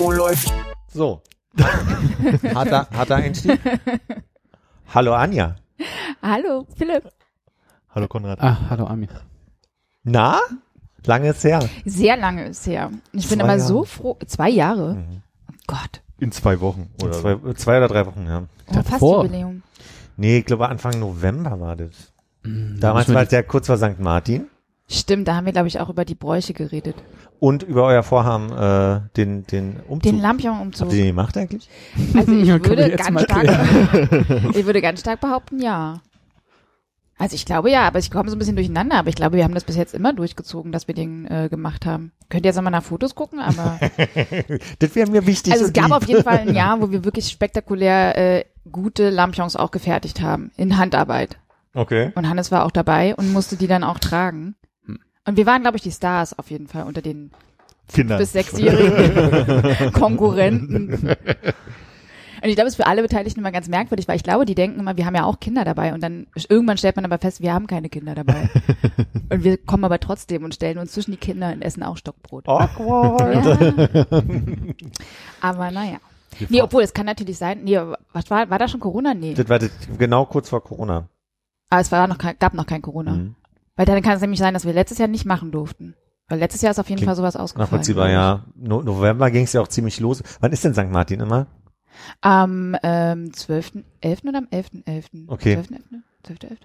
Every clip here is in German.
Oh, läuft. So. harter, harter Einstieg. Hallo Anja. Hallo, Philipp. Hallo Konrad. Ah, hallo Ami. Na? Lange ist her. Sehr lange ist her. Ich bin Zwei immer Jahre. so froh. Zwei Jahre? Mhm. Oh Gott. In zwei Wochen. Oder Zwei, zwei oder drei Wochen, ja. Oh, fast Davor. Jubiläum. Nee, ich glaube Anfang November war das. Hm, Damals war es ja kurz vor St. Martin. Stimmt, da haben wir, glaube ich, auch über die Bräuche geredet. Und über euer Vorhaben, äh, den, den Umzug. Den Habt Lampion-Umzug. ihr den gemacht eigentlich? Also ich Ja, würde ganz stark, ich würde ganz stark behaupten, ja. Also ich glaube ja, aber ich komme so ein bisschen durcheinander, aber ich glaube, wir haben das bis jetzt immer durchgezogen, dass wir den äh, gemacht haben. Könnt ihr jetzt nochmal nach Fotos gucken, aber Das wäre mir wichtig. also es gab lieb. auf jeden Fall ein Jahr, wo wir wirklich spektakulär äh, gute Lampions auch gefertigt haben in Handarbeit. Okay. Und Hannes war auch dabei und musste die dann auch tragen. Und wir waren, glaube ich, die Stars auf jeden Fall unter den Kinder. bis sechsjährigen Konkurrenten. Und ich glaube, es ist für alle Beteiligten immer ganz merkwürdig, weil ich glaube, die denken immer, wir haben ja auch Kinder dabei und dann irgendwann stellt man aber fest, wir haben keine Kinder dabei. und wir kommen aber trotzdem und stellen uns zwischen die Kinder und essen auch Stockbrot. Awkward. Ja. aber naja. Nee, obwohl, es kann natürlich sein, nee, was war, war da schon Corona? Nee. Das war das, genau kurz vor Corona. Aber es war noch kein, gab noch kein Corona. Mhm. Weil dann kann es nämlich sein, dass wir letztes Jahr nicht machen durften. Weil letztes Jahr ist auf jeden Klingt Fall sowas ausgefallen. Nachvollziehbar, ja. No November ging es ja auch ziemlich los. Wann ist denn St. Martin immer? Am ähm, 12., 11. oder am 11.11.? Okay. 12.11.? 12.11.?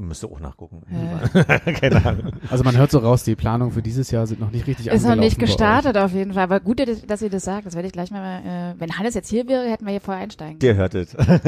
Müsste auch nachgucken. Ja. Keine Ahnung. Also man hört so raus, die Planungen für dieses Jahr sind noch nicht richtig Ist noch nicht gestartet auf jeden Fall. Aber gut, dass ihr das sagt. Das werde ich gleich mal, äh, wenn Hannes jetzt hier wäre, hätten wir hier vorher einsteigen. Der hört es. ja, aber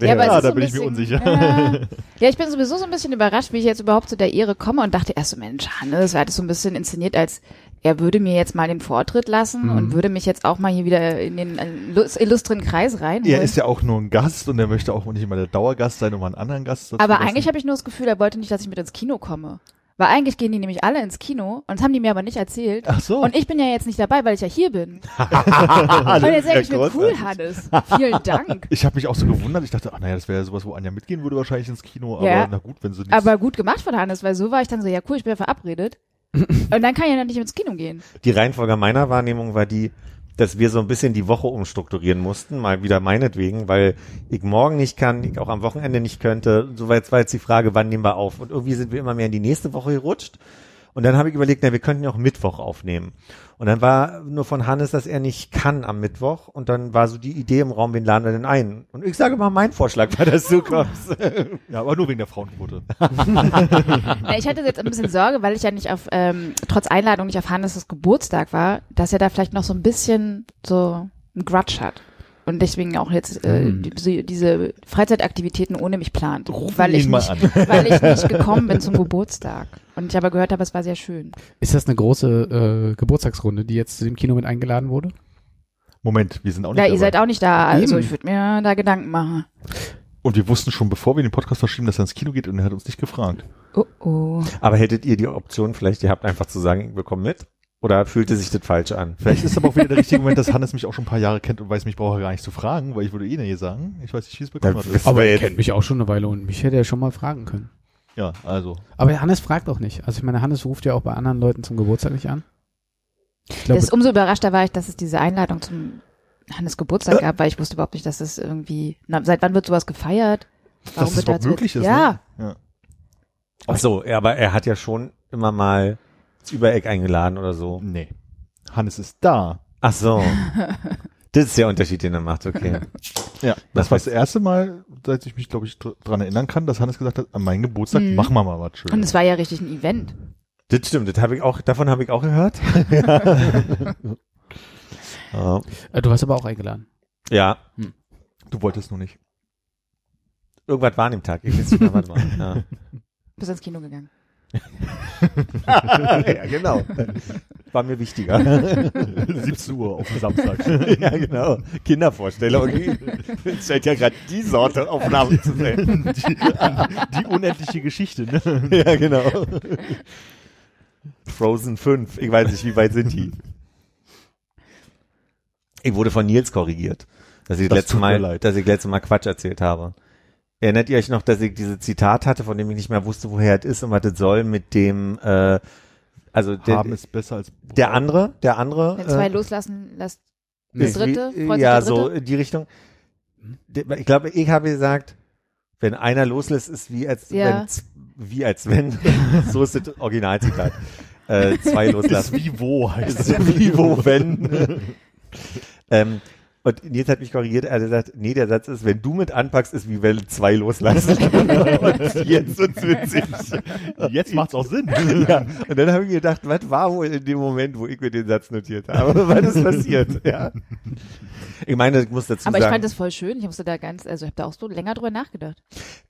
Ja, es ist da so bin ich mir bisschen, unsicher. Ja, ja, ich bin sowieso so ein bisschen überrascht, wie ich jetzt überhaupt zu der Ehre komme und dachte erst so, Mensch, Hannes, er hat es so ein bisschen inszeniert, als er würde mir jetzt mal den Vortritt lassen Mhm. und würde mich jetzt auch mal hier wieder in den illus- illustren Kreis reinholen. Er ist ja auch nur ein Gast und er möchte auch nicht immer der Dauergast sein, um mal einen anderen Gast dazu aber eigentlich habe ich nur das Gefühl, er wollte nicht, dass ich mit ins Kino komme. Weil eigentlich gehen die nämlich alle ins Kino und das haben die mir aber nicht erzählt. Ach so. Und ich bin ja jetzt nicht dabei, weil ich ja hier bin. und jetzt denke ich mir, cool, Hannes. Vielen Dank. Ich habe mich auch so gewundert. Ich dachte, ach naja, das wäre ja sowas, wo Anja mitgehen würde wahrscheinlich ins Kino. Aber Ja. na gut, wenn sie nicht. Aber gut gemacht von Hannes, weil so war ich dann so, ja cool, ich bin ja verabredet. Und dann kann ich ja nicht ins Kino gehen. Die Reihenfolge meiner Wahrnehmung war die, dass wir so ein bisschen die Woche umstrukturieren mussten, mal wieder meinetwegen, weil ich morgen nicht kann, ich auch am Wochenende nicht könnte. Soweit war jetzt die Frage, wann nehmen wir auf? Und irgendwie sind wir immer mehr in die nächste Woche gerutscht. Und dann habe ich überlegt, na, wir könnten ja auch Mittwoch aufnehmen. Und dann war nur von Hannes, dass er nicht kann am Mittwoch. Und dann war so die Idee im Raum, wen laden wir denn ein? Und ich sage mal meinen Vorschlag, weil das du kommst. ja, aber nur wegen der Frauenquote. Na, ich hatte jetzt ein bisschen Sorge, weil ich ja nicht auf, ähm, trotz Einladung nicht auf Hannes' Geburtstag war, dass er da vielleicht noch so ein bisschen so ein Grudge hat. Und deswegen auch jetzt äh, Hm. die, diese Freizeitaktivitäten ohne mich plant. Rufen weil ihn ich mal nicht, an. weil ich nicht gekommen bin zum Geburtstag. Und ich aber gehört habe, es war sehr schön. Ist das eine große äh, Geburtstagsrunde, die jetzt zu dem Kino mit eingeladen wurde? Moment, wir sind auch nicht Ja, dabei. ihr seid auch nicht da, also Eben. ich würde mir da Gedanken machen. Und wir wussten schon, bevor wir den Podcast verschrieben, dass er ins Kino geht und er hat uns nicht gefragt. Oh oh. Aber hättet ihr die Option vielleicht gehabt, einfach zu sagen, wir kommen mit? Oder fühlte sich das falsch an? Vielleicht ist aber auch wieder der richtige Moment, dass Hannes mich auch schon ein paar Jahre kennt und weiß, mich brauche er gar nicht zu fragen, weil ich würde eh nicht sagen. Ich weiß nicht, wie es bekommen hat. Aber er kennt mich auch schon eine Weile und mich hätte er schon mal fragen können. Ja, also. Aber Hannes fragt auch nicht. Also ich meine, Hannes ruft ja auch bei anderen Leuten zum Geburtstag nicht an. Ich glaube, Das umso überraschter war ich, dass es diese Einladung zum Hannes Geburtstag gab, weil ich wusste überhaupt nicht, dass das irgendwie, na, seit wann wird sowas gefeiert? dass es wird überhaupt da- möglich ist. Ja. Ne? ja. Ach so, aber er hat ja schon immer mal das Übereck eingeladen oder so. Nee. Hannes ist da. Ach so. Das ist der Unterschied, den er macht, okay. Ja, das war das erste Mal, seit ich mich, glaube ich, dran erinnern kann, dass Hannes gesagt hat, an meinem Geburtstag Mhm. machen wir mal was Schönes. Und es war ja richtig ein Event. Das stimmt, das habe ich auch, davon habe ich auch gehört. ja. äh, du hast aber auch eingeladen. ja, Du wolltest nur nicht. irgendwas war an dem Tag. Ich weiß nicht mehr, was war. Ja. Bist ins Kino gegangen. ja, genau. war mir wichtiger. 17 Uhr auf dem Samstag. ja, genau. Kindervorstellung. Es scheint ja gerade die Sorte Aufnahme zu sein. Die, die unendliche Geschichte, ne? ja, genau. Frozen 5. Ich weiß nicht, wie weit sind die? Ich wurde von Nils korrigiert, dass ich Das tut mir Mal, dass ich letztes Mal Quatsch erzählt habe. Erinnert ihr euch noch, dass ich dieses Zitat hatte, von dem ich nicht mehr wusste, woher es ist und was das soll, mit dem, äh, also der, Haben ist besser als der andere, der andere, Wenn zwei äh, loslassen, lasst ist das dritte, freut sich ja, so dritte? in die Richtung. Ich glaube, ich habe gesagt, wenn einer loslässt, ist wie als Ja. wenn, wie als wenn, so ist das Originalzitat. Äh, zwei ist loslassen. wie wo heißt ist es. wie wo, wenn. ähm, und Nils hat mich korrigiert, er hat gesagt, nee, der Satz ist, wenn du mit anpackst, ist wie wenn zwei loslassen. und jetzt wird's witzig. Jetzt macht's auch Sinn. ja, und dann habe ich gedacht, was war wohl in dem Moment, wo ich mir den Satz notiert habe? Was ist passiert? Ja. Ich meine, ich muss dazu Aber ich sagen, fand das voll schön. Ich musste da ganz, also ich habe da auch so länger drüber nachgedacht.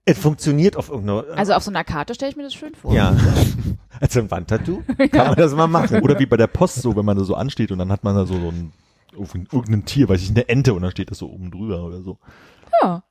es funktioniert auf irgendeiner, Also auf so einer Karte stelle ich mir das schön vor. ja. Als ein Wandtattoo kann man das mal machen. Oder wie bei der Post so, wenn man da so ansteht und dann hat man da so, so ein irgendein irgendein Tier, weiß ich, eine Ente und dann steht das so oben drüber oder so. Ja.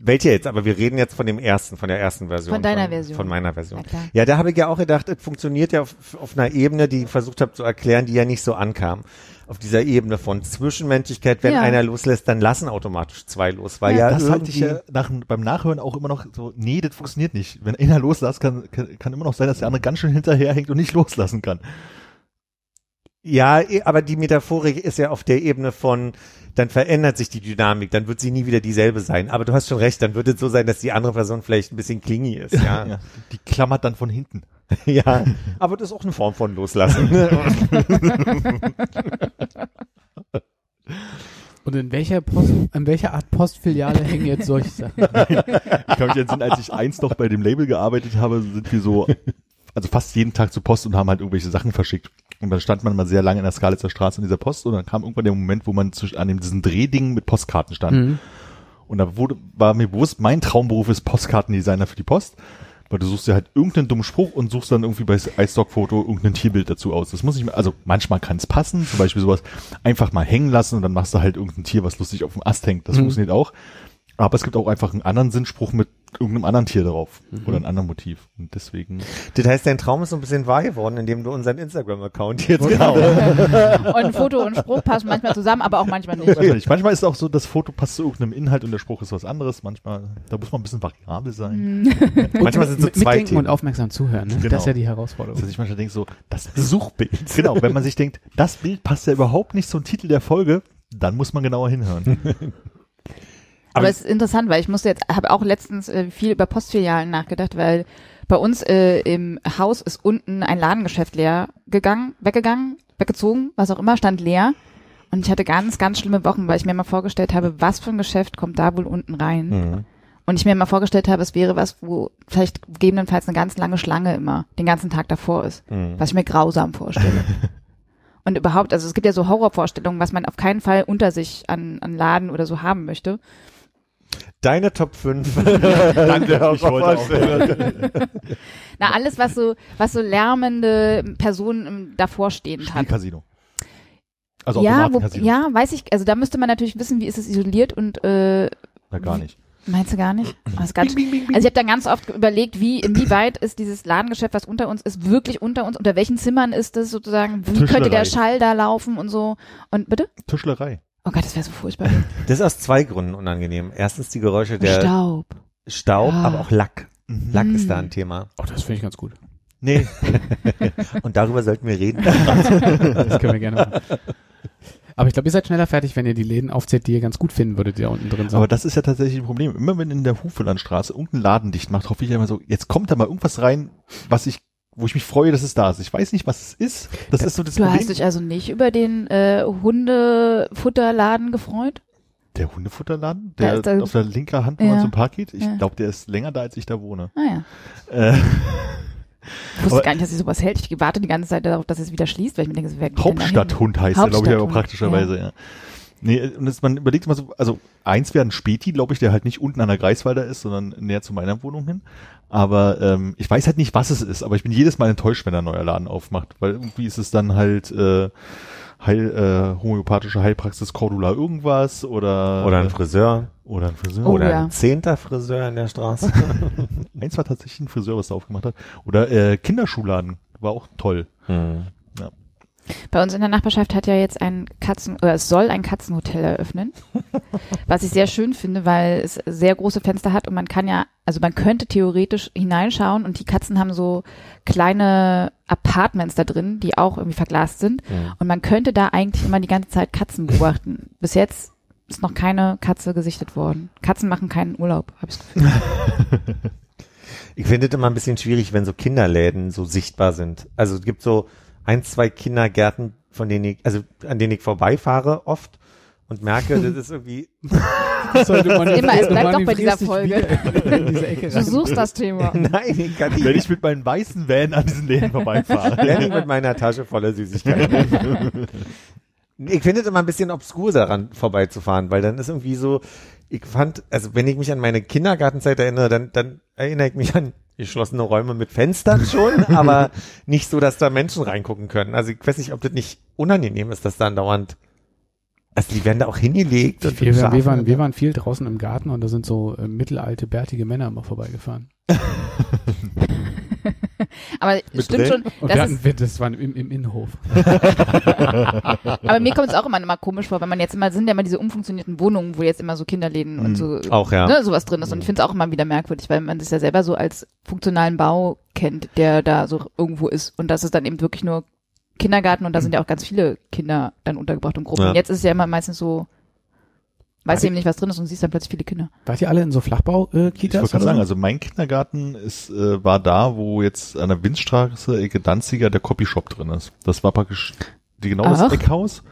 Welche jetzt? Aber wir reden jetzt von dem ersten, von der ersten Version. Von deiner von, Version. Von meiner Version. Ja, da habe ich ja auch gedacht, es funktioniert ja auf, auf einer Ebene, die ich versucht habe zu erklären, die ja nicht so ankam. Auf dieser Ebene von Zwischenmenschlichkeit, wenn Ja. einer loslässt, dann lassen automatisch zwei los. Weil ja, das halte ich ja nach, beim Nachhören auch immer noch so, nee, das funktioniert nicht. Wenn einer loslässt, kann, kann, kann immer noch sein, dass der andere ganz schön hinterherhängt und nicht loslassen kann. Ja, aber die Metaphorik ist ja auf der Ebene von, dann verändert sich die Dynamik, dann wird sie nie wieder dieselbe sein. Aber du hast schon recht, dann wird es so sein, dass die andere Person vielleicht ein bisschen klingy ist. Ja, ja. Die klammert dann von hinten. aber das ist auch eine Form von Loslassen. Und in welcher Post, in welcher Art Postfiliale hängen jetzt solche Sachen? Ich kann mich entsinnen, als ich eins noch bei dem Label gearbeitet habe, sind wir so, also fast jeden Tag zur Post und haben halt irgendwelche Sachen verschickt. Und dann stand man mal sehr lange in der Skalitzer Straße in dieser Post und dann kam irgendwann der Moment, wo man zwischen, an dem, diesen Drehding mit Postkarten stand. Mhm. Und da wurde, war mir bewusst, mein Traumberuf ist Postkartendesigner für die Post. Weil du suchst dir halt irgendeinen dummen Spruch und suchst dann irgendwie bei iStock-Foto irgendein Tierbild dazu aus. Das muss ich, also manchmal kann es passen, zum Beispiel sowas einfach mal hängen lassen und dann machst du halt irgendein Tier, was lustig auf dem Ast hängt. Das Mhm. funktioniert auch. Aber es gibt auch einfach einen anderen Sinnspruch mit irgendeinem anderen Tier drauf Mhm. oder einem anderen Motiv. Und deswegen, Das heißt, dein Traum ist so ein bisschen wahr geworden, indem du unseren Instagram-Account jetzt Genau. Und Foto und Spruch passen manchmal zusammen, aber auch manchmal nicht. manchmal, nicht. manchmal ist es auch so, das Foto passt zu irgendeinem Inhalt und der Spruch ist was anderes. Manchmal, da muss man ein bisschen variabel sein. Und Manchmal sind so zwei mitdenken Themen. und aufmerksam zuhören. Ne? Genau. Das ist ja die Herausforderung. Dass ich manchmal denke so, das Suchbild. Genau, wenn man sich denkt, das Bild passt ja überhaupt nicht zum Titel der Folge, dann muss man genauer hinhören. Aber es ist interessant, weil ich musste jetzt, habe auch letztens äh, viel über Postfilialen nachgedacht, weil bei uns äh, im Haus ist unten ein Ladengeschäft leer gegangen, weggegangen, weggezogen, was auch immer, stand leer. Und ich hatte ganz, ganz schlimme Wochen, weil ich mir mal vorgestellt habe, was für ein Geschäft kommt da wohl unten rein. Mhm. Und ich mir mal vorgestellt habe, es wäre was, wo vielleicht gegebenenfalls eine ganz lange Schlange immer den ganzen Tag davor ist. Mhm. Was ich mir grausam vorstelle. Und überhaupt, also es gibt ja so Horrorvorstellungen, was man auf keinen Fall unter sich an, an Laden oder so haben möchte. Deine Top 5. Danke, ich wollte auch. Na, alles, was so, was so lärmende Personen im- davor stehend hat. Spielcasino. Also Ja, wo, ja, weiß ich, also da müsste man natürlich wissen, wie ist es isoliert und äh, Na, gar nicht. meinst du gar nicht? Ist ganz, also ich habe dann ganz oft überlegt, wie, inwieweit ist dieses Ladengeschäft, was unter uns ist, wirklich unter uns, unter welchen Zimmern ist es sozusagen, wie könnte der. Schall da laufen und so. Und bitte? Tischlerei. Oh Gott, das wäre so furchtbar. Das ist aus zwei Gründen unangenehm. Erstens die Geräusche der Staub. Staub, Ja. aber auch Lack. Lack Mhm. ist da ein Thema. Oh, das finde ich ganz gut. Nee, Und darüber sollten wir reden. Das können wir gerne machen. Aber ich glaube, ihr seid schneller fertig, wenn ihr die Läden aufzählt, die ihr ganz gut finden würdet, die da unten drin sind. aber das ist ja tatsächlich ein Problem. Immer wenn in der Hufelandstraße irgendein Laden dicht macht, hoffe ich ja immer so, jetzt kommt da mal irgendwas rein, was ich, wo ich mich freue, dass es da ist. Ich weiß nicht, was es ist. Das ist so das Du Problem. hast dich also nicht über den äh, Hundefutterladen gefreut? der Hundefutterladen, Da der ist da- auf der linken Hand, wo man Ja. zum Park geht. Ich Ja. glaube, der ist länger da, als ich da wohne. Ah ja. Äh, Ich wusste Aber- gar nicht, dass sie sowas hält. Ich warte die ganze Zeit darauf, dass es wieder schließt, weil ich mir denke, da hin? Hauptadthund heißt der, glaube ich, aber Hauptstadthund, praktischerweise, ja. Nee, und das, man überlegt mal so, also eins wäre ein Späti, glaube ich, der halt nicht unten an der Greifswalder ist, sondern näher zu meiner Wohnung hin. Aber ähm, ich weiß halt nicht, was es ist, aber ich bin jedes Mal enttäuscht, wenn ein neuer Laden aufmacht, weil irgendwie ist es dann halt äh, Heil, äh, homöopathische Heilpraxis Cordula irgendwas oder Oder ein Friseur. oder ein Friseur. Oh, oder ja. ein zehnter Friseur in der Straße. Eins war tatsächlich ein Friseur, was da aufgemacht hat. Oder äh, Kinderschuhladen, war auch toll. hm. Bei uns in der Nachbarschaft hat ja jetzt ein Katzen, oder es soll ein Katzenhotel eröffnen. was ich sehr schön finde, weil es sehr große Fenster hat und man kann ja, also man könnte theoretisch hineinschauen und die Katzen haben so kleine Apartments da drin, die auch irgendwie verglast sind. Mhm. Und man könnte da eigentlich immer die ganze Zeit Katzen beobachten. Bis jetzt ist noch keine Katze gesichtet worden. Katzen machen keinen Urlaub, habe ich das Gefühl. Ich finde es immer ein bisschen schwierig, wenn so Kinderläden so sichtbar sind. Also es gibt so ein, zwei Kindergärten, von denen ich, also an denen ich vorbeifahre oft und merke, das ist irgendwie, Immer, es bleibt doch bei dieser Folge. Diese Ecke Du suchst das Thema. nein, ich kann nicht, Wenn ich mit meinen weißen Van an diesen Läden vorbeifahre. wenn ich mit meiner Tasche voller Süßigkeiten. ich finde es immer ein bisschen obskur daran vorbeizufahren, weil dann ist irgendwie so, ich fand, also wenn ich mich an meine Kindergartenzeit erinnere, dann, dann erinnere ich mich an geschlossene Räume mit Fenstern schon, aber nicht so, dass da Menschen reingucken können. Also ich weiß nicht, ob das nicht unangenehm ist, dass da dauernd, also die werden da auch hingelegt. und Wir, wir, wir, waren, wir waren viel draußen im Garten und da sind so äh, mittelalte, bärtige Männer immer vorbeigefahren. Aber Mit stimmt Brillen? schon, Und das wir ist, hatten, das war im, im Innenhof. aber mir kommt es auch immer, immer komisch vor, wenn man jetzt immer, sind ja immer diese umfunktionierten Wohnungen, wo jetzt immer so Kinderläden und so Auch, ja. ne, sowas drin ist. Und ich finde es auch immer wieder merkwürdig, weil man sich ja selber so als funktionalen Bau kennt, der da so irgendwo ist. Und das ist dann eben wirklich nur Kindergarten und da sind ja auch ganz viele Kinder dann untergebracht und Gruppen. Ja. Und jetzt ist es ja immer meistens so, weißt du eben nicht, was drin ist und siehst dann plötzlich viele Kinder. Wart ihr alle in so Ich Flachbau-Kitas? wollte gerade sagen, also mein Kindergarten ist, äh, war da, wo jetzt an der Windstraße, Ecke Danziger, der Copyshop drin ist. Das war praktisch die, genau das Ach. Eckhaus.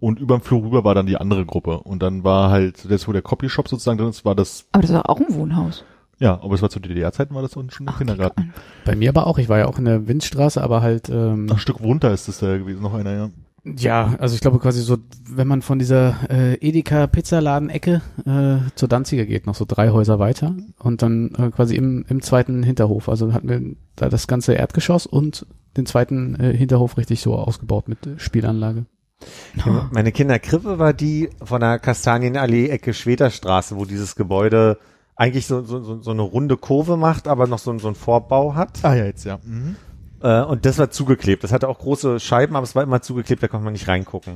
Und überm Flur rüber war dann die andere Gruppe. Und dann war halt, das, wo der Copyshop sozusagen drin ist, war das, Aber das war auch ein Wohnhaus. ja, aber es war zu DDR-Zeiten, war das schon der Ach, Kindergarten. Bei mir aber auch. Ich war ja auch in der Windstraße, aber halt, ähm, Ein Stück runter ist das da gewesen, noch einer, ja. Ja, also ich glaube quasi so, wenn man von dieser äh, Edeka-Pizzaladen-Ecke äh, zur Danziger geht, noch so drei Häuser weiter und dann äh, quasi im, im zweiten Hinterhof. Also hatten wir da das ganze Erdgeschoss und den zweiten äh, Hinterhof richtig so ausgebaut mit äh, Spielanlage. Ja, Meine Kinderkrippe war die von der Kastanienallee Ecke Schweterstraße, wo dieses Gebäude eigentlich so, so, so so eine runde Kurve macht, aber noch so, so einen Vorbau hat. Ah ja, jetzt, ja. Mhm. Äh, und das war zugeklebt. Das hatte auch große Scheiben, aber es war immer zugeklebt, da konnte man nicht reingucken.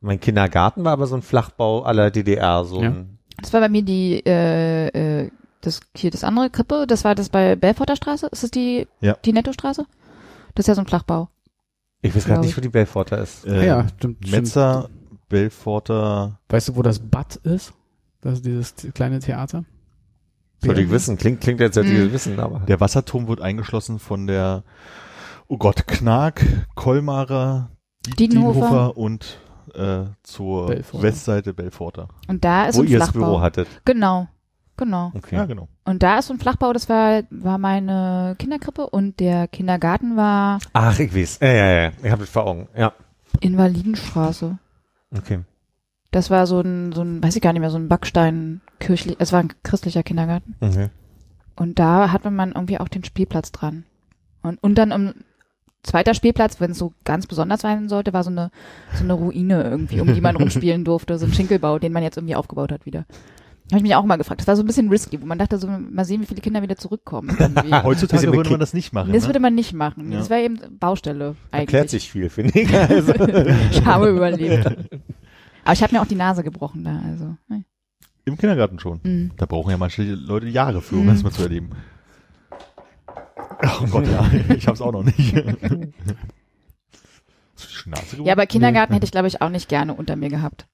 Und mein Kindergarten war aber so ein Flachbau aller DDR, so Ja. ein, Das war bei mir die, äh, äh, das, hier das andere Krippe, das war das bei Belforter Straße. Ist das die, Ja. die Nettostraße? Das ist ja so ein Flachbau. ich weiß gerade nicht, ich. wo die Belforter ist. Äh, ja, stimmt. Metzer, Belforter, Weißt du, wo das Bad ist? Das ist dieses kleine Theater. Sollte ich wissen. Klingt, klingt jetzt, als hätte ich Mhm. wissen, aber. Der Wasserturm wird eingeschlossen von der, oh Gott, Knark, Kolmarer, Diedenhofer. Diedenhofer und äh, zur Belforter. Westseite Belforter. Und da ist wo ein ihr das Flachbau. Büro hattet. Genau. Genau. Okay. Ja, genau. Und da ist so ein Flachbau, das war, war meine Kinderkrippe und der Kindergarten war Ach, ich weiß. Ja, ja, ja. Ich habe das vor Augen. Ja. Invalidenstraße. Okay. Das war so ein, so ein, weiß ich gar nicht mehr, so ein Backstein kirchlich, es war ein christlicher Kindergarten. okay. Und da hatte man irgendwie auch den Spielplatz dran. Und, und dann im zweiter Spielplatz, wenn es so ganz besonders sein sollte, war so eine, so eine Ruine irgendwie, um die man rumspielen durfte, so ein Schinkelbau, den man jetzt irgendwie aufgebaut hat wieder. Habe ich mich auch mal gefragt. Das war so ein bisschen risky, wo man dachte, so mal sehen, wie viele Kinder wieder zurückkommen. Heutzutage würde man das nicht machen. das ne? würde man nicht machen. Ja. Das wäre eben Baustelle eigentlich. Erklärt sich viel, finde ich. Also, Ich habe überlebt. Aber ich habe mir auch die Nase gebrochen da, also. ne. Im Kindergarten schon. Mhm. Da brauchen ja manche Leute Jahre für, um Mhm. das mal zu erleben. Ach Gott, ja, ich hab's auch noch nicht. Ja, aber Kindergarten Nee. hätte ich, glaube ich, auch nicht gerne unter mir gehabt.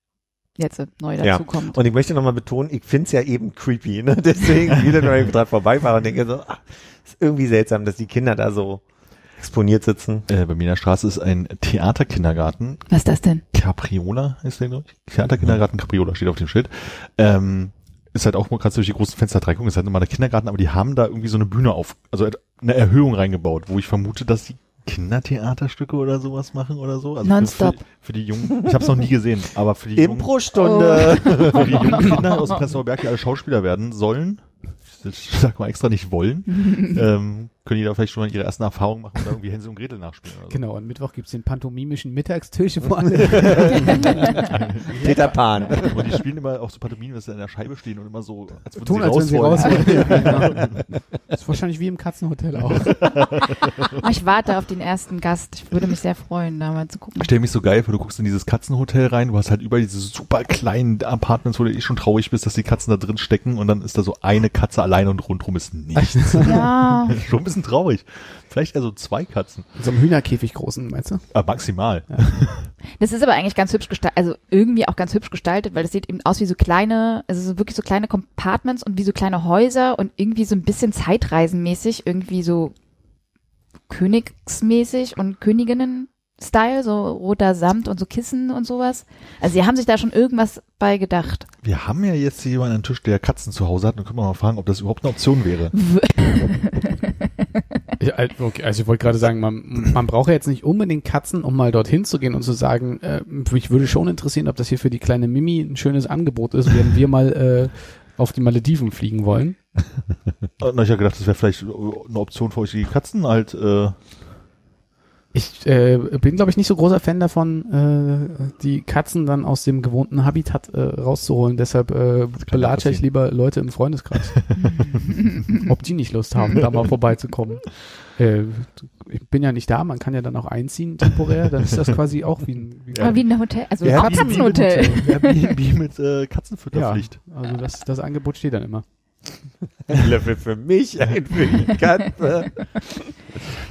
Jetzt äh, neu Ja. dazu kommt. und ich möchte nochmal betonen, ich find's ja eben creepy, ne? Deswegen wieder, wenn ich dran vorbeifahre und denke so, ach, ist irgendwie seltsam, dass die Kinder da so exponiert sitzen. Äh, bei mir in der Straße ist ein Theaterkindergarten. Was ist das denn? Capriola ist der, glaube ich. Theaterkindergarten Capriola steht auf dem Schild. Ähm, ist halt auch mal kannst du durch die großen Fenster drei gucken, ist halt nochmal der Kindergarten, aber die haben da irgendwie so eine Bühne auf, also eine Erhöhung reingebaut, wo ich vermute, dass die Kindertheaterstücke oder sowas machen oder so? Also Nonstop. Für, für, die Jungen, ich habe es noch nie gesehen, aber für die Jungen, Impro-Stunde. für die jungen Kinder aus Prenzlauer Berg, die alle Schauspieler werden sollen, ich sag mal extra nicht wollen, ähm, können die da vielleicht schon mal ihre ersten Erfahrungen machen und irgendwie Hänsel und Gretel nachspielen. Oder so. Genau, am Mittwoch gibt's den pantomimischen Mittagstisch, alle Peter Pan. Und die spielen immer auch so Pantomimen, dass sie an der Scheibe stehen und immer so, als würden tun, sie als wenn sie wollen. raus wollen. Das ist wahrscheinlich wie im Katzenhotel auch. Oh, ich warte auf den ersten Gast. Ich würde mich sehr freuen, da mal zu gucken. Ich stelle mich so geil vor, du guckst in dieses Katzenhotel rein, du hast halt über diese super kleinen Apartments, wo du eh schon traurig bist, dass die Katzen da drin stecken und dann ist da so eine Katze allein und rundrum ist nichts. Ja, schon ein bisschen traurig. Vielleicht eher so zwei Katzen. So einem Hühnerkäfig großen, meinst du? Aber maximal. das ist aber eigentlich ganz hübsch gestaltet, also irgendwie auch ganz hübsch gestaltet, weil das sieht eben aus wie so kleine, also so wirklich so kleine Compartments und wie so kleine Häuser und irgendwie so ein bisschen zeitreisenmäßig, irgendwie so königsmäßig und Königinnen-Style, so roter Samt und so Kissen und sowas. Also sie haben sich da schon irgendwas bei gedacht. Wir haben ja jetzt hier jemanden an den Tisch, der Katzen zu Hause hat und können wir mal fragen, ob das überhaupt eine Option wäre. Ich, okay, also ich wollte gerade sagen, man, man braucht ja jetzt nicht unbedingt Katzen, um mal dorthin zu gehen und zu sagen, äh, mich würde schon interessieren, ob das hier für die kleine Mimi ein schönes Angebot ist, wenn wir mal äh, auf die Malediven fliegen wollen. Und ich habe gedacht, das wäre vielleicht eine Option für euch, die Katzen halt, äh, Ich äh, bin, glaube ich, nicht so großer Fan davon, äh, die Katzen dann aus dem gewohnten Habitat äh, rauszuholen. Deshalb äh, belatsche ich lieber Leute im Freundeskreis. Ob die nicht Lust haben, da mal vorbeizukommen. Äh, ich bin ja nicht da, man kann ja dann auch einziehen temporär, dann ist das quasi auch wie ein, wie Aber wie ein Hotel, also Ja, ein wie- Katzenhotel. Airbnb mit äh, ja, Katzenfütterpflicht. also das, das Angebot steht dann immer. Ein Löffel für mich, ein für die Katze.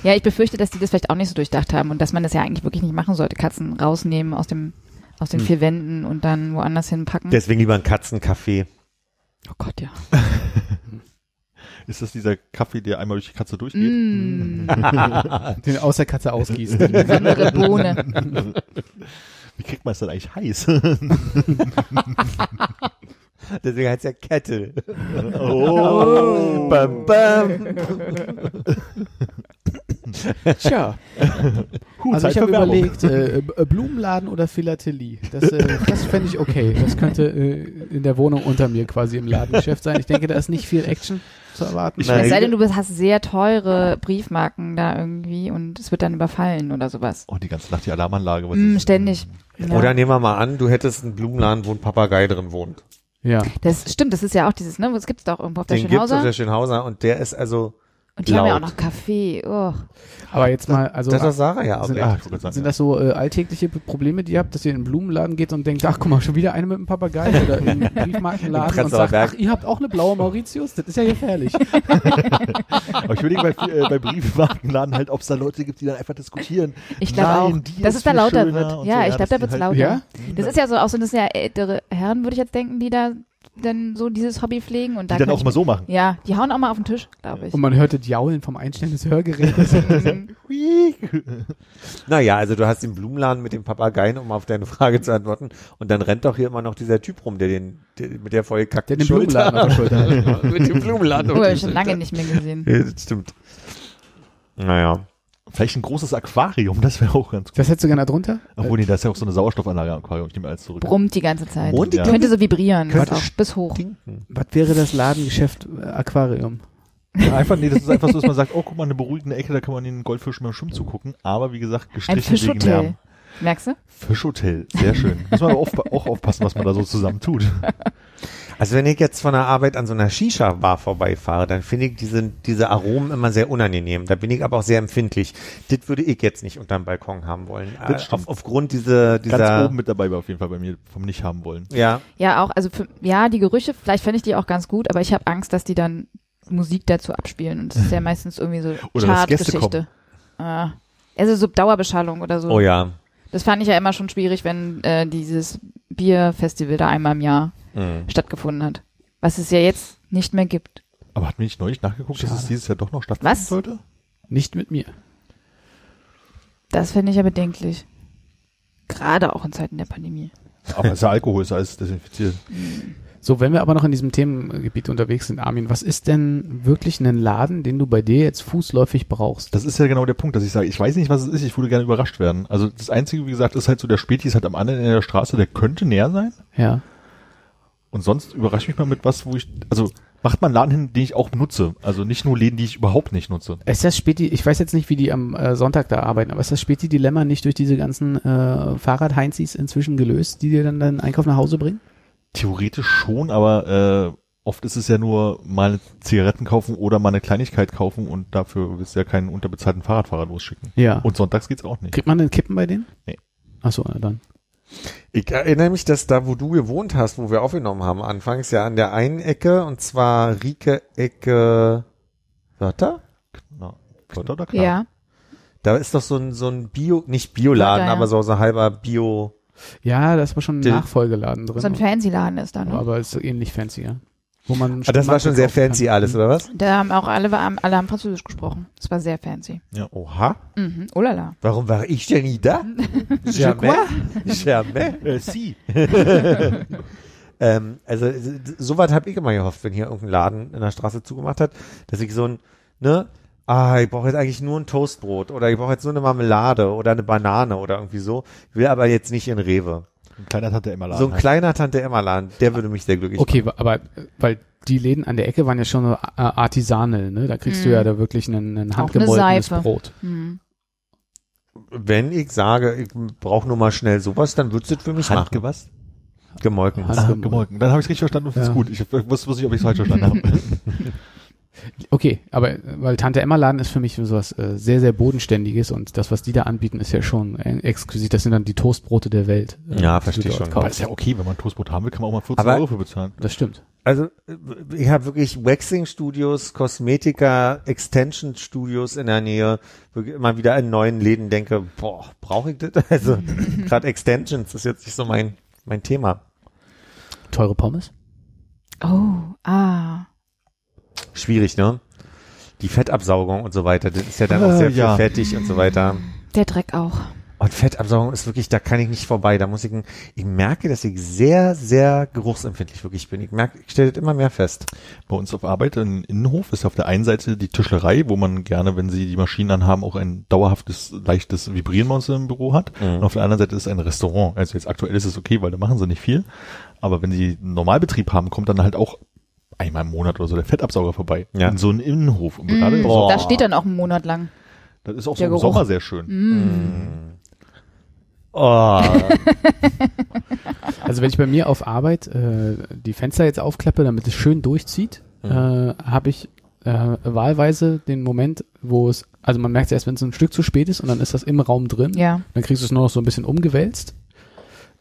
Ja, ich befürchte, dass die das vielleicht auch nicht so durchdacht haben und dass man das ja eigentlich wirklich nicht machen sollte. Katzen rausnehmen aus dem aus den Hm. vier Wänden und dann woanders hinpacken. Deswegen lieber ein Katzencafé. oh Gott, ja. Ist das dieser Kaffee, der einmal durch die Katze durchgeht? Mm, Den aus der Katze ausgießen. besondere Bohne. Wie kriegt man es dann eigentlich heiß? Deswegen heißt ja Kettle. oh. Bam, bam. Tja, Huh, also Zeit ich habe überlegt, äh, äh, Blumenladen oder Philatelie. Das, äh, das fände ich okay. Das könnte äh, in der Wohnung unter mir quasi im Ladengeschäft sein. Ich denke, da ist nicht viel Action zu erwarten. Es sei denn, du hast sehr teure Briefmarken da irgendwie und es wird dann überfallen oder sowas. Oh, die ganze Nacht die Alarmanlage. was Mm, ständig. Ja. Oder nehmen wir mal an, du hättest einen Blumenladen, wo ein Papagei drin wohnt. Ja. Das stimmt, das ist ja auch dieses, ne, das gibt's doch irgendwo auf der Den gibt's auf Schönhauser. der Schönhauser und der ist also, Und die haben ja auch laut. noch Kaffee. Oh. Aber jetzt mal, also das hat Sarah ja auch sind, recht. Ah, sind ja. das so äh, alltägliche Probleme, die ihr habt, dass ihr in einen Blumenladen geht und denkt, ach guck mal, schon wieder eine mit einem Papagei oder in einen Briefmarkenladen und sagt, Berg. ach, ihr habt auch eine blaue Mauritius? Das ist ja gefährlich. Aber ich überlege bei, äh, bei Briefmarkenladen halt, ob es da Leute gibt, die dann einfach diskutieren. Ich glaube auch, dass ist es da lauter wird. Ja, so, ich glaube, dass da die wird's halt- lauter. Ja? Das ist ja so, auch so, das sind ja ältere Herren, würde ich jetzt denken, die da dann so dieses Hobby pflegen und da Die dann kann auch ich mal so machen. Ja, die hauen auch mal auf den Tisch, glaube ich. Und man hörte das Jaulen vom Einstellen des Hörgerätes. Naja, also du hast den Blumenladen mit den Papageien, um auf deine Frage zu antworten. Und dann rennt doch hier immer noch dieser Typ rum, der den, der, mit der voll kackten Der den Blumenladen auf der Schulter hat. mit dem Blumenladen Oh, ich schon Schulter. lange nicht mehr gesehen. Ja, das stimmt. Naja. Vielleicht ein großes Aquarium, das wäre auch ganz gut. Das hättest du gerne drunter? Obwohl, nee, da ist ja auch so eine Sauerstoffanlage am Aquarium. Ich nehme alles zurück. Brummt die ganze Zeit. Und die Könnte so vibrieren, Könnte auch bis hoch. Stinken. Was wäre das Ladengeschäft äh, Aquarium? Ja, einfach, nee, das ist einfach so, dass man sagt, oh, guck mal, eine beruhigende Ecke, da kann man den Goldfischen beim Schwimmen zugucken. Aber wie gesagt, Ein gestrichen wegen Fischhotel. Lärm. Merkst du? Fischhotel, sehr schön. Muss man aber auf, auch aufpassen, was man da so zusammen tut. Also wenn ich jetzt von der Arbeit an so einer Shisha-Bar vorbeifahre, dann finde ich diese, diese Aromen immer sehr unangenehm. Da bin ich aber auch sehr empfindlich. Das würde ich jetzt nicht unterm Balkon haben wollen. Das Äh, auf, aufgrund dieser, Ganz dieser, oben mit dabei war auf jeden Fall bei mir vom nicht haben wollen. ja, Ja, auch, also für, ja, die Gerüche, vielleicht fände ich die auch ganz gut, aber ich habe Angst, dass die dann Musik dazu abspielen und das ist ja meistens irgendwie so Oder Chartgeschichte. Ah. Also so Dauerbeschallung oder so. oh ja. Das fand ich ja immer schon schwierig, wenn äh, dieses Bierfestival da einmal im Jahr Mhm. stattgefunden hat. Was es ja jetzt nicht mehr gibt. Aber hat mir nicht neulich nachgeguckt, dass es Schade. dieses Jahr doch noch stattfinden Was? sollte? Nicht mit mir. Das finde ich ja bedenklich. Gerade auch in Zeiten der Pandemie. Aber es ist ja Alkohol, ist alles desinfiziert. So, wenn wir aber noch in diesem Themengebiet unterwegs sind, Armin, was ist denn wirklich ein Laden, den du bei dir jetzt fußläufig brauchst? Das ist ja genau der Punkt, dass ich sage, ich weiß nicht, was es ist, ich würde gerne überrascht werden. Also das Einzige, wie gesagt, ist halt so, der Späti ist halt am anderen Ende der Straße, der könnte näher sein. Ja. Und sonst überrascht mich mal mit was, wo ich, also macht man Laden hin, den ich auch nutze. Also nicht nur Läden, die ich überhaupt nicht nutze. Ist das Späti, ich weiß jetzt nicht, wie die am äh, Sonntag da arbeiten, aber ist das Späti-Dilemma nicht durch diese ganzen äh, Fahrrad-Heinzis inzwischen gelöst, die dir dann deinen Einkauf nach Hause bringen? Theoretisch schon, aber äh, oft ist es ja nur mal eine Zigaretten kaufen oder mal eine Kleinigkeit kaufen und dafür willst du ja keinen unterbezahlten Fahrradfahrer losschicken. Ja. Und sonntags geht's auch nicht. Kriegt man denn Kippen bei denen? Nee. Achso, dann. Ich erinnere mich, dass da, wo du gewohnt hast, wo wir aufgenommen haben, anfangs ja an der einen Ecke, und zwar Rieke Ecke Wörter? Na, Wörter oder klar? Ja. Da ist doch so ein, so ein Bio, nicht Bioladen, ja. aber so, so ein halber Bio. Ja, da ist aber schon ein Nachfolgeladen drin. So ein Fancy-Laden ist da, ne? aber ist ähnlich fancy, ja. Wo man Ah, das war schon sehr fancy kann. alles, oder was? Da haben auch alle, alle haben Französisch gesprochen. Das war sehr fancy. Oha. Mhm. Oh la la. Warum war ich denn nie da? Jamais. Jamais. Äh, sie. Ähm, also so weit habe ich immer gehofft, wenn hier irgendein Laden in der Straße zugemacht hat, dass ich so ein, ne, ah, ich brauche jetzt eigentlich nur ein Toastbrot oder ich brauche jetzt nur eine Marmelade oder eine Banane oder irgendwie so. Ich will aber jetzt nicht in Rewe. Ein kleiner Tante Emma Laden. So ein halt. kleiner Tante Emma Laden, der würde mich sehr glücklich Okay, wa- aber äh, weil die Läden an der Ecke waren ja schon so äh, artisanal, ne? Da kriegst du Mhm. ja da wirklich ein, ein Seife. Brot. Machen. Wenn ich sage, ich brauche nur mal schnell sowas, dann würdest du das für mich machen. Handgewasst? Gemolken. Hand- Ah, Handgemolken. gemolken. Dann habe ich es richtig verstanden und finde Ja. gut. Ich wusste, wusste nicht, ob ich es falsch verstanden habe. Okay, aber weil Tante Emma Laden ist für mich sowas äh, sehr, sehr bodenständiges und das, was die da anbieten, ist ja schon äh, exquisit. Das sind dann die Toastbrote der Welt. äh, Ja, verstehe schon. Aber kaufst. ist ja okay, wenn man Toastbrot haben will, kann man auch mal 14 Aber- Euro für bezahlen. Das stimmt. Also äh, ich habe wirklich Waxing-Studios, Kosmetika, Extension-Studios in der Nähe, wo ich immer wieder in neuen Läden denke, boah, brauche ich das? Also gerade Extensions ist jetzt nicht so mein mein Thema. Teure Pommes? Oh, ah. Schwierig, ne? Die Fettabsaugung und so weiter, das ist ja dann auch Äh, sehr viel ja. fettig und so weiter. Der Dreck auch. Und Fettabsaugung ist wirklich, da kann ich nicht vorbei. Da muss ich, ich merke, dass ich sehr, sehr geruchsempfindlich wirklich bin. Ich merke, ich stelle das immer mehr fest. Bei uns auf Arbeit im Innenhof ist auf der einen Seite die Tischlerei, wo man gerne, wenn sie die Maschinen anhaben, auch ein dauerhaftes, leichtes Vibrieren bei uns im Büro hat. Mhm. Und auf der anderen Seite ist ein Restaurant. Also jetzt aktuell ist es okay, weil da machen sie nicht viel. Aber wenn sie einen Normalbetrieb haben, kommt dann halt auch einmal im Monat oder so der Fettabsauger vorbei. Ja. In so einem Innenhof. Und gerade Mm, Sommer, da steht dann auch einen Monat lang. das ist auch so der im Geruch. Sommer sehr schön. Mm. Oh, Also wenn ich bei mir auf Arbeit äh, die Fenster jetzt aufklappe, damit es schön durchzieht, Mhm. äh, habe ich äh, wahlweise den Moment, wo es, also man merkt es erst, wenn es ein Stück zu spät ist und dann ist das im Raum drin. Ja. Dann kriegst du es nur noch so ein bisschen umgewälzt.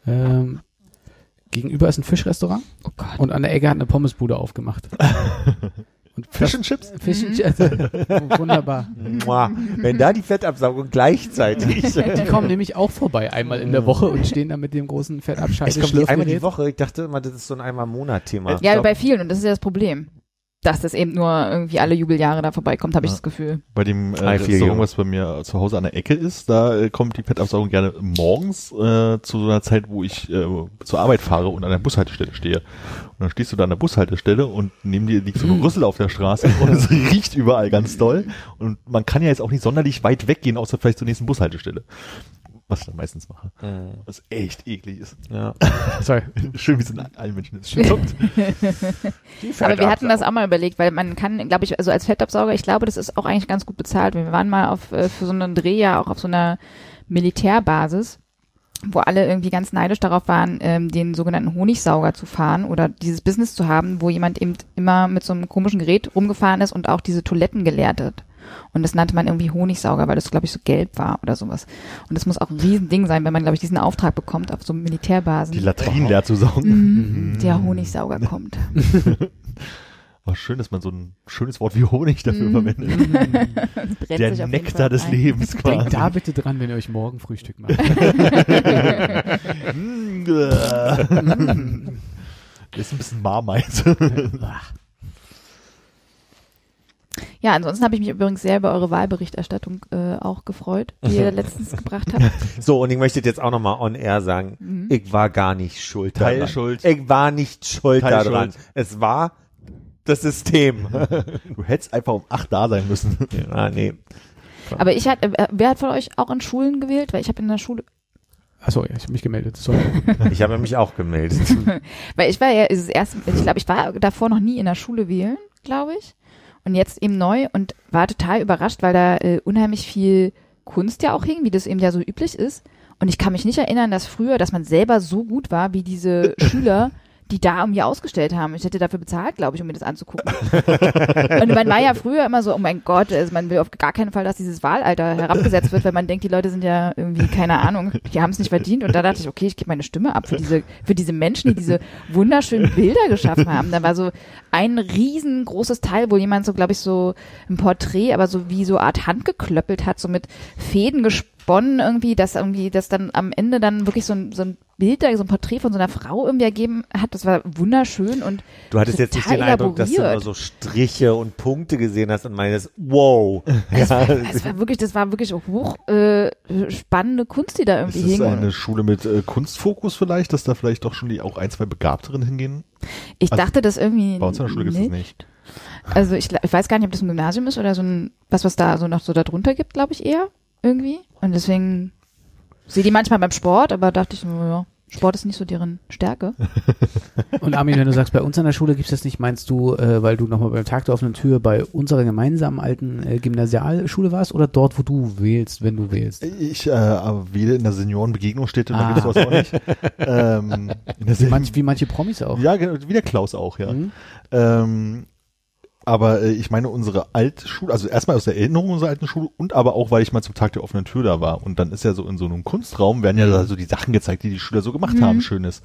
Ähm, gegenüber ist ein Fischrestaurant Oh Gott. und an der Ecke hat eine Pommesbude aufgemacht. Und Fish and Chips? Fisch Mhm. wunderbar. Mua. wenn da die Fettabsaugung gleichzeitig. Die kommen nämlich auch vorbei einmal in der Woche und stehen da mit dem großen die einmal die Woche. Ich dachte immer, das ist so ein einmal Monat Thema. Ja, bei vielen. Und das ist ja das Problem. Dass das eben nur irgendwie alle Jubeljahre da vorbeikommt, habe ich Ja. das Gefühl. Bei dem äh, Restaurant, was bei mir zu Hause an der Ecke ist, da äh, kommt die Fettabsaugung gerne morgens äh, zu so einer Zeit, wo ich äh, zur Arbeit fahre und an der Bushaltestelle stehe. Und dann stehst du da an der Bushaltestelle und neben dir liegt so ein Rüssel auf der Straße und es riecht überall ganz doll. Und man kann ja jetzt auch nicht sonderlich weit weggehen, außer vielleicht zur nächsten Bushaltestelle. Was ich dann meistens mache. Mhm. Was echt eklig ist. Ja. Sorry. Schön, wie es in allen Menschen ist. Aber wir hatten das auch mal überlegt, weil man kann, glaube ich, also als Fettabsauger, ich glaube, das ist auch eigentlich ganz gut bezahlt. Wir waren mal auf, äh, für so einen Dreh ja auch auf so einer Militärbasis, wo alle irgendwie ganz neidisch darauf waren, ähm, den sogenannten Honigsauger zu fahren oder dieses Business zu haben, wo jemand eben immer mit so einem komischen Gerät rumgefahren ist und auch diese Toiletten geleert hat. Und das nannte man irgendwie Honigsauger, weil das, glaube ich, so gelb war oder sowas. Und das muss auch ein Riesending sein, wenn man, glaube ich, diesen Auftrag bekommt auf so Militärbasen. Die Latrinen leer zu saugen. Mhm, der Honigsauger kommt. Aber schön, dass man so ein schönes Wort wie Honig dafür Mhm. verwendet. Brennt Der Nektar des ein. Lebens Denkt quasi. da bitte dran, wenn ihr euch morgen Frühstück macht. Ist ein bisschen Marmeise. Ja, ansonsten habe ich mich übrigens sehr über eure Wahlberichterstattung äh, auch gefreut, die ihr letztens gebracht habt. So, und ich möchte jetzt auch nochmal on air sagen, Mhm. ich war gar nicht schuld daran. Teilschuld. Ich war nicht schuld Teilschuld. daran. Es war das System. Du hättest einfach um acht da sein müssen. ah, nee. Aber ich hatte, äh, wer hat von euch auch in Schulen gewählt? Weil ich habe in der Schule, Achso, ja, ich habe mich gemeldet. Sorry. Ich habe mich auch gemeldet. weil ich war ja ist das erste, ich glaube, ich war davor noch nie in der Schule wählen, glaube ich. Und jetzt eben neu und war total überrascht, weil da äh, unheimlich viel Kunst ja auch hing, wie das eben ja so üblich ist. Und ich kann mich nicht erinnern, dass früher, dass man selber so gut war wie diese Schüler, die da irgendwie ausgestellt haben. Ich hätte dafür bezahlt, glaube ich, um mir das anzugucken. und man war ja früher immer so, oh mein Gott, also man will auf gar keinen Fall, dass dieses Wahlalter herabgesetzt wird, weil man denkt, die Leute sind ja irgendwie, keine Ahnung, die haben es nicht verdient. Und da dachte ich, okay, ich gebe meine Stimme ab für diese, für diese Menschen, die diese wunderschönen Bilder geschaffen haben. Da war so ein riesengroßes Teil, wo jemand so, glaube ich, so ein Porträt, aber so wie so Art handgeklöppelt hat, so mit Fäden gesponnen irgendwie, dass irgendwie, das dann am Ende dann wirklich so ein, so ein Bild, da, so ein Porträt von so einer Frau irgendwie ergeben hat. Das war wunderschön und Du hattest jetzt nicht den Eindruck, dass du nur elaboriert. so Striche und Punkte gesehen hast und meinst, wow. es war, es war wirklich, das war wirklich hoch äh, spannende Kunst, die da Ist irgendwie es hing. eine Schule mit äh, Kunstfokus vielleicht, dass da vielleicht doch schon die auch ein, zwei Begabteren hingehen? Ich Also, dachte das irgendwie Bei uns in der Schule gibt es das nicht. Also ich, ich weiß gar nicht, ob das ein Gymnasium ist oder so ein, was, was da so noch so darunter gibt, glaube ich eher irgendwie. Und deswegen sehe die manchmal beim Sport, aber dachte ich, ja, Sport ist nicht so deren Stärke. Und Armin, wenn du sagst, bei uns an der Schule gibt's das nicht, meinst du, äh, weil du nochmal beim Tag der offenen Tür bei unserer gemeinsamen alten äh, Gymnasialschule warst oder dort, wo du wählst, wenn du wählst? Ich äh, aber wähle in der Seniorenbegegnungsstätte, da Ah. gibt es sowas auch nicht. ähm, Wie, manch, wie manche Promis auch. ja, genau, wie der Klaus auch, ja. Mhm. Ähm, aber äh, ich meine unsere Altschule, also erstmal aus der Erinnerung unserer alten Schule und aber auch, weil ich mal zum Tag der offenen Tür da war. Und dann ist ja so in so einem Kunstraum, werden ja da so die Sachen gezeigt, die die Schüler so gemacht haben, Schönes.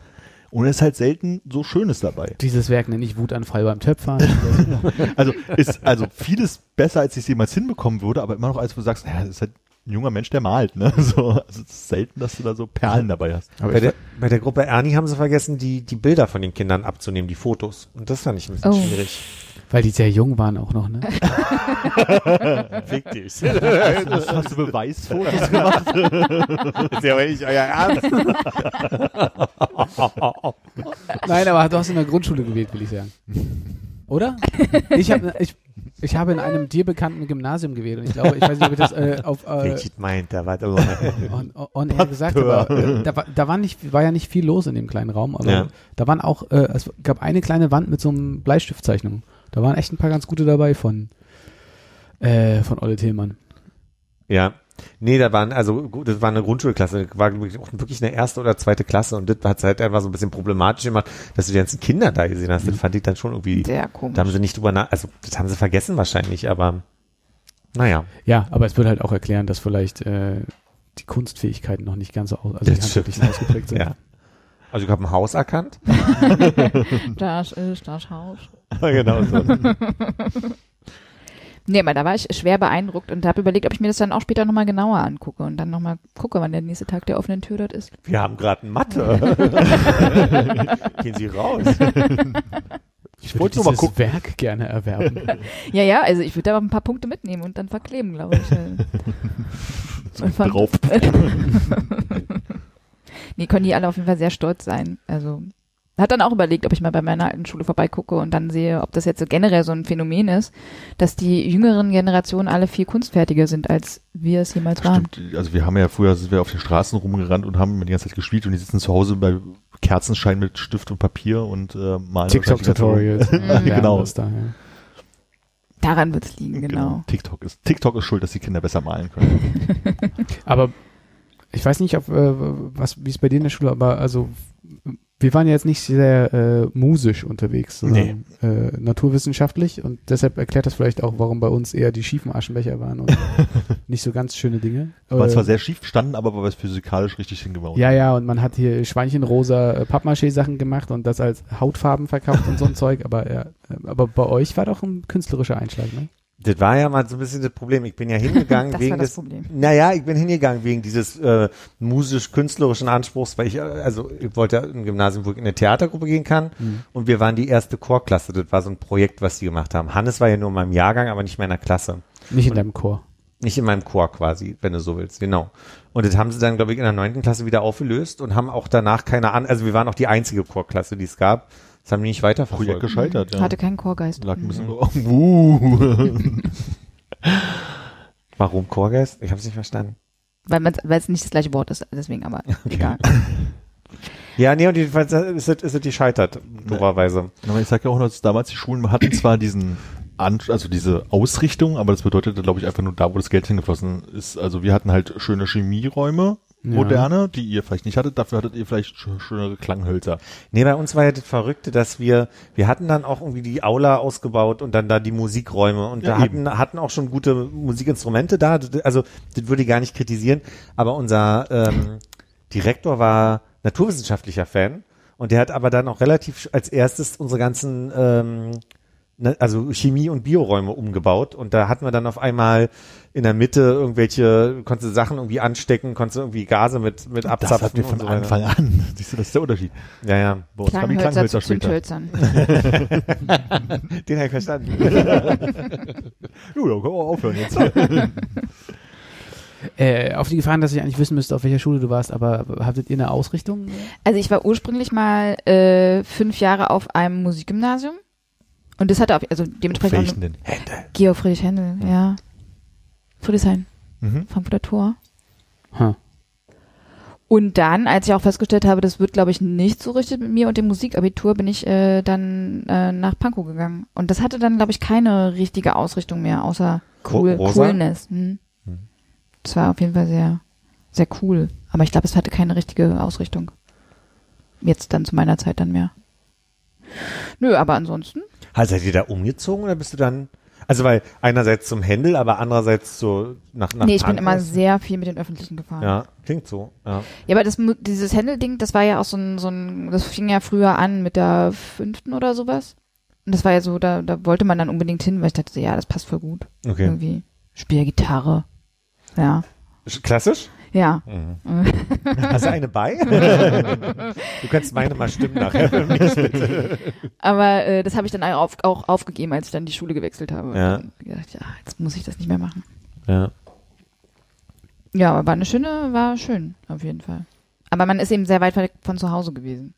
Und es ist halt selten so Schönes dabei. Dieses Werk nenne ich Wutanfall beim Töpfern. Also ist also vieles besser, als ich es jemals hinbekommen würde, aber immer noch als du sagst, naja, das ist halt ein junger Mensch, der malt, ne? So, also es ist selten, dass du da so Perlen dabei hast. Aber Bei der, bei der Gruppe Ernie haben sie vergessen, die, die Bilder von den Kindern abzunehmen, die Fotos. Und das fand ich ein bisschen Oh. schwierig. Weil die sehr jung waren auch noch, ne? Fick dich. Hast, hast du Beweisfotos gemacht? ist ja aber nicht euer Ernst. Nein, aber du hast in der Grundschule gewählt, will ich sagen. Oder? Ich habe ich, ich habe in einem dir bekannten Gymnasium gewählt und ich glaube, ich weiß nicht, ob ich das äh, auf äh, meint er? Warte mal. on, on air gesagt, aber äh, da, war, da war nicht, war ja nicht viel los in dem kleinen Raum, aber Ja. da waren auch, äh, es gab eine kleine Wand mit so einem Bleistiftzeichnung. Da waren echt ein paar ganz gute dabei von äh, von Olle Tillmann. Ja. Nee, da waren, also das war eine Grundschulklasse, war wirklich auch wirklich eine erste oder zweite Klasse und das hat halt einfach so ein bisschen problematisch gemacht, dass du die ganzen Kinder da gesehen hast. Das fand ich dann schon irgendwie, Sehr komisch. da haben sie nicht drüber nach, also das haben sie vergessen wahrscheinlich, aber naja. Ja, aber es würde halt auch erklären, dass vielleicht äh, die Kunstfähigkeiten noch nicht ganz so aus, also handwerklichen ausgeprägt sind. Ja. Also ich habe ein Haus erkannt. Das ist das Haus. genau so. Nee, aber da war ich schwer beeindruckt und habe überlegt, ob ich mir das dann auch später nochmal genauer angucke und dann nochmal gucke, wann der nächste Tag der offenen Tür dort ist. Wir haben gerade ein Mathe. Gehen Sie raus. Ich wollte wollte nur mal gucken. Werk gerne erwerben. Ja, ja, also ich würde da aber ein paar Punkte mitnehmen und dann verkleben, glaube ich. Und fand- Drauf. Nee, können die alle auf jeden Fall sehr stolz sein. Also hat dann auch überlegt, ob ich mal bei meiner alten Schule vorbeigucke und dann sehe, ob das jetzt so generell so ein Phänomen ist, dass die jüngeren Generationen alle viel kunstfertiger sind, als wir es jemals waren. Stimmt, also wir haben ja früher sind wir auf den Straßen rumgerannt und haben die ganze Zeit gespielt und die sitzen zu Hause bei Kerzenschein mit Stift und Papier und äh, malen TikTok-Tutorials. Genau. Da, ja. Daran wird es liegen, genau. TikTok ist TikTok ist schuld, dass die Kinder besser malen können. Aber ich weiß nicht, ob, äh, was, wie es bei dir in der Schule, aber also wir waren ja jetzt nicht sehr äh, musisch unterwegs, sondern äh, naturwissenschaftlich und deshalb erklärt das vielleicht auch, warum bei uns eher die schiefen Aschenbecher waren und nicht so ganz schöne Dinge. War Äh, zwar sehr schief standen, aber war es physikalisch richtig hingebaut. ja, ja, und man hat hier Schweinchenrosa äh, Pappmaché-Sachen gemacht und das als Hautfarben verkauft und so ein Zeug, aber ja, äh, aber bei euch war doch ein künstlerischer Einschlag, ne? Das war ja mal so ein bisschen das Problem. Ich bin ja hingegangen Das wegen war das des, Problem. naja, ich bin hingegangen wegen dieses äh, musisch-künstlerischen Anspruchs, weil ich, äh, also ich wollte ja ein Gymnasium, wo ich in eine Theatergruppe gehen kann Mhm. und wir waren die erste Chorklasse. Das war so ein Projekt, was die gemacht haben. Hannes war ja nur in meinem Jahrgang, aber nicht in meiner Klasse. Nicht in deinem Chor. Nicht in meinem Chor quasi, wenn du so willst, genau. Und das haben sie dann, glaube ich, in der neunten Klasse wieder aufgelöst und haben auch danach keine an, also wir waren auch die einzige Chorklasse, die es gab. Das haben die nicht Projekt weiterverfolgt. gescheitert, ja. Hatte keinen Chorgeist. Lag ein bisschen, uh. Warum Chorgeist? Ich habe es nicht verstanden. Weil man weil es nicht das gleiche Wort ist, deswegen aber egal. Ja, nee, und jedenfalls ist es, ist es gescheitert, doberweise. Aber ich sag ja auch, dass damals die Schulen hatten zwar diesen also diese Ausrichtung, aber das bedeutete, glaube ich, einfach nur da, wo das Geld hingeflossen ist. Also wir hatten halt schöne Chemieräume, Ja. moderne, die ihr vielleicht nicht hattet, dafür hattet ihr vielleicht sch- schönere Klanghölzer. Nee, bei uns war ja das Verrückte, dass wir, wir hatten dann auch irgendwie die Aula ausgebaut und dann da die Musikräume und Ja, da hatten, hatten auch schon gute Musikinstrumente da. Also, das würde ich gar nicht kritisieren, aber unser ähm, Direktor war naturwissenschaftlicher Fan und der hat aber dann auch relativ als erstes unsere ganzen ähm, also Chemie- und Bioräume umgebaut und da hatten wir dann auf einmal in der Mitte irgendwelche, konntest du Sachen irgendwie anstecken, konntest du irgendwie Gase mit, mit Das abzapfen. hatten wir von so. Anfang an. Siehst du, das ist der Unterschied. Ja, ja. Bei uns kamen die Klanghölzer später. Zündhölzern. Den habe ich verstanden. Jo, da können wir aufhören jetzt. Äh, auf die Gefahren, dass ich eigentlich wissen müsste, auf welcher Schule du warst, aber hattet ihr eine Ausrichtung? Also ich war ursprünglich mal äh, fünf Jahre auf einem Musikgymnasium. Und das hatte auch, also dementsprechend auch Welchen denn? Georg Friedrich Händel, ja. Friedrichshain, Mhm. Frankfurter Tor. Huh. Und dann, als ich auch festgestellt habe, das wird, glaube ich, nicht so richtig mit mir und dem Musikabitur, bin ich äh, dann äh, nach Pankow gegangen. Und das hatte dann, glaube ich, keine richtige Ausrichtung mehr, außer cool, rosa? Coolness. Hm. Das war auf jeden Fall sehr, sehr cool. Aber ich glaube, es hatte keine richtige Ausrichtung. Jetzt dann zu meiner Zeit dann mehr. Nö, aber ansonsten. Also seid ihr da umgezogen oder bist du dann, also weil einerseits zum Händel, aber andererseits so nach, nach nee, ich bin immer sehr viel mit den Öffentlichen gefahren. Ja, klingt so, ja. Ja, aber das, Mu- dieses Händel-Ding, das war ja auch so ein, so ein, das fing ja früher an mit der fünften oder sowas. Und das war ja so, da, da wollte man dann unbedingt hin, weil ich dachte, ja, das passt voll gut. Okay. Irgendwie. Spiel Gitarre. Ja. Klassisch? Ja. Hast du eine bei? du kannst meine mal stimmen nachher für mich, bitte. Aber äh, das habe ich dann auch, auf, auch aufgegeben, als ich dann die Schule gewechselt habe. Ja. Gedacht, ja, jetzt muss ich das nicht mehr machen. Ja. Ja, aber war eine schöne, war schön, auf jeden Fall. Aber man ist eben sehr weit weg von zu Hause gewesen.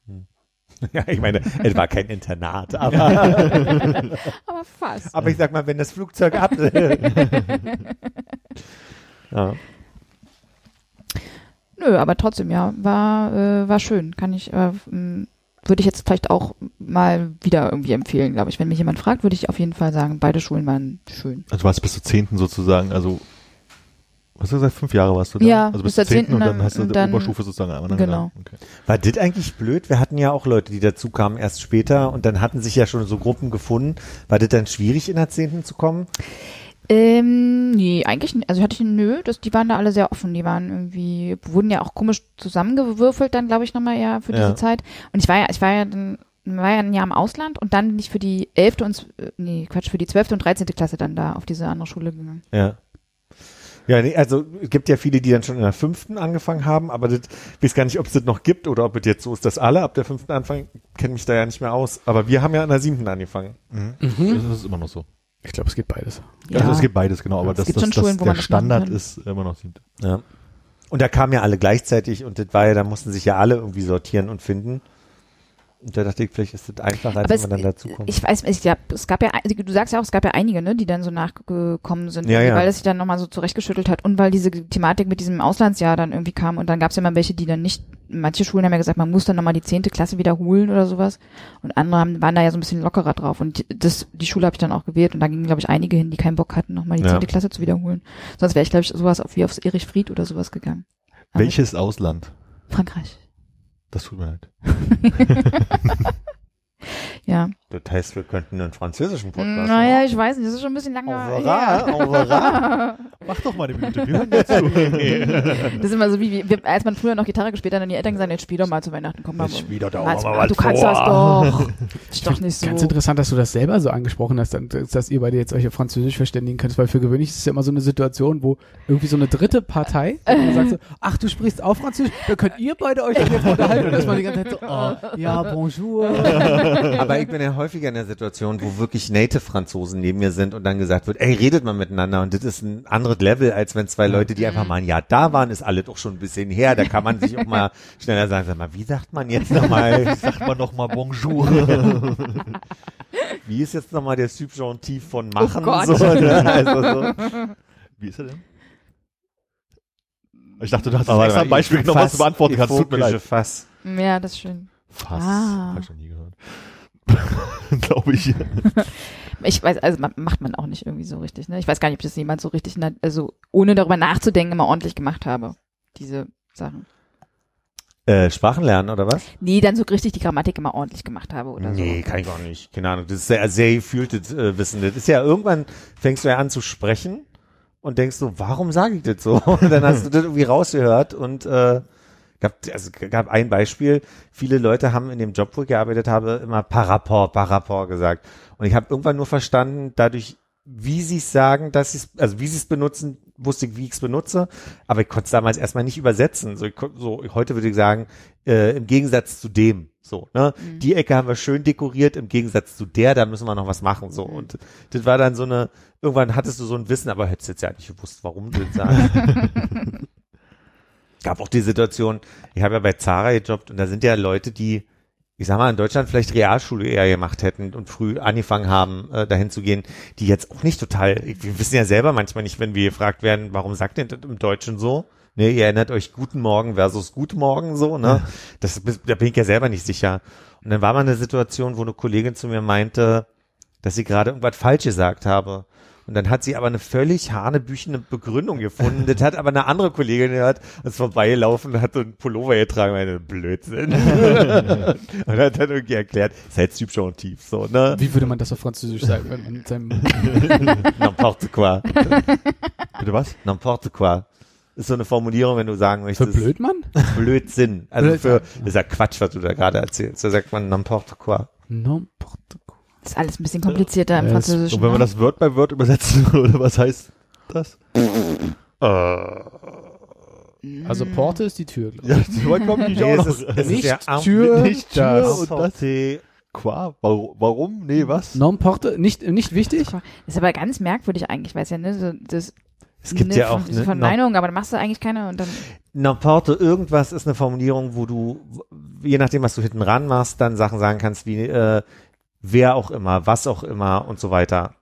ja, ich meine, es war kein Internat, aber, Aber fast. aber ich sag mal, wenn das Flugzeug ab... ja. Nö, aber trotzdem, ja, war, äh, war schön. Kann ich, äh, würde ich jetzt vielleicht auch mal wieder irgendwie empfehlen, glaube ich. Wenn mich jemand fragt, würde ich auf jeden Fall sagen, beide Schulen waren schön. Also du warst bis zur zehnten sozusagen, also hast du gesagt, fünf Jahre warst du da? Ja, also bis bis zur zehnten und dann hast du und die Oberstufe sozusagen einmal Genau. Okay. War das eigentlich blöd? Wir hatten ja auch Leute, die dazu kamen erst später und dann hatten sich ja schon so Gruppen gefunden. War das dann schwierig, in der Zehnten zu kommen? Ähm, nee, eigentlich, n- also hatte ich, nö, das, die waren da alle sehr offen. Die waren irgendwie, wurden ja auch komisch zusammengewürfelt dann, glaube ich, nochmal ja für diese Ja. Zeit. Und ich war ja, ich war ja dann, war ja ein Jahr im Ausland und dann bin ich für die elfte und, äh, nee, Quatsch, für die zwölfte und dreizehnte Klasse dann da auf diese andere Schule gegangen. Ja. Ja, nee, also es gibt ja viele, die dann schon in der fünften angefangen haben, aber das, ich weiß gar nicht, ob es das noch gibt oder ob es jetzt so ist, dass alle ab der fünften anfangen, kenne mich da ja nicht mehr aus. Aber wir haben ja in der siebten angefangen. Das ist immer noch so. Ich glaube, es geht beides. Also es gibt beides, genau, aber Es das, gibt das, schon das, Schulen, wo der man das machen Standard ist immer noch siebte. Ja. Und da kamen ja alle gleichzeitig und das war ja, da mussten sich ja alle irgendwie sortieren und finden. Und da dachte ich, vielleicht ist das einfacher, als wenn man dann dazu kommt. ich weiß, ich glaube, es gab ja, ein- du sagst ja auch, es gab ja einige, ne, die dann so nachgekommen sind, Ja, ja. weil es sich dann nochmal so zurechtgeschüttelt hat und weil diese Thematik mit diesem Auslandsjahr dann irgendwie kam und dann gab es ja mal welche, die dann nicht, manche Schulen haben ja gesagt, man muss dann nochmal die zehnte Klasse wiederholen oder sowas und andere haben, waren da ja so ein bisschen lockerer drauf und die- das, die Schule habe ich dann auch gewählt und da gingen, glaube ich, einige hin, die keinen Bock hatten, nochmal die Ja. zehnte Klasse zu wiederholen. Sonst wäre ich, glaube ich, sowas auf, wie aufs Erich Fried oder sowas gegangen. Aber Welches Ausland? Frankreich. Das tut mir leid. Ja. Das heißt, wir könnten einen französischen Podcast Naja, ich weiß nicht, das ist schon ein bisschen lange machen. Au revoir, au revoir. Mach doch mal eine Minute, wir hören dir zu. Das ist immer so wie, wie als man früher noch Gitarre gespielt hat, und die Eltern gesagt, jetzt spiel doch mal zu Weihnachten, komm mal. Jetzt spiel doch da auch mal was Du kannst vor. das doch. Ist doch nicht so. Ganz interessant, dass du das selber so angesprochen hast, dass, dass ihr beide jetzt euch auf Französisch verständigen könnt, weil für gewöhnlich ist es ja immer so eine Situation, wo irgendwie so eine dritte Partei sagt so, ach, du sprichst auch Französisch, dann könnt ihr beide euch dann jetzt unterhalten. Und dass man die ganze Zeit so, oh, ja, bonjour. Aber ich bin ja häufiger in der Situation, wo wirklich Native-Franzosen neben mir sind und dann gesagt wird, ey, redet mal miteinander und das ist ein anderes Level, als wenn zwei Leute, die einfach mal ein Jahr da waren, ist alles doch schon ein bisschen her, da kann man sich auch mal schneller sagen, sag mal, wie sagt man jetzt nochmal, Sagt man noch mal Bonjour. wie ist jetzt nochmal der Subjunktiv von machen? Gott. so, ne? also so. Wie ist er denn? Ich dachte, du hast Aber extra ein Beispiel genommen, was du beantworten kannst. Tut mir leid. Fass. Ja, das ist schön. Fass. Ah. Hab ich noch nie gehört. Glaube ich. Ich weiß, also ma- macht man auch nicht irgendwie so richtig, ne? Ich weiß gar nicht, ob das jemand so richtig, also ohne darüber nachzudenken, immer ordentlich gemacht habe. Diese Sachen. Äh, Sprachen lernen oder was? Nee, dann so richtig die Grammatik immer ordentlich gemacht habe oder Nee, so. kann ich auch nicht. Keine Ahnung. Das ist sehr, sehr gefühltes äh, Wissen. Das ist ja irgendwann fängst du ja an zu sprechen und denkst so, warum sage ich das so? Und dann hast du das irgendwie rausgehört und äh, gab, also gab ein Beispiel. Viele Leute haben in dem Job, wo ich gearbeitet habe, immer par rapport, par rapport gesagt. Und ich habe irgendwann nur verstanden, dadurch, wie sie es sagen, dass sie es, also wie sie es benutzen, wusste ich, wie ich es benutze, aber ich konnte es damals erstmal nicht übersetzen. So, ich, so heute würde ich sagen, äh, im Gegensatz zu dem, so, ne? Die Ecke haben wir schön dekoriert, im Gegensatz zu der, da müssen wir noch was machen, so. Und das war dann so eine, irgendwann hattest du so ein Wissen, aber hättest jetzt ja nicht gewusst, warum du das sagst. Gab auch die Situation, ich habe ja bei Zara gejobbt und da sind ja Leute, die, ich sag mal, in Deutschland vielleicht Realschule eher gemacht hätten und früh angefangen haben, äh, dahin zu gehen, die jetzt auch nicht total, wir wissen ja selber manchmal nicht, wenn wir gefragt werden, warum sagt ihr das im Deutschen so? Ne, ihr erinnert euch Guten Morgen versus Guten Morgen so, ne? Das, da bin ich ja selber nicht sicher. Und dann war mal eine Situation, wo eine Kollegin zu mir meinte, dass sie gerade irgendwas falsch gesagt habe. Und dann hat sie aber eine völlig hanebüchene Begründung gefunden. Das hat aber eine andere Kollegin gehört, ist vorbeigelaufen und hat so einen Pullover getragen, meine Blödsinn. und hat dann irgendwie erklärt, ist halt subjunktiv, so, ne? Wie würde man das auf Französisch sagen, wenn man mit seinem N'importe quoi. Bitte was? N'importe quoi. Ist so eine Formulierung, wenn du sagen für möchtest. Blödmann? Blödsinn. Also Blödsinn. für, das ist ja Quatsch, was du da gerade erzählst. Da sagt man n'importe quoi. N'importe ist alles ein bisschen komplizierter im Französischen. Und wenn man ne? das Wort bei Wort übersetzen würde, was heißt das? Also Porte ist die Tür, glaube Ja, so weit ich Nee, auch es noch. ist, es ist Nicht am- Tür, nicht Tür das. und das. Qua? Warum? warum? Nee, was? Non Porte, nicht, nicht wichtig? Das ist aber ganz merkwürdig eigentlich, weiß ja, ne? So, das, Es gibt ne, ja auch ne, n'im- Meinungen, aber dann machst du eigentlich keine und dann. N'importe irgendwas ist eine Formulierung, wo du, je nachdem, was du hinten ran machst, dann Sachen sagen kannst wie äh, wer auch immer, was auch immer und so weiter.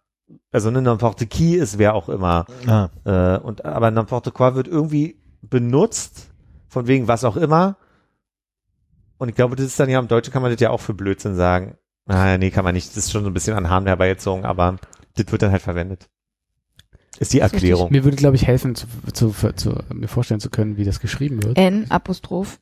Also ne, n'importe qui ist wer auch immer. Ah. Äh, und aber n'importe quoi wird irgendwie benutzt, von wegen was auch immer. Und ich glaube, das ist dann ja im Deutschen kann man das ja auch für Blödsinn sagen. Ah, nee, kann man nicht. Das ist schon so ein bisschen an Haaren herbeigezogen, aber das wird dann halt verwendet. Ist die Das ist. Erklärung. Mir würde, glaube ich, helfen, zu, zu, zu, mir vorstellen zu können, wie das geschrieben wird. N, Apostroph.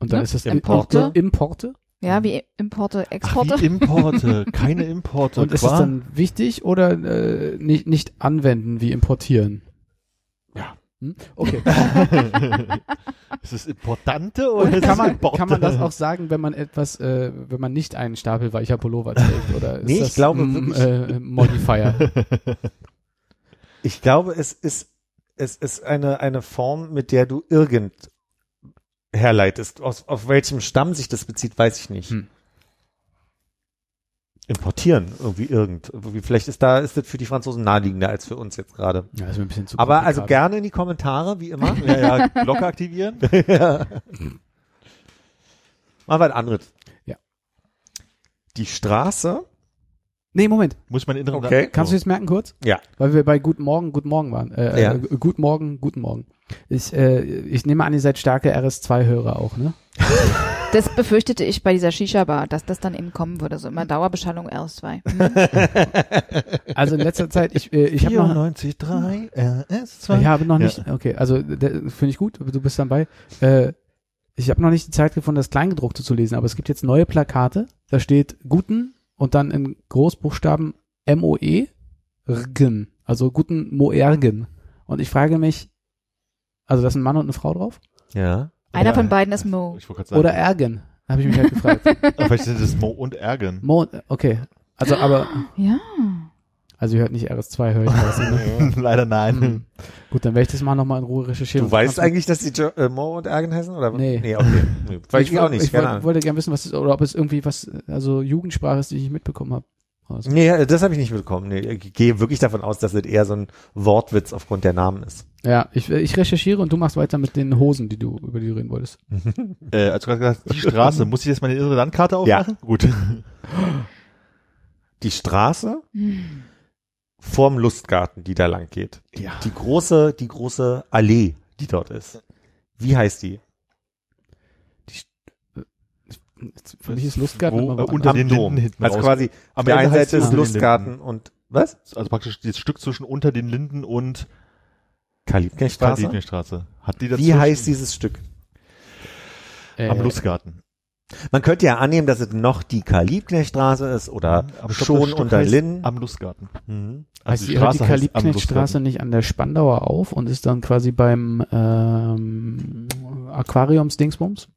Und dann ne? ist es Importe. Importe. Ja, wie Importe, Ach, Exporte. wie Importe, keine Importe. Und ist es dann wichtig oder äh, nicht, nicht anwenden wie importieren? Ja. Hm? Okay. ist es Importante oder kann es man, Importe? kann man das auch sagen, wenn man etwas, äh, wenn man nicht einen Stapel weicher Pullover trägt? Oder ist Nee, ich das glaube ein, wirklich- äh, Modifier? Ich glaube, es ist, es ist eine, eine Form, mit der du irgend herleitest. Aus, auf welchem Stamm sich das bezieht, weiß ich nicht. Hm. Importieren, irgendwie irgend. Irgendwie, vielleicht ist da, ist das für die Franzosen naheliegender als für uns jetzt gerade. Ja, ist mir ein bisschen zu Aber also gerne in die Kommentare, wie immer. ja, ja, Glocke aktivieren. ja. Mal was anderes. Ja. Die Straße. Nee, Moment. Muss meinen inneren Okay. Kannst du jetzt merken kurz? Ja. Weil wir bei Guten Morgen, Guten Morgen waren. Äh, Ja. äh, Guten Morgen, Guten Morgen. Ich, äh, ich nehme an, ihr seid starke RS2-Hörer auch, ne? Das befürchtete ich bei dieser Shisha-Bar, dass das dann eben kommen würde. So immer Dauerbeschallung RS2. Hm. Also in letzter Zeit, ich, äh, ich habe noch, 94,3 RS2. ich habe noch nicht, okay, also finde ich gut, du bist dabei. Äh, ich habe noch nicht die Zeit gefunden, das Kleingedruckte zu lesen, aber es gibt jetzt neue Plakate. Da steht Guten und dann in Großbuchstaben M-O-E, Rgen, also Guten Moergen. Und ich frage mich, also da ist ein Mann und eine Frau drauf? Ja. Einer Ja, von beiden ist Mo. Ich wollte gerade sagen. Oder Ergen? Habe ich mich halt gefragt. Vielleicht sind es Mo und Ergen. Mo, okay. Also, aber, Ja. Also ihr hört nicht RS2, höre ich raus. Ne? Leider nein. Hm. Gut, dann werde ich das mal nochmal in Ruhe recherchieren. Du weißt eigentlich, dass die jo äh, Mo und Ergen heißen? Oder? Nee. Nee, okay. Nee, weiß ich, auch nicht. Ich wollte, wollte gerne wissen, was ist, oder ob es irgendwie was, also Jugendsprache ist, die ich nicht mitbekommen habe. Also, Nee, äh, das habe ich nicht mitbekommen. Nee, ich gehe wirklich davon aus, dass es eher so ein Wortwitz aufgrund der Namen ist. ja, ich, ich recherchiere und du machst weiter mit den Hosen, die du, über die du reden wolltest. Äh, als du gerade gesagt die Straße, muss ich jetzt meine innere Landkarte aufmachen? Gut. Die Straße Hm. Vorm Lustgarten, die da lang geht. Ja. Die große, die große Allee, die dort ist. Wie heißt die? Für mich ist Lustgarten Wo, immer äh, unter Am den Dom. Linden hinten Also raus. quasi Am auf der einen Seite ist Lustgarten und was? Also praktisch das Stück zwischen unter den Linden und Kalibknechtstraße. Kalibnerstraße. Hat die dazu? Wie heißt dieses Stück? äh, Am Lustgarten. Man könnte ja annehmen, dass es noch die Kalibknechtstraße ist oder glaub, schon Stück unter Linden. Am Lustgarten. Mhm. Heißt die die, hört die Straße heißt am Kalibknechtstraße Lustgarten. nicht an der Spandauer auf und ist dann quasi beim ähm, Aquariums-Dingsbums?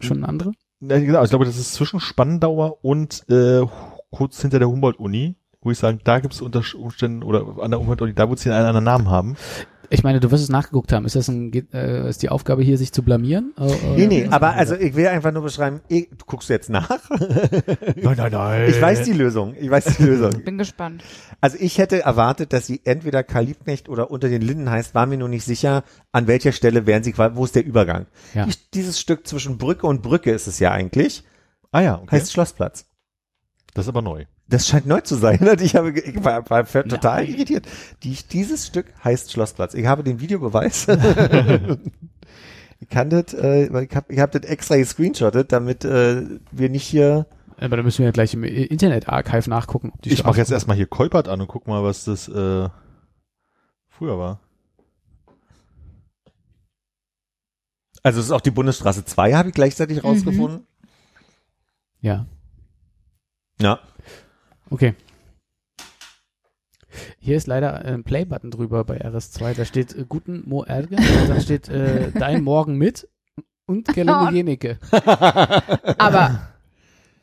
Schon eine andere? Ja, genau, ich glaube, das ist zwischen Spandauer und äh, kurz hinter der Humboldt-Uni, wo ich sagen, da gibt es unter Umständen oder an der Humboldt-Uni, da wird sie einen anderen Namen haben. Ich meine, du wirst es nachgeguckt haben. Ist das ein, äh, ist die Aufgabe hier, sich zu blamieren? Äh, Nee, nee, oder- aber also ich will einfach nur beschreiben, ich, du guckst jetzt nach. Nein, nein, nein. Ich weiß die Lösung. Ich weiß die Lösung. Bin gespannt. Also ich hätte erwartet, dass sie entweder Kalibknecht oder unter den Linden heißt, war mir nur nicht sicher, an welcher Stelle wären sie, quasi- wo ist der Übergang. Ja. Die, dieses Stück zwischen Brücke und Brücke ist es ja eigentlich, Ah ja, okay. heißt Schlossplatz. das ist aber neu. Das scheint neu zu sein. Und ich habe, ich war, war total Nein. irritiert. Die, dieses Stück heißt Schlossplatz. Ich habe den Videobeweis. ich kann das, äh, weil ich habe ich hab das extra gescreenshottet, damit äh, wir nicht hier Aber da müssen wir ja gleich im Internet-Archive nachgucken. Ob die Ich mache jetzt erstmal hier Kolpert an und guck mal, was das äh, früher war. Also es ist auch die Bundesstraße 2, habe ich gleichzeitig Mhm. rausgefunden. Ja, Ja. Okay. Hier ist leider ein Play-Button drüber bei RS2. Da steht äh, Guten Mo Erge, dann steht äh, Dein Morgen mit und Gelände Jenike. Aber.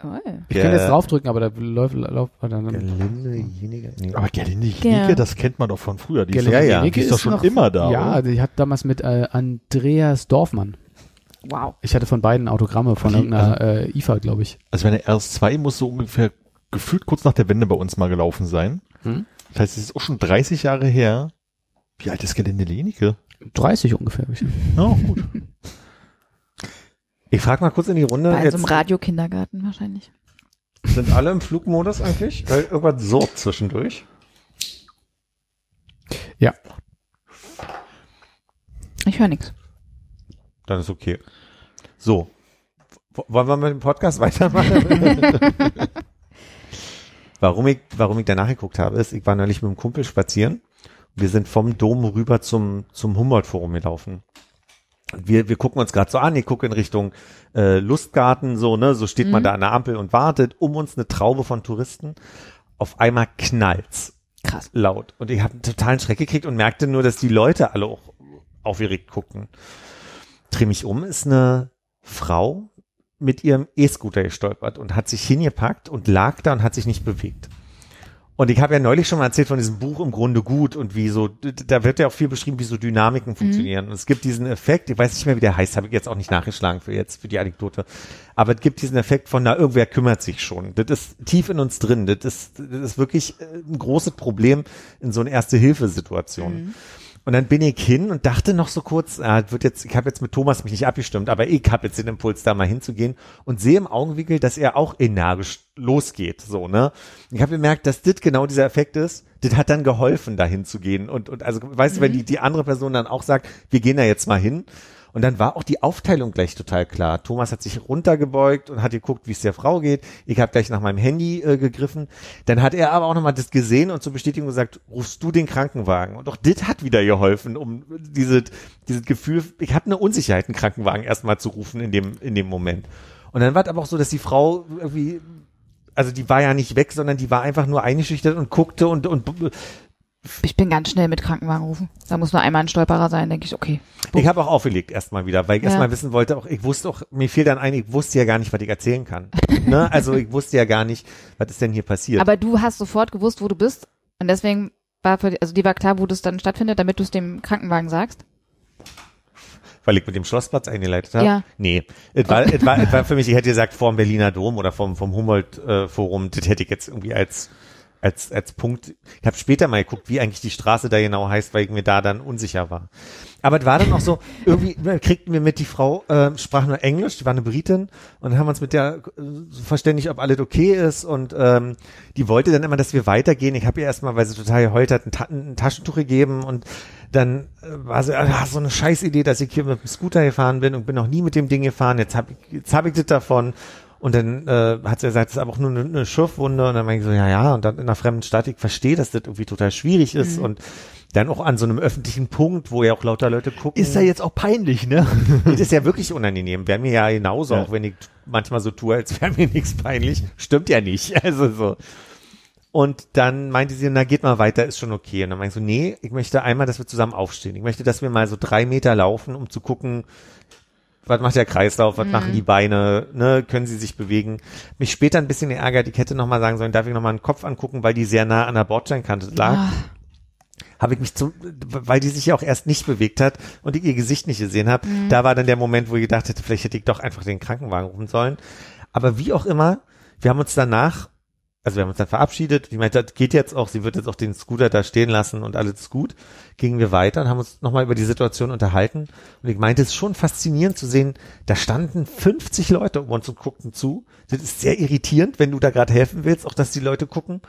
Oh. Ich kann jetzt draufdrücken, aber da läuft, läuft dann, Gelinde, jenige, nee. Aber Gerlinde Ja. Jenike, das kennt man doch von früher. Die ist Gelände doch, ja, Jenike die ist doch schon immer da, Ja, oder? die hat damals mit äh, Andreas Dorfmann. Wow. Ich hatte von beiden Autogramme von Die- irgendeiner äh, IFA, glaube ich. Also meine RS2 muss so ungefähr gefühlt kurz nach der Wende bei uns mal gelaufen sein. Hm? Das heißt, es ist auch schon 30 Jahre her. Wie alt ist Gerlinde Jenike? 30 ungefähr. Ja, gut. Ich frage mal kurz in die Runde. Bei so einem Jetzt Radiokindergarten wahrscheinlich. sind alle im Flugmodus eigentlich? Weil irgendwas surrt zwischendurch. Ja. Ich höre nichts. Dann ist okay. So. Wollen wir mit dem Podcast weitermachen? warum ich, warum ich da nachgeguckt habe, ist, ich war neulich mit einem Kumpel spazieren. Wir sind vom Dom rüber zum, zum Humboldt-Forum gelaufen. Wir, wir gucken uns gerade so an, ich gucke in Richtung äh, Lustgarten, so, ne, so steht man Mhm. da an der Ampel und wartet, um uns eine Traube von Touristen. Auf einmal knallt's Krass. laut. Und ich habe einen totalen Schreck gekriegt und merkte nur, dass die Leute alle auch aufgeregt gucken. Dreh mich um, ist eine Frau mit ihrem E-Scooter gestolpert und hat sich hingepackt und lag da und hat sich nicht bewegt. Und ich habe ja neulich schon mal erzählt von diesem Buch im Grunde gut und wie so, da wird ja auch viel beschrieben, wie so Dynamiken funktionieren. Und es gibt diesen Effekt, ich weiß nicht mehr, wie der heißt, habe ich jetzt auch nicht nachgeschlagen für jetzt, für die Anekdote. Aber es gibt diesen Effekt von, na, irgendwer kümmert sich schon. Das ist tief in uns drin. Das ist, das ist wirklich äh, ein großes Problem in so einer Erste-Hilfe-Situation. Und dann bin ich hin und dachte noch so kurz, ah, wird jetzt, ich habe jetzt mit Thomas mich nicht abgestimmt, aber ich habe jetzt den Impuls, da mal hinzugehen und sehe im Augenwinkel, dass er auch energisch losgeht, so, ne? Ich habe gemerkt, dass das genau dieser Effekt ist, das hat dann geholfen, da hinzugehen und, und also, weißt du, wenn die, die andere Person dann auch sagt, wir gehen da jetzt mal hin, und dann war auch die Aufteilung gleich total klar. Thomas hat sich runtergebeugt und hat geguckt, wie es der Frau geht. Ich habe gleich nach meinem Handy äh, gegriffen. Dann hat er aber auch nochmal das gesehen und zur Bestätigung gesagt, rufst du den Krankenwagen? Und auch das hat wieder geholfen, um diese, dieses Gefühl, ich hatte eine Unsicherheit, einen Krankenwagen erstmal zu rufen in dem, in dem Moment. Und dann war es aber auch so, dass die Frau irgendwie, also die war ja nicht weg, sondern die war einfach nur eingeschüchtert und guckte und, und ich bin ganz schnell mit Krankenwagen rufen. Da muss nur einmal ein Stolperer sein, denke ich, okay. Ich habe auch aufgelegt erstmal wieder, weil ich Ja. erstmal wissen wollte, auch ich wusste auch, mir fiel dann ein, ich wusste ja gar nicht, was ich erzählen kann. ne? Also ich wusste ja gar nicht, was ist denn hier passiert. Aber du hast sofort gewusst, wo du bist und deswegen war für, also die war klar, wo das dann stattfindet, damit du es dem Krankenwagen sagst. weil ich mit dem Schlossplatz eingeleitet habe? Ja. Nee. Es war, es war, es war für mich, ich hätte gesagt, vorm Berliner Dom oder vom, vom Humboldt-Forum, das hätte ich jetzt irgendwie als, als, als Punkt. Ich habe später mal geguckt, wie eigentlich die Straße da genau heißt, weil ich mir da dann unsicher war. Aber es war dann auch so, irgendwie kriegten wir mit, die Frau äh, sprach nur Englisch, die war eine Britin und haben uns mit der äh, verständigt, ob alles okay ist und ähm, die wollte dann immer, dass wir weitergehen. Ich habe ihr erstmal, weil sie total geheult hat, ein, Ta ein Taschentuch gegeben und dann äh, war sie, ah, so eine Scheißidee, dass ich hier mit dem Scooter gefahren bin und bin noch nie mit dem Ding gefahren. Jetzt habe ich, jetzt hab ich das davon. Und dann äh, hat sie gesagt, das ist aber auch nur eine, eine Schürfwunde. Und dann meinte ich so, ja, ja. Und dann in einer fremden Stadt, ich verstehe, dass das irgendwie total schwierig ist. Und dann auch an so einem öffentlichen Punkt, wo ja auch lauter Leute gucken. Ist ja jetzt auch peinlich, ne? Das ist ja wirklich unangenehm. Wäre mir ja genauso, Ja. auch wenn ich manchmal so tue, als wäre mir nichts peinlich. Stimmt ja nicht. Also so. Und dann meinte sie, na geht mal weiter, ist schon okay. Und dann meinte ich so, nee, ich möchte einmal, dass wir zusammen aufstehen. Ich möchte, dass wir mal so drei Meter laufen, um zu gucken, was macht der Kreislauf, was machen die Beine, ne, können sie sich bewegen. Mich später ein bisschen geärgert, ich hätte nochmal sagen sollen, darf ich nochmal einen Kopf angucken, weil die sehr nah an der Bordsteinkante lag? Ah, habe ich mich zum, weil die sich ja auch erst nicht bewegt hat und ich ihr Gesicht nicht gesehen habe, da war dann der Moment, wo ich gedacht hätte, vielleicht hätte ich doch einfach den Krankenwagen rufen sollen. Aber wie auch immer, wir haben uns danach, also wir haben uns dann verabschiedet, die meinte, das geht jetzt auch, sie wird jetzt auch den Scooter da stehen lassen und alles ist gut. Gingen wir weiter und haben uns nochmal über die Situation unterhalten. Und ich meinte, es ist schon faszinierend zu sehen, da standen 50 Leute um uns und guckten zu. Das ist sehr irritierend, wenn du da gerade helfen willst, auch dass die Leute gucken.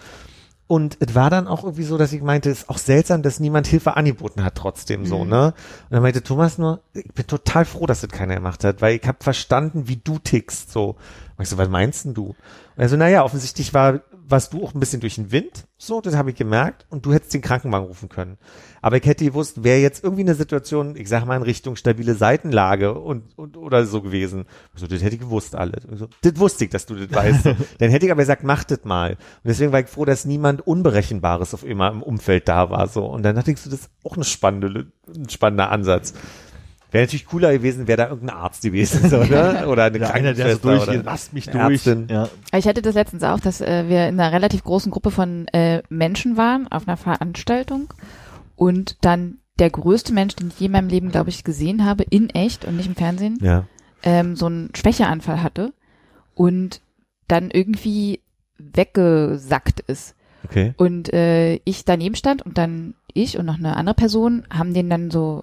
Und es war dann auch irgendwie so, dass ich meinte, es ist auch seltsam, dass niemand Hilfe angeboten hat trotzdem so, ne? Und dann meinte Thomas nur, ich bin total froh, dass das keiner gemacht hat, weil ich habe verstanden, wie du tickst, so. Und ich so, was meinst denn du? Und er so, naja, offensichtlich war, warst du auch ein bisschen durch den Wind, so, das habe ich gemerkt, und du hättest den Krankenwagen rufen können. Aber ich hätte gewusst, wäre jetzt irgendwie eine Situation, ich sag mal in Richtung stabile Seitenlage und, und oder so gewesen. So, das hätte ich gewusst alles. So, das wusste ich, dass du das weißt. Dann hätte ich aber gesagt, mach das mal. Und deswegen war ich froh, dass niemand Unberechenbares auf immer im Umfeld da war. So. Und dann dachte ich so, das ist auch eine spannende, ein spannender Ansatz. Wäre natürlich cooler gewesen, wäre da irgendein Arzt gewesen, so, ne? Oder eine Ja, einer, der so durch, oder lasst mich durch. Ärztin. Ja. Ich hatte das letztens auch, dass äh, wir in einer relativ großen Gruppe von äh, Menschen waren auf einer Veranstaltung und dann der größte Mensch, den ich je in meinem Leben, glaube ich, gesehen habe, in echt und nicht im Fernsehen, Ja. ähm, so einen Schwächeanfall hatte und dann irgendwie weggesackt ist. Okay. Und äh, ich daneben stand und dann ich und noch eine andere Person haben den dann so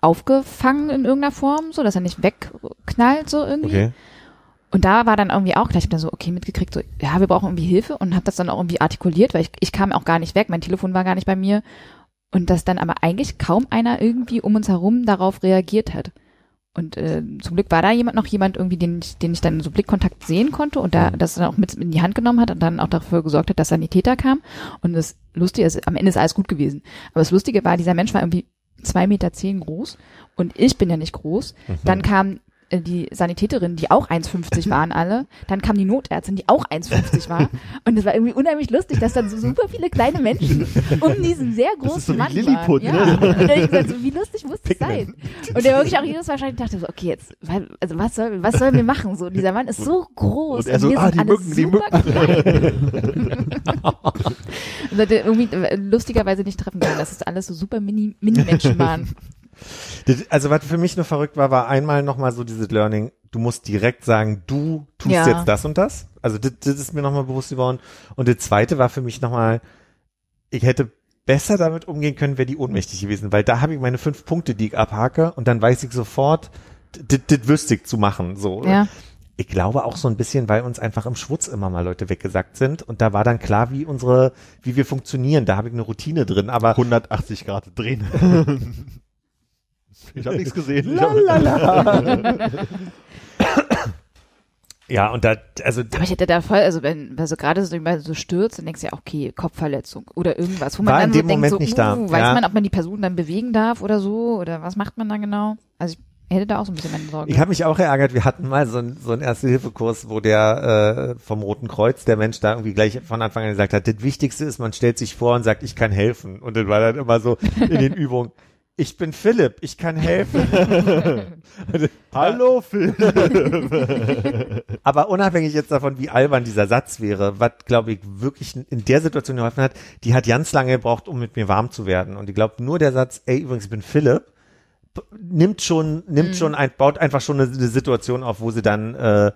aufgefangen in irgendeiner Form, so dass er nicht wegknallt so irgendwie. Okay. Und da war dann irgendwie auch gleich dann so, okay, mitgekriegt, so, ja, wir brauchen irgendwie Hilfe und habe das dann auch irgendwie artikuliert, weil ich, ich kam auch gar nicht weg, mein Telefon war gar nicht bei mir. Und dass dann aber eigentlich kaum einer irgendwie um uns herum darauf reagiert hat. Und äh, zum Glück war da jemand noch jemand irgendwie, den ich, den ich dann so Blickkontakt sehen konnte und da das dann auch mit in die Hand genommen hat und dann auch dafür gesorgt hat, dass Sanitäter kam. Und das Lustige ist, am Ende ist alles gut gewesen. Aber das Lustige war, dieser Mensch war irgendwie zwei Meter zehn groß und ich bin ja nicht groß. Dann kam die Sanitäterin, die auch 1,50 waren alle. Dann kam die Notärztin, die auch 1,50 war. Und es war irgendwie unheimlich lustig, dass dann so super viele kleine Menschen um diesen sehr großen ist so wie Mann Lilliput, waren. ne? Ja. Und dann ich gesagt, so, wie lustig muss das sein? Und der wirklich auch jedes wahrscheinlich dachte so, okay, jetzt, also was soll, was sollen wir machen? So, dieser Mann ist so groß. Und er so, wir ah, sind die alle Mücken, die super klein. Und hat irgendwie äh, lustigerweise nicht treffen können, dass es alles so super mini, Mini-Menschen waren. Also was für mich nur verrückt war, war einmal nochmal so dieses Learning, du musst direkt sagen, du tust Ja. jetzt das und das. Also das, das ist mir nochmal bewusst geworden. Und das zweite war für mich nochmal, ich hätte besser damit umgehen können, wäre die ohnmächtig gewesen, weil da habe ich meine fünf Punkte, die ich abhake und dann weiß ich sofort, das das wüsste ich zu machen. So. Ja. Ich glaube auch so ein bisschen, weil uns einfach im Schwutz immer mal Leute weggesackt sind und da war dann klar, wie unsere, wie wir funktionieren. Da habe ich eine Routine drin, aber 180 Grad drehen. ich habe nichts gesehen. Hab, ja, und da, also Aber ich hätte da voll, also wenn, also gerade so, wenn so stürzt, dann denkst du ja, okay, Kopfverletzung oder irgendwas, wo man War dann in so dem denkt, Moment so, nicht da. uh, weiß Ja. man, ob man die Person dann bewegen darf oder so, oder was macht man da genau? Also ich hätte da auch so ein bisschen meine Sorge. Ich habe mich auch geärgert, wir hatten mal so einen so einen Erste-Hilfe-Kurs, wo der äh, vom Roten Kreuz, der Mensch da irgendwie gleich von Anfang an gesagt hat, das Wichtigste ist, man stellt sich vor und sagt, ich kann helfen. Und dann war dann immer so in den Übungen, ich bin Philipp, ich kann helfen. Hallo Phil. Aber unabhängig jetzt davon, wie albern dieser Satz wäre, was, glaube ich, wirklich in der Situation geholfen hat, die hat ganz lange gebraucht, um mit mir warm zu werden. Und ich glaube, nur der Satz, ey, übrigens, ich bin Philipp, nimmt schon, nimmt schon ein, baut einfach schon eine, eine Situation auf, wo sie dann äh,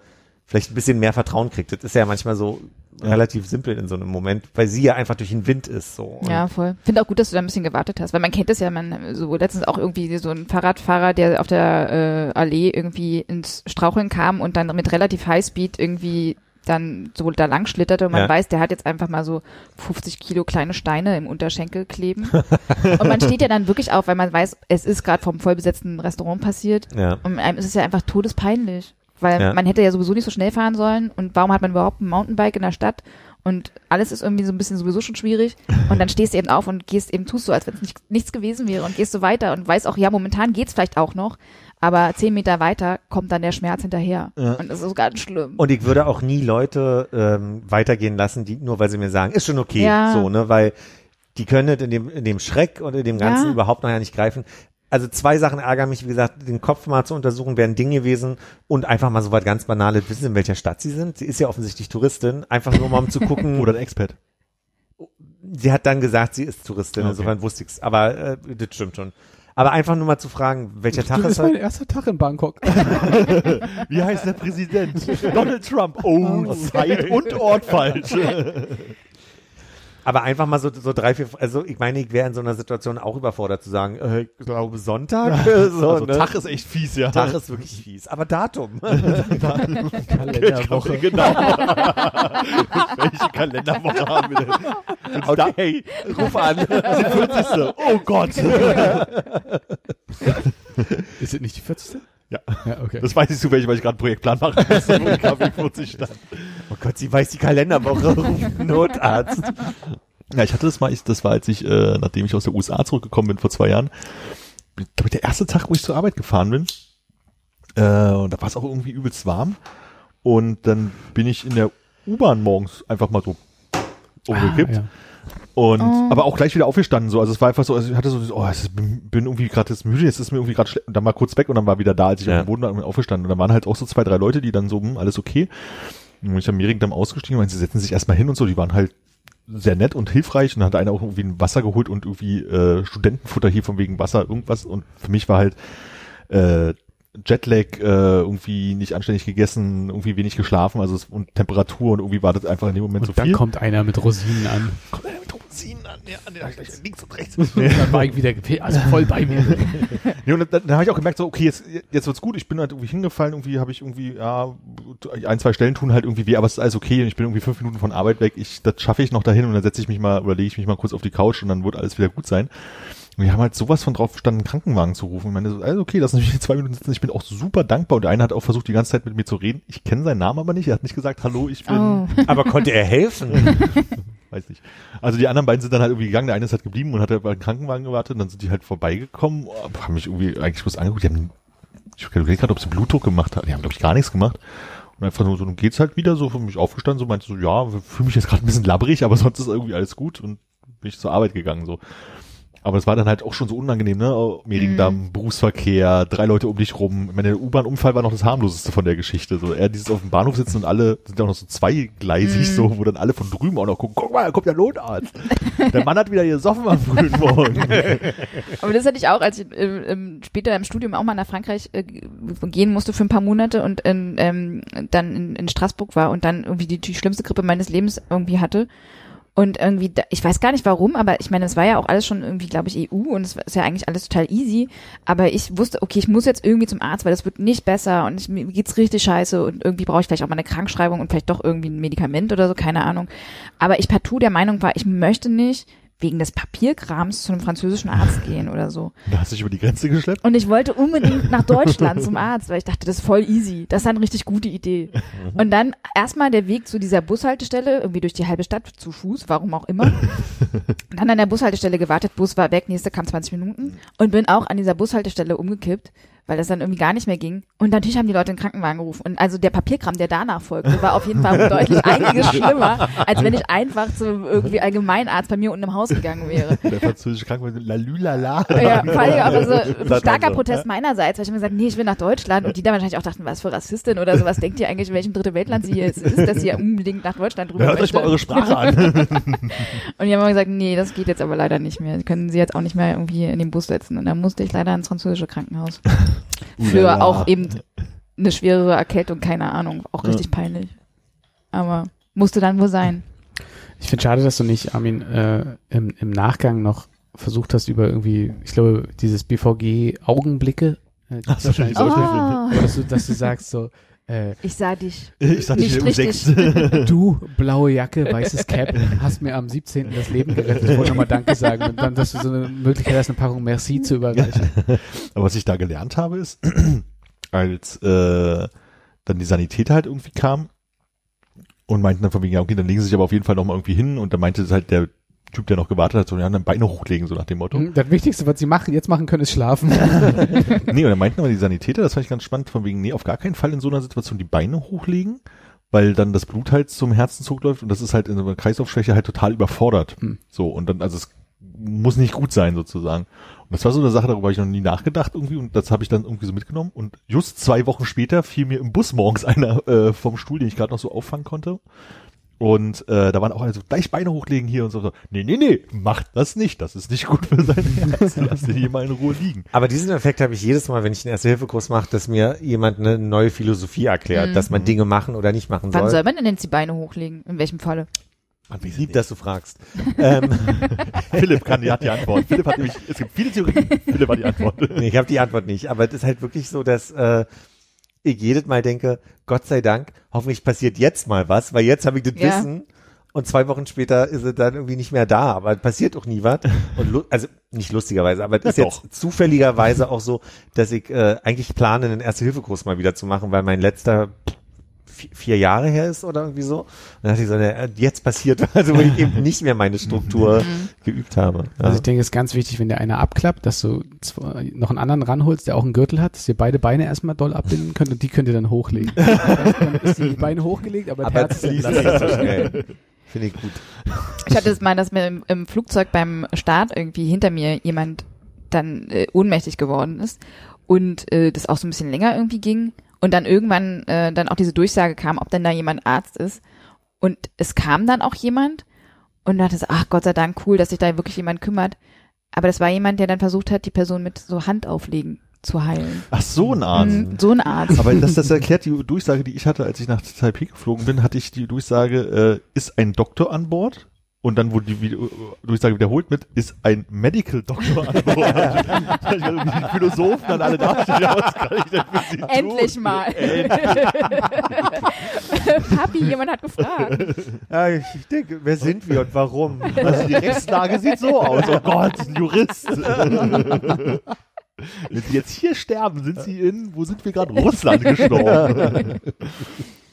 vielleicht ein bisschen mehr Vertrauen kriegt. Das ist ja manchmal so relativ simpel in so einem Moment, weil sie ja einfach durch den Wind ist. So. Und Ja, voll. Finde auch gut, dass du da ein bisschen gewartet hast, weil man kennt es ja, man so letztens auch irgendwie so ein Fahrradfahrer, der auf der äh, Allee irgendwie ins Straucheln kam und dann mit relativ Highspeed irgendwie dann so da lang schlitterte und man Ja. weiß, der hat jetzt einfach mal so 50 Kilo kleine Steine im Unterschenkel kleben. und man steht ja dann wirklich auf, weil man weiß, es ist gerade vom vollbesetzten Restaurant passiert. Ja. Und einem ist es ja einfach todespeinlich. Weil Ja. man hätte ja sowieso nicht so schnell fahren sollen und warum hat man überhaupt ein Mountainbike in der Stadt? Und alles ist irgendwie so ein bisschen sowieso schon schwierig. Und dann stehst du eben auf und gehst eben, tust so, als wenn es nicht, nichts gewesen wäre und gehst so weiter und weißt auch, ja, momentan geht's vielleicht auch noch, aber zehn Meter weiter kommt dann der Schmerz hinterher. Und das ist ganz schlimm. Und ich würde auch nie Leute ähm, weitergehen lassen, die nur weil sie mir sagen, ist schon okay, Ja. so, ne, weil die können in dem, in dem Schreck und in dem Ganzen Ja. überhaupt noch ja nicht greifen. Also zwei Sachen ärgern mich, wie gesagt, den Kopf mal zu untersuchen, wären Ding gewesen und einfach mal so was ganz Banales wissen, in welcher Stadt sie sind. Sie ist ja offensichtlich Touristin, einfach nur mal um zu gucken. Oder ein Expert. sie hat dann gesagt, sie ist Touristin, Okay. insofern wusste ich's. Aber äh, das stimmt schon. Aber einfach nur mal zu fragen, welcher Tag das ist ist mein heute? erster Tag in Bangkok. Wie heißt der Präsident? Donald Trump. Oh, Zeit und Ort falsch. Aber einfach mal so, so drei, vier, also ich meine, ich wäre in so einer Situation auch überfordert zu sagen, äh, ich glaube Sonntag. so, also ne? Tag ist echt fies, ja. Tag ist wirklich fies. Aber Datum. Kalenderwoche. Genau. Welche Kalenderwoche haben wir denn? Okay, ruf an. Die 40. Oh Gott. Ist es nicht die 40. Ja. Ja, okay. Das weiß ich zufällig, weil ich gerade einen Projektplan mache. Das ist, wo die KW 40 stand. Oh Gott, sie weiß die Kalenderwoche. Notarzt. Ja, ich hatte das mal, ich, das war, als ich, äh, nachdem ich aus der USA zurückgekommen bin vor zwei Jahren, glaube ich, der erste Tag, wo ich zur Arbeit gefahren bin. Äh, und da war es auch irgendwie übelst warm. Und dann bin ich in der U-Bahn morgens einfach mal so umgekippt. Ah, ja. Und aber auch gleich wieder aufgestanden so. Also es war einfach so, also ich hatte so, oh, ist, bin, bin irgendwie gerade jetzt müde, jetzt ist mir irgendwie gerade schlecht. Und dann mal kurz weg und dann war wieder da, als ich Ja. auf dem Boden war und bin aufgestanden. Und dann waren halt auch so zwei, drei Leute, die dann so, hm, alles okay. Und ich habe mir dann ausgestiegen und meinte, sie setzen sich erstmal hin und so. Die waren halt sehr nett und hilfreich und dann hat einer auch irgendwie ein Wasser geholt und irgendwie äh, Studentenfutter hier von wegen Wasser, irgendwas. Und für mich war halt äh, Jetlag, äh, irgendwie nicht anständig gegessen, irgendwie wenig geschlafen, also es, und Temperatur und irgendwie war das einfach in dem Moment Und so dann viel. kommt einer mit Rosinen an. kommt einer mit Rosinen an, ja, an der, links und rechts. Und dann war ich wieder also voll bei mir. Nee, und dann, dann habe ich auch gemerkt, so, okay, jetzt, jetzt wird's gut. Ich bin halt irgendwie hingefallen, irgendwie habe ich irgendwie, ja, ein, zwei Stellen tun halt irgendwie weh, aber es ist alles okay. Und ich bin irgendwie fünf Minuten von Arbeit weg. Ich, das schaffe ich noch dahin und dann setze ich mich mal, oder lege ich mich mal kurz auf die Couch und dann wird alles wieder gut sein. Und wir haben halt sowas von drauf verstanden, einen Krankenwagen zu rufen. Ich meine, so, also okay, lass mich zwei Minuten sitzen. Ich bin auch super dankbar. Und der eine hat auch versucht, die ganze Zeit mit mir zu reden. Ich kenne seinen Namen aber nicht. Er hat nicht gesagt, hallo, ich bin, Oh. Aber konnte er helfen? weiß nicht. Also die anderen beiden sind dann halt irgendwie gegangen. Der eine ist halt geblieben und hat halt beim Krankenwagen gewartet. Und dann sind die halt vorbeigekommen, oh, haben mich irgendwie eigentlich bloß angeguckt. Die haben, ich überlege gerade, ob sie Blutdruck gemacht haben. Die haben, glaube ich, gar nichts gemacht. Und einfach nur so, dann geht's halt wieder so für mich aufgestanden, so meinte so, ja, fühle mich jetzt gerade ein bisschen labbrig, aber sonst ist irgendwie alles gut und bin ich zur Arbeit gegangen, so. Aber es war dann halt auch schon so unangenehm, ne? Oh, Mehringdamm, Berufsverkehr, drei Leute um dich rum. Ich meine, der U-Bahn-Unfall war noch das harmloseste von der Geschichte. So, er dieses auf dem Bahnhof sitzen und alle sind auch noch so zweigleisig, so, wo dann alle von drüben auch noch gucken, guck mal, da kommt der Notarzt. der Mann hat wieder gesoffen am frühen Morgen. Aber das hatte ich auch, als ich äh, ähm, später im Studium auch mal nach Frankreich äh, gehen musste für ein paar Monate und in, ähm, dann in, in Straßburg war und dann irgendwie die, die schlimmste Grippe meines Lebens irgendwie hatte. Und irgendwie, ich weiß gar nicht warum, aber ich meine, es war ja auch alles schon irgendwie, glaube ich, EU und es ist ja eigentlich alles total easy. Aber ich wusste, okay, ich muss jetzt irgendwie zum Arzt, weil das wird nicht besser und ich, mir geht's richtig scheiße und irgendwie brauche ich vielleicht auch mal eine Krankschreibung und vielleicht doch irgendwie ein Medikament oder so, keine Ahnung. Aber ich partout der Meinung war, ich möchte nicht wegen des Papierkrams zu einem französischen Arzt gehen oder so. da hast du dich über die Grenze geschleppt. Und ich wollte unbedingt nach Deutschland zum Arzt, weil ich dachte, das ist voll easy. Das ist eine richtig gute Idee. Und dann erstmal der Weg zu dieser Bushaltestelle, irgendwie durch die halbe Stadt zu Fuß, warum auch immer. Und dann an der Bushaltestelle gewartet, Bus war weg, nächste kam 20 Minuten und bin auch an dieser Bushaltestelle umgekippt, weil das dann irgendwie gar nicht mehr ging. Und natürlich haben die Leute den Krankenwagen gerufen. Und also der Papierkram, der danach folgte, war auf jeden Fall deutlich einiges schlimmer, als wenn ich einfach zum irgendwie Allgemeinarzt bei mir unten im Haus gegangen wäre. Der französische Krankenwagen, la lulala. Ja, vor allem auch so man starker Protest meinerseits, weil ich immer gesagt, nee, ich will nach Deutschland und die dann wahrscheinlich auch dachten, was für Rassistin oder sowas, denkt ihr eigentlich, in welchem dritte Weltland sie jetzt ist, dass sie ja unbedingt nach Deutschland rüber Hört euch möchte? mal eure Sprache an. Und die haben immer gesagt, nee, das geht jetzt aber leider nicht mehr. Können sie jetzt auch nicht mehr irgendwie in den Bus setzen. Und dann musste ich leider ins französische Krankenhaus. Für Ulala. auch eben eine schwerere Erkältung, keine Ahnung. Auch richtig peinlich. Aber musste dann wohl sein. Ich finde schade, dass du nicht, Armin, äh, im, im Nachgang noch versucht hast, über irgendwie, ich glaube, dieses BVG Augenblicke, äh, so, wahrscheinlich auch, Oh. dass du, dass du sagst so, äh, Ich sah dich. Ich Nicht dir um sechs. du, blaue Jacke, weißes Cap, hast mir am 17. das Leben gerettet. Ich wollte nochmal Danke sagen. Und dann, dass du so eine Möglichkeit hast, eine Packung Merci zu überreichen. Aber was ich da gelernt habe, ist, als äh, dann die Sanitäter halt irgendwie kamen und meinten dann von wegen, ja, okay, dann legen sie sich aber auf jeden Fall nochmal irgendwie hin und dann meinte es halt der Typ, der noch gewartet hat, so, ja, dann Beine hochlegen, so nach dem Motto. Das Wichtigste, was sie machen, jetzt machen können, ist schlafen. nee, und dann meinten aber die Sanitäter, das fand ich ganz spannend, von wegen, nee, auf gar keinen Fall in so einer Situation die Beine hochlegen, weil dann das Blut halt zum Herzen läuft und das ist halt in so einer Kreislaufschwäche halt total überfordert. Hm. So, und dann, also es muss nicht gut sein sozusagen. Und das war so eine Sache, darüber habe ich noch nie nachgedacht irgendwie und das habe ich dann irgendwie so mitgenommen und just zwei Wochen später fiel mir im Bus morgens einer äh, vom Stuhl, den ich gerade noch so auffangen konnte. Und äh, da waren auch alle so, gleich Beine hochlegen hier und so. so. Nee, nee, nee, macht das nicht. Das ist nicht gut für sein Herz. Lass den hier mal in Ruhe liegen. Aber diesen Effekt habe ich jedes Mal, wenn ich einen Erste-Hilfe-Kurs mache, dass mir jemand eine neue Philosophie erklärt, dass man Dinge machen oder nicht machen Wann soll. soll man denn jetzt die Beine hochlegen? In welchem Falle? Man weiß Lieb, dass du fragst. ähm, Philipp kann, die hat die Antwort. Philipp hat nämlich, es gibt viele Theorien. Philipp hat die Antwort. nee, ich habe die Antwort nicht. Aber es ist halt wirklich so, dass äh, ich jedes Mal denke, Gott sei Dank, hoffentlich passiert jetzt mal was, weil jetzt habe ich das Ja. Wissen und zwei Wochen später ist es dann irgendwie nicht mehr da. Aber es passiert auch nie was. Und also nicht lustigerweise, aber es ist Ja, jetzt zufälligerweise auch so, dass ich äh, eigentlich plane, einen Erste-Hilfe-Kurs mal wieder zu machen, weil mein letzter vier Jahre her ist oder irgendwie so. Und dann dachte ich so, jetzt passiert was, also wo ich eben nicht mehr meine Struktur geübt habe. Ja. Also ich denke, es ist ganz wichtig, wenn der einer abklappt, dass du noch einen anderen ranholst, der auch einen Gürtel hat, dass ihr beide Beine erstmal doll abbinden könnt und die könnt ihr dann hochlegen. dann ist die Beine hochgelegt, aber, aber das das Herz nicht so schnell. Finde ich gut. Ich hatte es mal, dass mir im, im Flugzeug beim Start irgendwie hinter mir jemand dann äh, ohnmächtig geworden ist und äh, das auch so ein bisschen länger irgendwie ging und dann irgendwann äh, dann auch diese Durchsage kam, ob denn da jemand Arzt ist und es kam dann auch jemand und dachte so, ach Gott sei Dank, cool, dass sich da wirklich jemand kümmert. Aber das war jemand, der dann versucht hat, die Person mit so Handauflegen zu heilen. Ach, so ein Arzt. Mhm, so ein Arzt. Aber das, das erklärt die Durchsage, die ich hatte, als ich nach Taipei geflogen bin, hatte ich die Durchsage, äh, ist ein Doktor an Bord? Und dann wurde die Durchsage wiederholt mit, ist ein Medical Doktor an Bord? Die Philosophen dann alle da. Ja, was kann ich denn für sie tun? Endlich mal. Endlich. Papi, jemand hat gefragt. Ja, ich denke, wer sind wir und warum? Also die Rechtslage sieht so aus. Oh Gott, ein Jurist. Wenn sie jetzt hier sterben, sind sie in, wo sind wir gerade? Russland gestorben.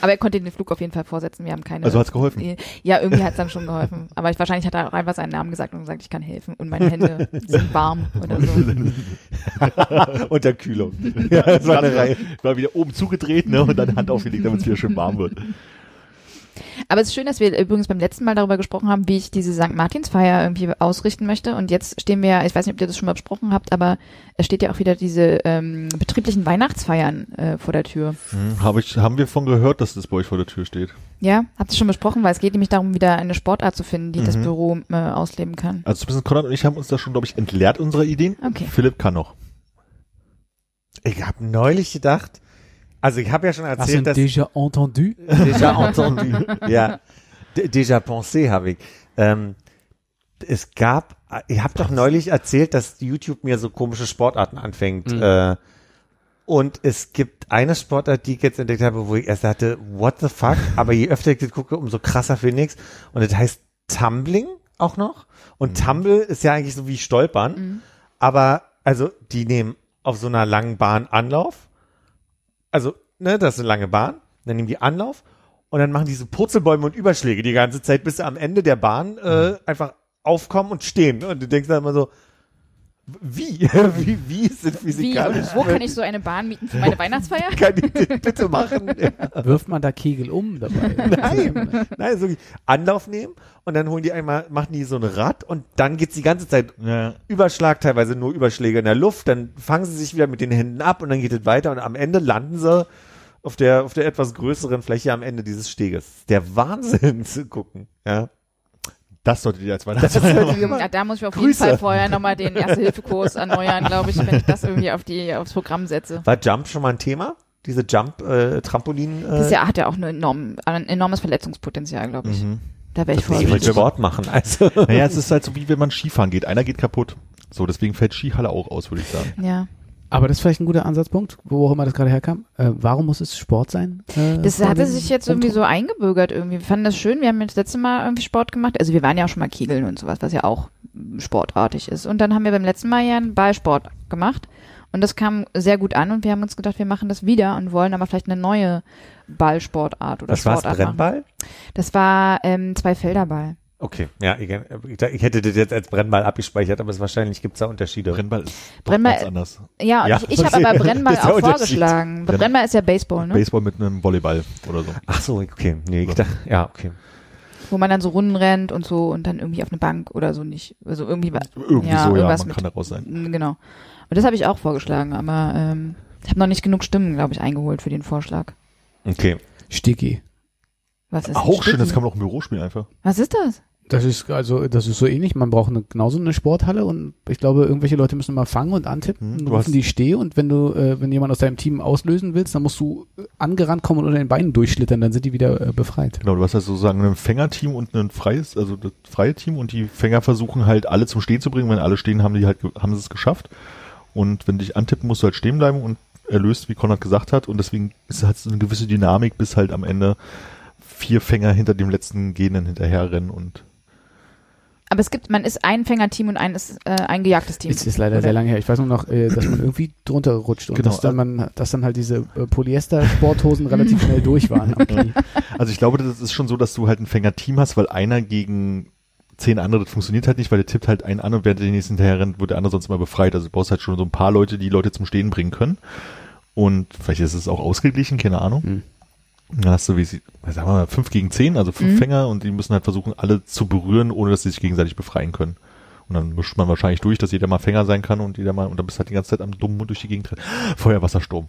Aber er konnte den Flug auf jeden Fall vorsetzen. Wir haben keine. Also hat's geholfen? Ja, irgendwie hat's dann schon geholfen. Aber ich, wahrscheinlich hat er auch einfach seinen Namen gesagt und gesagt, ich kann helfen und meine Hände sind warm oder so. Unter Kühlung. Ja, das war eine Reihe. War wieder oben zugedreht, ne, und dann Hand aufgelegt, damit es wieder schön warm wird. Aber es ist schön, dass wir übrigens beim letzten Mal darüber gesprochen haben, wie ich diese St. Martinsfeier irgendwie ausrichten möchte. Und jetzt stehen wir, ich weiß nicht, ob ihr das schon mal besprochen habt, aber es steht ja auch wieder diese ähm, betrieblichen Weihnachtsfeiern äh, vor der Tür. Hm, hab ich, haben wir von gehört, dass das bei euch vor der Tür steht? Ja, habt ihr schon besprochen, weil es geht nämlich darum, wieder eine Sportart zu finden, die das Mhm. Büro äh, ausleben kann. Also zumindest Konrad und ich haben uns da schon, glaube ich, entleert unserer Ideen. Okay. Philipp kann noch. Ich habe neulich gedacht, also ich habe ja schon erzählt, dass déjà entendu? déjà entendu, ja, déjà pensé habe ich. Ähm, es gab, ich habe doch neulich erzählt, dass YouTube mir so komische Sportarten anfängt. Mhm. Äh, und es gibt eine Sportart, die ich jetzt entdeckt habe, wo ich erst dachte, what the fuck? Aber je öfter ich das gucke, umso krasser finde ich's. Und das heißt Tumbling auch noch. Und Tumble ist ja eigentlich so wie Stolpern. Aber, also, die nehmen auf so einer langen Bahn Anlauf. Also, ne, das ist eine lange Bahn. Dann nehmen die Anlauf. Und dann machen diese Purzelbäume und Überschläge die ganze Zeit, bis sie am Ende der Bahn äh, einfach aufkommen und stehen. Und du denkst dann immer so, Wie? wie? Wie sind Wie, physikalisch? wo kann ich so eine Bahn mieten für meine Weihnachtsfeier? kann ich das bitte machen? Ja. Wirft man da Kegel um dabei? Nein, nein, so wie Anlauf nehmen und dann holen die einmal, machen die so ein Rad und dann geht's die ganze Zeit Ja. Überschlag, teilweise nur Überschläge in der Luft, dann fangen sie sich wieder mit den Händen ab und dann geht es weiter und am Ende landen sie auf der, auf der etwas größeren Fläche am Ende dieses Steges. Der Wahnsinn zu gucken, ja. Das solltet ihr als Das Weihnachtsfeier machen. Ja, da muss ich auf Grüße. jeden Fall vorher nochmal den Erste-Hilfe-Kurs erneuern, glaube ich, wenn ich das irgendwie auf die, aufs Programm setze. War Jump schon mal ein Thema? Diese Jump-Trampolin? Äh, Das ja, hat ja auch eine enorm, ein enormes Verletzungspotenzial, glaube ich. Mhm. Da wäre ich ist ich wollte Sport machen, also. Naja, es ist halt so wie wenn man Skifahren geht. Einer geht kaputt. So, deswegen fällt Skihalle auch aus, würde ich sagen. Ja. Aber das ist vielleicht ein guter Ansatzpunkt, wo auch immer das gerade herkam. Äh, warum muss es Sport sein? Äh, Das hatte sich jetzt irgendwie so eingebürgert irgendwie. Wir fanden das schön. Wir haben jetzt das letzte Mal irgendwie Sport gemacht. Also wir waren ja auch schon mal Kegeln und sowas, was ja auch sportartig ist. Und dann haben wir beim letzten Mal ja einen Ballsport gemacht. Und das kam sehr gut an und wir haben uns gedacht, wir machen das wieder und wollen aber vielleicht eine neue Ballsportart oder war's, Sportart machen. Brennball? Das war ähm, zwei Felderball. Okay, ja, ich, ich hätte das jetzt als Brennball abgespeichert, aber es wahrscheinlich gibt's da Unterschiede. Brennball ist doch Brennball- ganz anders. Ja, und Ja, ich, ich habe aber Brennball Das auch vorgeschlagen. Brenn- Brennball ist ja Baseball, ne? Baseball mit einem Volleyball oder so. Ach so, okay. Nee, ich dachte, ja, okay. Wo man dann so Runden rennt und so und dann irgendwie auf eine Bank oder so nicht. Also irgendwie Irgendwie Ja, so, ja, man mit- kann da raus sein. Genau. Und das habe ich auch vorgeschlagen, aber ähm, ich habe noch nicht genug Stimmen, glaube ich, eingeholt für den Vorschlag. Okay. Sticky. Was ist Auch ein schön, das kann man auch im Büro spielen einfach. Was ist das? Das ist also, das ist so ähnlich. Man braucht eine, genauso eine Sporthalle und ich glaube, irgendwelche Leute müssen mal fangen und antippen, Hm, rufen die Steh und wenn du, äh, wenn jemand aus deinem Team auslösen willst, dann musst du äh, angerannt kommen und unter den Beinen durchschlittern, dann sind die wieder äh, befreit. Genau, du hast halt sozusagen ein Fängerteam und ein freies, also das freie Team und die Fänger versuchen halt alle zum Stehen zu bringen. Wenn alle stehen, haben die halt, haben sie es geschafft. Und wenn dich antippen, musst du halt stehen bleiben und erlöst, wie Konrad gesagt hat. Und deswegen ist halt so eine gewisse Dynamik, bis halt am Ende vier Fänger hinter dem letzten Gehenden hinterherrennen und Aber es gibt, man ist ein Fängerteam und ein ist äh, ein gejagtes Team. Es ist leider Oder? sehr lange her. Ich weiß nur noch, äh, dass man irgendwie drunter rutscht und Genau. dass dann man, dass dann halt diese äh, Polyester-Sporthosen relativ schnell durch waren. Also ich glaube, das ist schon so, dass du halt ein Fängerteam hast, weil einer gegen zehn andere, das funktioniert halt nicht, weil der tippt halt einen an und während der nächsten hinterher rennt, wird der andere sonst mal befreit. Also du brauchst halt schon so ein paar Leute, die Leute zum Stehen bringen können. Und vielleicht ist es auch ausgeglichen, keine Ahnung. Hm. Dann hast du, wie sie, sagen wir mal, fünf gegen zehn, also fünf Mhm. Fänger und die müssen halt versuchen, alle zu berühren, ohne dass sie sich gegenseitig befreien können. Und dann mischt man wahrscheinlich durch, dass jeder mal Fänger sein kann und jeder mal, und dann bist du halt die ganze Zeit am dummen Mund durch die Gegend. rennen. Feuer, Wasser, Sturm.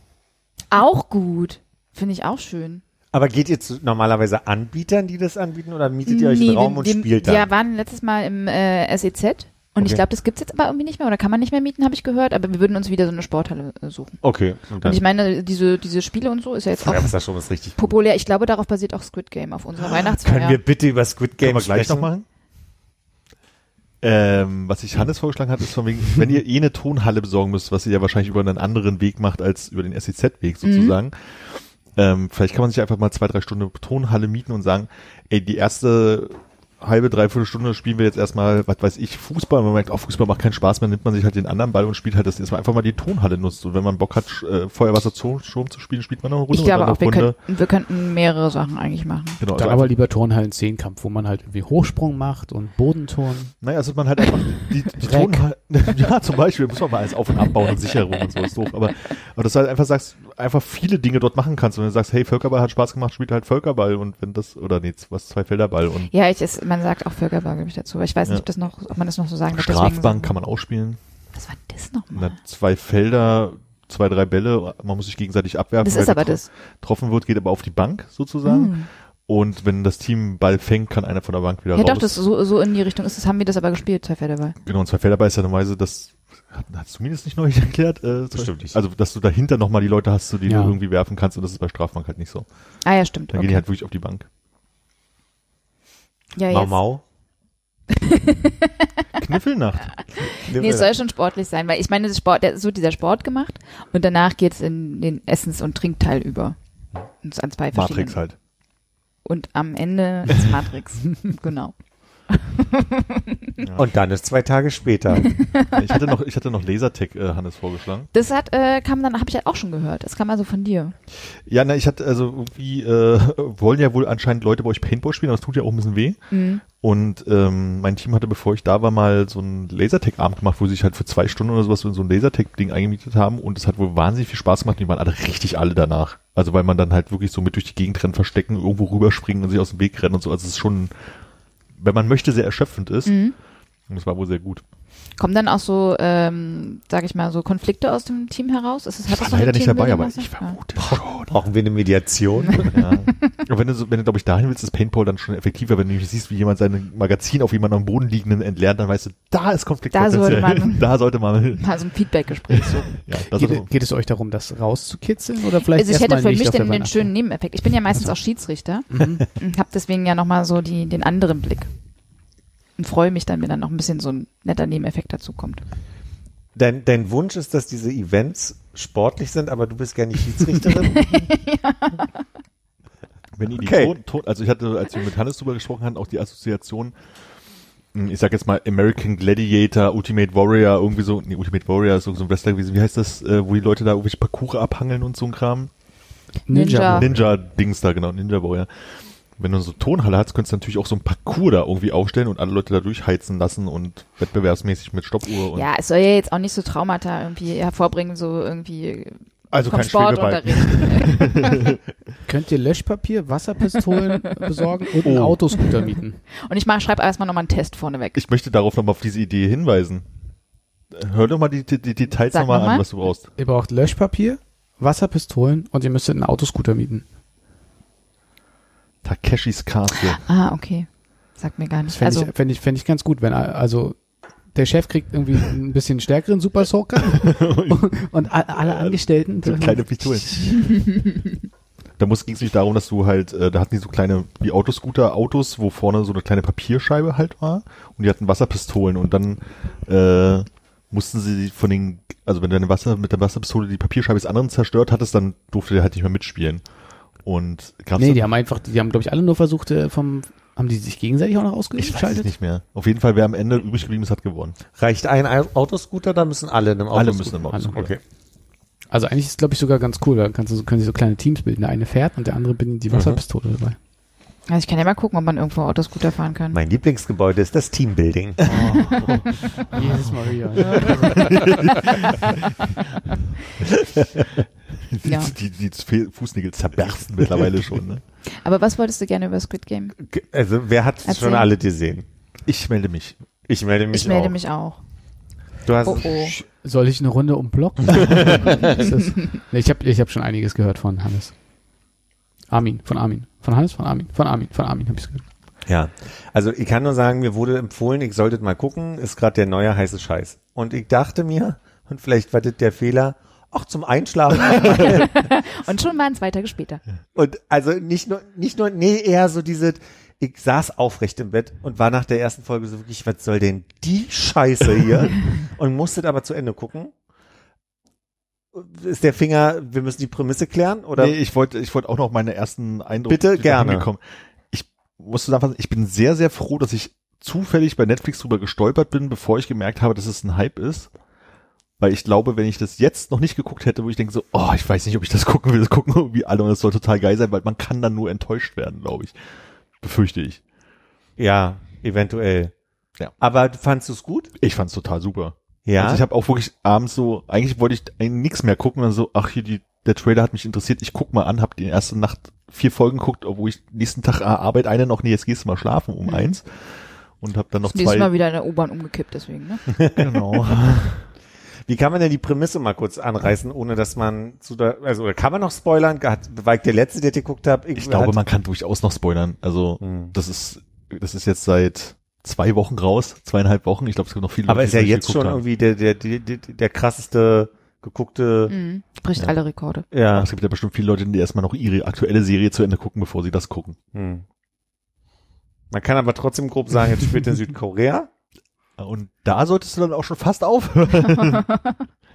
Auch gut. Finde ich auch schön. Aber geht ihr zu normalerweise Anbietern, die das anbieten, oder mietet ihr euch einen Nee, Raum wir- und spielt dann? Wir waren letztes Mal im äh, SEZ und ich Okay. glaube, das gibt's jetzt aber irgendwie nicht mehr oder kann man nicht mehr mieten, habe ich gehört. Aber wir würden uns wieder so eine Sporthalle äh, suchen. okay. Und Und ich meine, diese, diese Spiele und so ist ja jetzt auch Feuerwassersturm ist richtig gut. populär. Ich glaube, darauf basiert auch Squid Game auf unserer Weihnachtsfeier. Können wir bitte über Squid Game Können wir gleich noch machen? Ähm, was ich Hannes vorgeschlagen hat, ist von wegen, wenn ihr eh eine Tonhalle besorgen müsst, was ihr ja wahrscheinlich über einen anderen Weg macht als über den SEZ-Weg sozusagen, ähm, vielleicht kann man sich einfach mal zwei, drei Stunden Tonhalle mieten und sagen, ey, die erste halbe, dreiviertel Stunde spielen wir jetzt erstmal, was weiß ich, Fußball. Und man merkt, oh, Fußball macht keinen Spaß mehr, nimmt man sich halt den anderen Ball und spielt halt das, dass man einfach mal die Tonhalle nutzt. Und wenn man Bock hat, äh, Feuerwasser Sturm zu spielen, spielt man noch eine Runde ich glaube auch, wir Runde. könnten, wir könnten mehrere Sachen eigentlich machen. Genau, Dann also aber lieber Turnhallen Zehnkampf, wo man halt irgendwie Hochsprung macht und Bodenturnen. Naja, also man halt einfach die, die Dreck. Ton ja, zum Beispiel, muss man mal alles auf- und abbauen und Sicherung und so ist doof. Aber, aber dass du halt einfach sagst, einfach viele Dinge dort machen kannst. Und wenn du sagst, hey, Völkerball hat Spaß gemacht, spielt halt Völkerball und wenn das, oder nee, was, zwei Felderball und Ja, ich ist, man sagt auch Völkerball, glaube ich, dazu. Aber ich weiß nicht, Ja. ob das noch, ob man das noch so sagen darf. Strafbank kann man auch spielen. Was war das nochmal? zwei Felder, zwei, drei Bälle, man muss sich gegenseitig abwerfen. Das ist aber das. Getroffen wird, geht aber auf die Bank sozusagen. Hm. Und wenn das Team Ball fängt, kann einer von der Bank wieder Ja, raus. doch, das so, so in die Richtung ist. Das haben wir das aber gespielt, zwei Felderball. Genau, und zwei Felderball ist ja normalerweise das, hat- hast du mir das nicht neulich erklärt? Äh, Bestimmt nicht. Also, dass du dahinter nochmal die Leute hast, zu denen Ja. du irgendwie werfen kannst und das ist bei Strafbank halt nicht so. Ah ja, stimmt. Dann Okay. gehen die halt wirklich auf die Bank. ja, Mau. Mau. Kniffelnacht. Nee, es soll schon sportlich sein, weil ich meine, das Sport, der, so dieser Sport gemacht und danach geht's in den Essens- und Trinkteil über. Und es an zwei Matrix halt. Und am Ende ist Matrix. genau. Und dann ist zwei Tage später. Ich hatte noch, ich hatte noch Lasertech, äh, Hannes vorgeschlagen. Das hat, äh, kam dann, habe ich halt auch schon gehört. Das kam also von dir. Ja, na, ich hatte also irgendwie, äh, wollen ja wohl anscheinend Leute bei euch Paintball spielen, aber es tut ja auch ein bisschen weh. Mhm. Und ähm, mein Team hatte, bevor ich da war, mal so einen Lasertech-Abend gemacht, wo sie sich halt für zwei Stunden oder sowas in so ein Lasertech-Ding eingemietet haben. Und es hat wohl wahnsinnig viel Spaß gemacht. Und die waren alle richtig alle danach. Also weil man dann halt wirklich so mit durch die Gegend rennen, verstecken, irgendwo rüberspringen und sich aus dem Weg rennen und so. Also es ist schon, wenn man möchte, sehr erschöpfend ist. Mhm. Und es war wohl sehr gut. Kommen dann auch so, ähm, sag ich mal, so Konflikte aus dem Team heraus? Ist es, hat Ich war das so leider nicht dabei, aber ich Ja. vermute schon. Brauchen wir eine Mediation? Ja. Und wenn du, so, wenn du, glaube ich, dahin willst, ist Paintball dann schon effektiver. Wenn du nämlich siehst, wie jemand sein Magazin auf jemanden am Boden liegenden entlernt, dann weißt du, da ist Konfliktpotenzial. Da sollte man- da sollte man, Mal so ein Feedback-Gespräch. So. ja, Geht, geht es euch darum, das rauszukitzeln oder vielleicht Also ich hätte für mich den, den schönen Nebeneffekt. Ich bin ja meistens auch Schiedsrichter und habe deswegen ja nochmal so die, den anderen Blick. Und freue mich dann, wenn dann noch ein bisschen so ein netter Nebeneffekt dazu kommt. Dein, dein Wunsch ist, dass diese Events sportlich sind, aber du bist gerne Schiedsrichterin? Wenn ihr die Okay. Ton, Ton, also ich hatte, als wir mit Hannes drüber gesprochen hatten, auch die Assoziation, mh, ich sag jetzt mal American Gladiator, Ultimate Warrior, irgendwie so, nee, Ultimate Warrior ist so so ein Wrestler gewesen, wie heißt das, äh, wo die Leute da irgendwelche Parcours abhangeln und so ein Kram? Ninja. Ninja-Dings da, genau, Ninja Warrior. Wenn du so Tonhalle hast, könntest du natürlich auch so ein Parcours da irgendwie aufstellen und alle Leute da durchheizen lassen und wettbewerbsmäßig mit Stoppuhr und Ja, es soll ja jetzt auch nicht so Traumata irgendwie hervorbringen, so irgendwie also vom kein. Sportunterricht. Könnt ihr Löschpapier, Wasserpistolen besorgen und einen Oh. Autoscooter mieten? Und ich schreibe erstmal nochmal einen Test vorneweg. Ich möchte darauf nochmal auf diese Idee hinweisen. Hör doch mal die, die, die Details nochmal noch an, was du brauchst. Ihr braucht Löschpapier, Wasserpistolen und ihr müsstet einen Autoscooter mieten. Takeshis Castle. Ah, okay. Sagt mir gar nicht. fände Also, ich, fänd ich, fänd ich ganz gut, wenn also der Chef kriegt irgendwie ein bisschen stärkeren Super Soaker und, alle Angestellten So kleine Pistolen. Da muss ging es nicht darum, dass du halt, äh, da hatten die so kleine, wie Autoscooter-Autos, wo vorne so eine kleine Papierscheibe halt war und die hatten Wasserpistolen und dann äh, mussten sie von den, also wenn du deine Wasser mit der Wasserpistole die Papierscheibe des anderen zerstört hattest, dann durfte der halt nicht mehr mitspielen. Und gab's Nee, die haben einfach, die haben glaube ich alle nur versucht äh, vom, haben die sich gegenseitig auch noch ich weiß es ausgeschaltet? nicht mehr. Auf jeden Fall, wer am Ende übrig geblieben ist, hat gewonnen. Reicht ein Au- Autoscooter, da müssen alle in einem Alle Autoscooter? müssen im Autoscooter. Okay. Also eigentlich ist glaube ich sogar ganz cool, da kannst du, können sie so kleine Teams bilden. Der eine fährt und der andere bindet die Wasserpistole dabei. also ich kann ja mal gucken, ob man irgendwo Autoscooter fahren kann. Mein Lieblingsgebäude ist das Teambuilding. Jesus Maria. Ja. Die, die, die Fußnägel zerbersten mittlerweile schon. Ne? Aber was wolltest du gerne über Squid Game? Also, wer hat schon alle gesehen? Ich melde mich. Ich melde mich Ich melde auch. mich auch. Du hast, Oh, oh. Soll ich eine Runde um Block? Ist das- nee, ich habe ich hab schon einiges gehört von Hannes. Armin, von Armin. Von Hannes, von Armin, von Armin, von Armin habe ich gehört. Ja, also ich kann nur sagen, mir wurde empfohlen, ich sollte mal gucken, ist gerade der neue heiße Scheiß. Und ich dachte mir, und vielleicht war das der Fehler, auch zum Einschlafen. Und schon mal ein zwei Tage später. und also nicht nur, nicht nur, nee, eher so diese, ich saß aufrecht im Bett und war nach der ersten Folge so wirklich, was soll denn die Scheiße hier? und musste aber zu Ende gucken. Ist der Finger, wir müssen die Prämisse klären? Oder? nee, ich wollte ich wollte auch noch meine ersten Eindrücke Bitte, gerne. Ich muss zusammenfassen, ich bin sehr, sehr froh, dass ich zufällig bei Netflix drüber gestolpert bin, bevor ich gemerkt habe, dass es ein Hype ist. Weil ich glaube, wenn ich das jetzt noch nicht geguckt hätte, wo ich denke so, oh, ich weiß nicht, ob ich das gucken will, das gucken irgendwie alle und das soll total geil sein, weil man kann dann nur enttäuscht werden, glaube ich. Befürchte ich. Ja, eventuell. Ja. Aber fandst du es gut? Ich fand's total super. Ja. Also ich habe auch wirklich abends so, eigentlich wollte ich eigentlich nichts mehr gucken, dann so, ach hier, die, der Trailer hat mich interessiert, ich guck mal an, hab die erste Nacht vier Folgen geguckt, obwohl ich nächsten Tag ah, Arbeit eine noch, nee, jetzt gehst du mal schlafen um Mhm. eins und hab dann noch Nächstes zwei. Mal wieder in der U-Bahn umgekippt, deswegen, ne? genau. Wie kann man denn die Prämisse mal kurz anreißen, ohne dass man zu da, also oder kann man noch spoilern? Hat, war ich der letzte, der dir geguckt hat? Ich glaube, man kann durchaus noch spoilern. Also Hm. das ist, das ist jetzt seit zwei Wochen raus, zweieinhalb Wochen. Ich glaube, es gibt noch viele Aber Leute, ist ja die es jetzt schon haben. irgendwie der, der, der, der, der krasseste geguckte, Mhm. Bricht Ja. alle Rekorde. Ja. es gibt ja bestimmt viele Leute, die erstmal noch ihre aktuelle Serie zu Ende gucken, bevor sie das gucken. Hm. Man kann aber trotzdem grob sagen, jetzt spielt in Südkorea. Und da solltest du dann auch schon fast aufhören.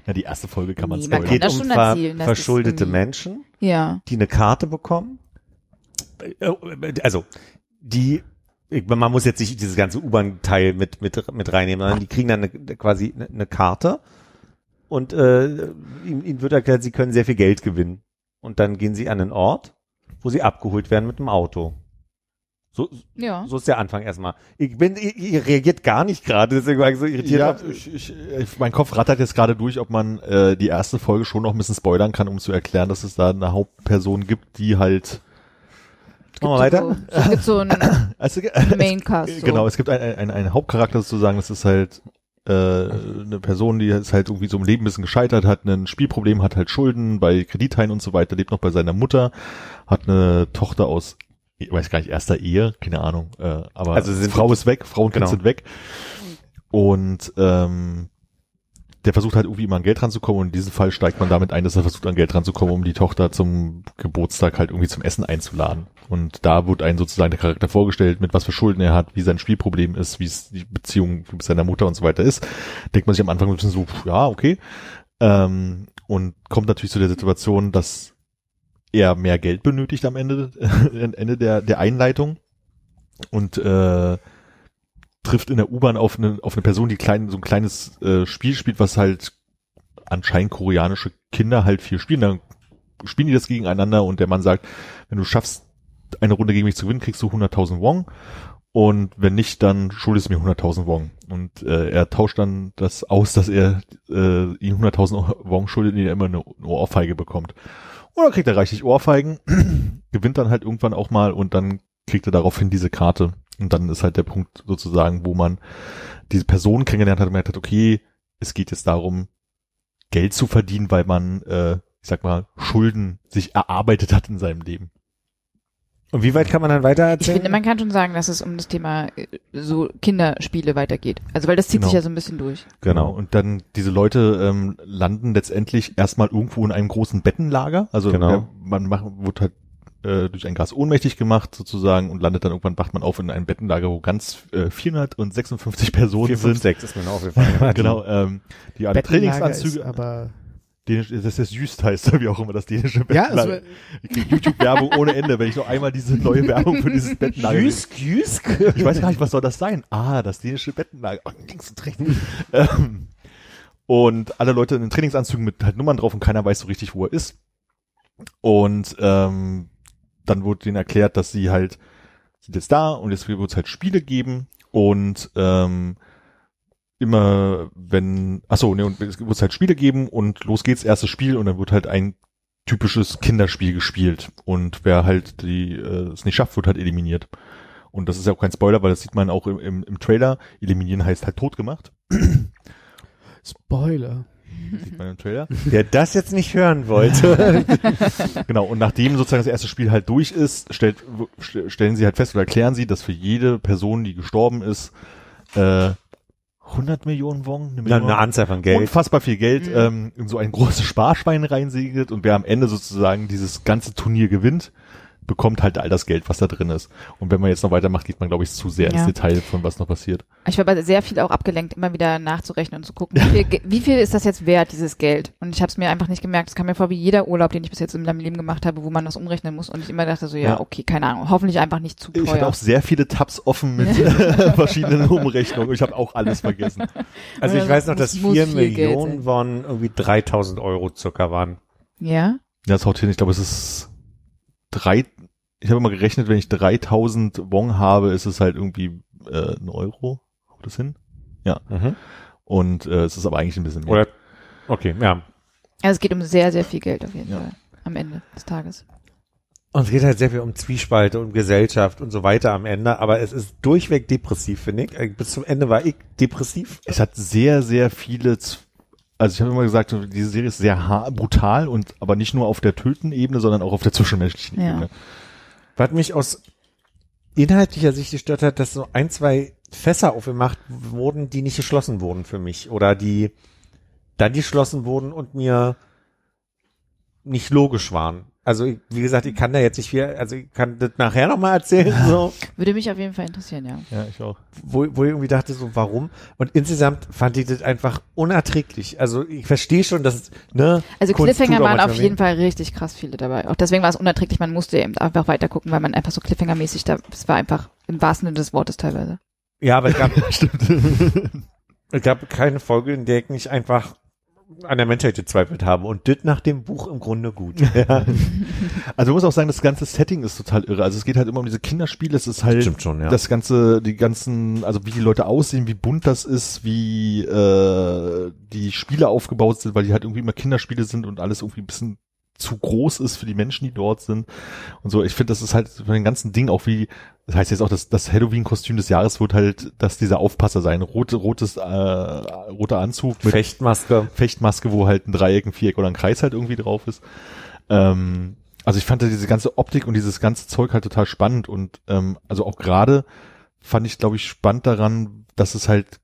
ja, die erste Folge kann man Nee, man spoilern. kann Geht das um schon ver erzählen, verschuldete Menschen, Ja. die eine Karte bekommen. Äh, Also, die man muss jetzt nicht dieses ganze U-Bahn-Teil mit, mit, mit reinnehmen, sondern die kriegen dann eine, quasi eine, eine Karte und äh, ihnen, ihnen wird erklärt, sie können sehr viel Geld gewinnen. Und dann gehen sie an einen Ort, wo sie abgeholt werden mit dem Auto. So, Ja. so ist der Anfang erstmal. Ich bin, ihr, ihr reagiert gar nicht gerade, deswegen war ich so irritiert. Ja, ich, ich, ich, mein Kopf rattert jetzt gerade durch, ob man äh, die erste Folge schon noch ein bisschen spoilern kann, um zu erklären, dass es da eine Hauptperson gibt, die halt Machen wir weiter? So, es gibt so einen also, Maincast. So. Genau, es gibt einen ein, ein Hauptcharakter sozusagen, das ist halt äh, eine Person, die ist halt irgendwie so im Leben ein bisschen gescheitert, hat ein Spielproblem, hat halt Schulden bei Kredithaien und so weiter, lebt noch bei seiner Mutter, hat eine Tochter aus, ich weiß gar nicht, erster Ehe, keine Ahnung, äh, aber Also sind- Frau ist weg, Frau und Kind Genau. sind weg und ähm, der versucht halt irgendwie immer an Geld ranzukommen und in diesem Fall steigt man damit ein, dass er versucht an Geld ranzukommen, um die Tochter zum Geburtstag halt irgendwie zum Essen einzuladen. Und da wird ein sozusagen der Charakter vorgestellt, mit was für Schulden er hat, wie sein Spielproblem ist, wie es die Beziehung mit seiner Mutter und so weiter ist. Denkt man sich am Anfang ein bisschen so, ja, okay. Ähm, und kommt natürlich zu der Situation, dass er mehr Geld benötigt am Ende, am Ende der, der Einleitung und äh, trifft in der U-Bahn auf eine, auf eine Person, die klein, so ein kleines äh, Spiel spielt, was halt anscheinend koreanische Kinder halt viel spielen. Dann spielen die das gegeneinander und der Mann sagt, wenn du schaffst, eine Runde gegen mich zu gewinnen, kriegst du 100.000 Won. Und wenn nicht, dann schuldest du mir 100.000 Won. Und äh, er tauscht dann das aus, dass er äh, ihm 100.000 Won schuldet, die er immer eine, eine Ohrfeige bekommt. Oder kriegt er reichlich Ohrfeigen, gewinnt dann halt irgendwann auch mal und dann kriegt er daraufhin diese Karte. Und dann ist halt der Punkt sozusagen, wo man diese Person kennengelernt hat und gemerkt hat, okay, es geht jetzt darum, Geld zu verdienen, weil man, äh, ich sag mal, Schulden sich erarbeitet hat in seinem Leben. Und wie weit kann man dann weiter Ich erzählen? finde, man kann schon sagen, dass es um das Thema äh, so Kinderspiele weitergeht. Also weil das zieht Genau. sich ja so ein bisschen durch. Genau. Und dann diese Leute ähm, landen letztendlich erstmal irgendwo in einem großen Bettenlager. Also Genau. der, man macht, wird halt äh, durch ein Gas ohnmächtig gemacht sozusagen und landet dann irgendwann, wacht man auf in einem Bettenlager, wo ganz äh, 456 Personen 4, 5, sind. 6 ist mir noch aufgefallen. Genau, ähm, die alle Trainingsanzüge, aber Dänisch, das ist Jüst heißt, wie auch immer das dänische ja, Bettenlager. also, ich krieg YouTube-Werbung ohne Ende, wenn ich noch einmal diese neue Werbung für dieses Bettenlager Jüsk, Jüsk. ich weiß gar nicht, was soll das sein? Ah, das dänische Bettenlager. Oh, links und ähm, und alle Leute in den Trainingsanzügen mit halt Nummern drauf und keiner weiß so richtig, wo er ist. Und ähm, dann wurde denen erklärt, dass sie halt sind jetzt da und jetzt wird es halt Spiele geben und ähm, immer wenn, ach so, ne, und es wird halt Spiele geben und los geht's, erstes Spiel und dann wird halt ein typisches Kinderspiel gespielt und wer halt die äh, es nicht schafft, wird halt eliminiert. Und das ist ja auch kein Spoiler, weil das sieht man auch im, im, im Trailer. Eliminieren heißt halt tot gemacht. Spoiler. sieht man im Trailer. Wer das jetzt nicht hören wollte. Genau, und nachdem sozusagen das erste Spiel halt durch ist, stellt, st- stellen sie halt fest oder erklären sie, dass für jede Person, die gestorben ist, äh, 100 Millionen Won, eine Na, Million, eine Anzahl von Geld. unfassbar viel Geld Mhm. ähm, in so ein großes Sparschwein reinsegelt und wer am Ende sozusagen dieses ganze Turnier gewinnt, bekommt halt all das Geld, was da drin ist. Und wenn man jetzt noch weitermacht, geht man, glaube ich, zu sehr ins Ja. Detail von was noch passiert. Ich war aber sehr viel auch abgelenkt, immer wieder nachzurechnen und zu gucken, wie viel, wie viel ist das jetzt wert, dieses Geld? Und ich habe es mir einfach nicht gemerkt. Es kam mir vor wie jeder Urlaub, den ich bis jetzt in meinem Leben gemacht habe, wo man das umrechnen muss. Und ich immer dachte so, ja, Ja. okay, keine Ahnung, hoffentlich einfach nicht zu Ich hatte teuer. auch sehr viele Tabs offen mit verschiedenen Umrechnungen. Ich habe auch alles vergessen. Also ich weiß noch, das dass muss vier Millionen von irgendwie 3000 Euro circa waren. Ja? Ja, das haut hin. Ich glaube, es ist drei, ich habe immer gerechnet, wenn ich 3000 Won habe, ist es halt irgendwie äh, ein Euro. Haut das hin? Mhm. Und äh, es ist aber eigentlich ein bisschen mehr. Oder, okay, ja. Also es geht um sehr, sehr viel Geld auf jeden Ja. Fall am Ende des Tages. Und es geht halt sehr viel um Zwiespalte, um Gesellschaft und so weiter am Ende, aber es ist durchweg depressiv, finde ich. Äh, Bis zum Ende war ich depressiv. es hat sehr, sehr viele, Z- also ich habe immer gesagt, diese Serie ist sehr brutal und aber nicht nur auf der Töten-Ebene, sondern auch auf der zwischenmenschlichen Ja. Ebene. Was mich aus inhaltlicher Sicht gestört hat, dass so ein, zwei Fässer aufgemacht wurden, die nicht geschlossen wurden für mich oder die dann geschlossen wurden und mir nicht logisch waren. Also ich- wie gesagt, ich kann da jetzt nicht viel, also ich kann das nachher nochmal erzählen, so, Würde mich auf jeden Fall interessieren, ja. Ja, ich auch. wo, wo ich irgendwie dachte, so warum? Und insgesamt fand ich das einfach unerträglich. Also ich verstehe schon, dass es, ne? Also Kunst Cliffhanger waren auf jeden Fall richtig krass viele dabei. Auch deswegen war es unerträglich, man musste eben einfach weiter gucken, weil man einfach so Cliffhanger-mäßig da, es war einfach im wahrsten Sinne des Wortes teilweise. Ja, aber es gab, Stimmt. es gab keine Folge, in der ich nicht einfach an der Menschheit gezweifelt habe. Und das nach dem Buch im Grunde gut. Ja. Also man muss auch sagen, das ganze Setting ist total irre. Also es geht halt immer um diese Kinderspiele. Es ist halt Stimmt schon, ja. das ganze, die ganzen, also wie die Leute aussehen, wie bunt das ist, wie äh, die Spiele aufgebaut sind, weil die halt irgendwie immer Kinderspiele sind und alles irgendwie ein bisschen zu groß ist für die Menschen, die dort sind und so. Ich finde, das ist halt von den ganzen Dingen auch wie, das heißt jetzt auch, dass das Halloween-Kostüm des Jahres wird halt, dass dieser Aufpasser sein, rote, rotes, äh, roter Anzug mit Fechtmaske. Fechtmaske, wo halt ein Dreieck, ein Viereck oder ein Kreis halt irgendwie drauf ist. Ähm, also ich fand da diese ganze Optik und dieses ganze Zeug halt total spannend und ähm, also auch gerade fand ich, glaube ich, spannend daran, dass es halt,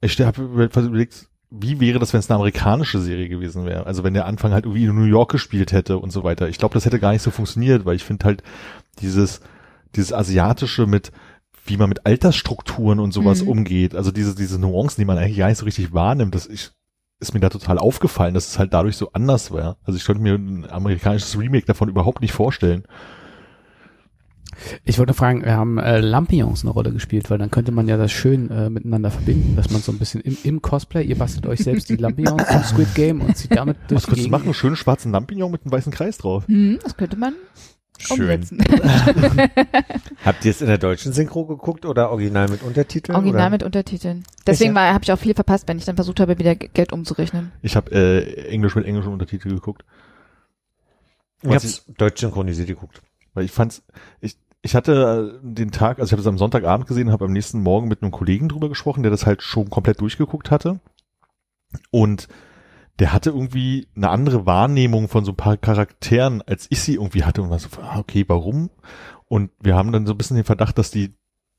ich habe überlegt, wie wäre das, wenn es eine amerikanische Serie gewesen wäre? Also wenn der Anfang halt irgendwie in New York gespielt hätte und so weiter. Ich glaube, das hätte gar nicht so funktioniert, weil ich finde halt dieses, dieses asiatische mit wie man mit Altersstrukturen und sowas Mhm. umgeht, also diese, diese Nuancen, die man eigentlich gar nicht so richtig wahrnimmt, das ich, ist mir da total aufgefallen, dass es halt dadurch so anders war. Also ich könnte mir ein amerikanisches Remake davon überhaupt nicht vorstellen. Ich wollte fragen, wir haben äh, Lampions eine Rolle gespielt, weil dann könnte man ja das schön äh, miteinander verbinden, dass man so ein bisschen im, im Cosplay, ihr bastelt euch selbst die Lampions zum Squid Game und zieht damit durch Was könntest du machen? Einen schönen schwarzen Lampignon mit einem weißen Kreis drauf. Hm, das könnte man umsetzen. Habt ihr es in der deutschen Synchro geguckt oder original mit Untertiteln? Original oder? mit Untertiteln. Deswegen habe ich auch viel verpasst, wenn ich dann versucht habe, wieder Geld umzurechnen. Ich habe äh, Englisch mit englischen Untertitel geguckt, Ich hab's deutsch synchronisiert geguckt. weil ich fand's, ich, ich hatte äh, den Tag, also ich habe es am Sonntagabend gesehen, habe am nächsten Morgen mit einem Kollegen drüber gesprochen, der das halt schon komplett durchgeguckt hatte und der hatte irgendwie eine andere Wahrnehmung von so ein paar Charakteren, als ich sie irgendwie hatte und war so, ah, okay, warum? Und wir haben dann so ein bisschen den Verdacht, dass die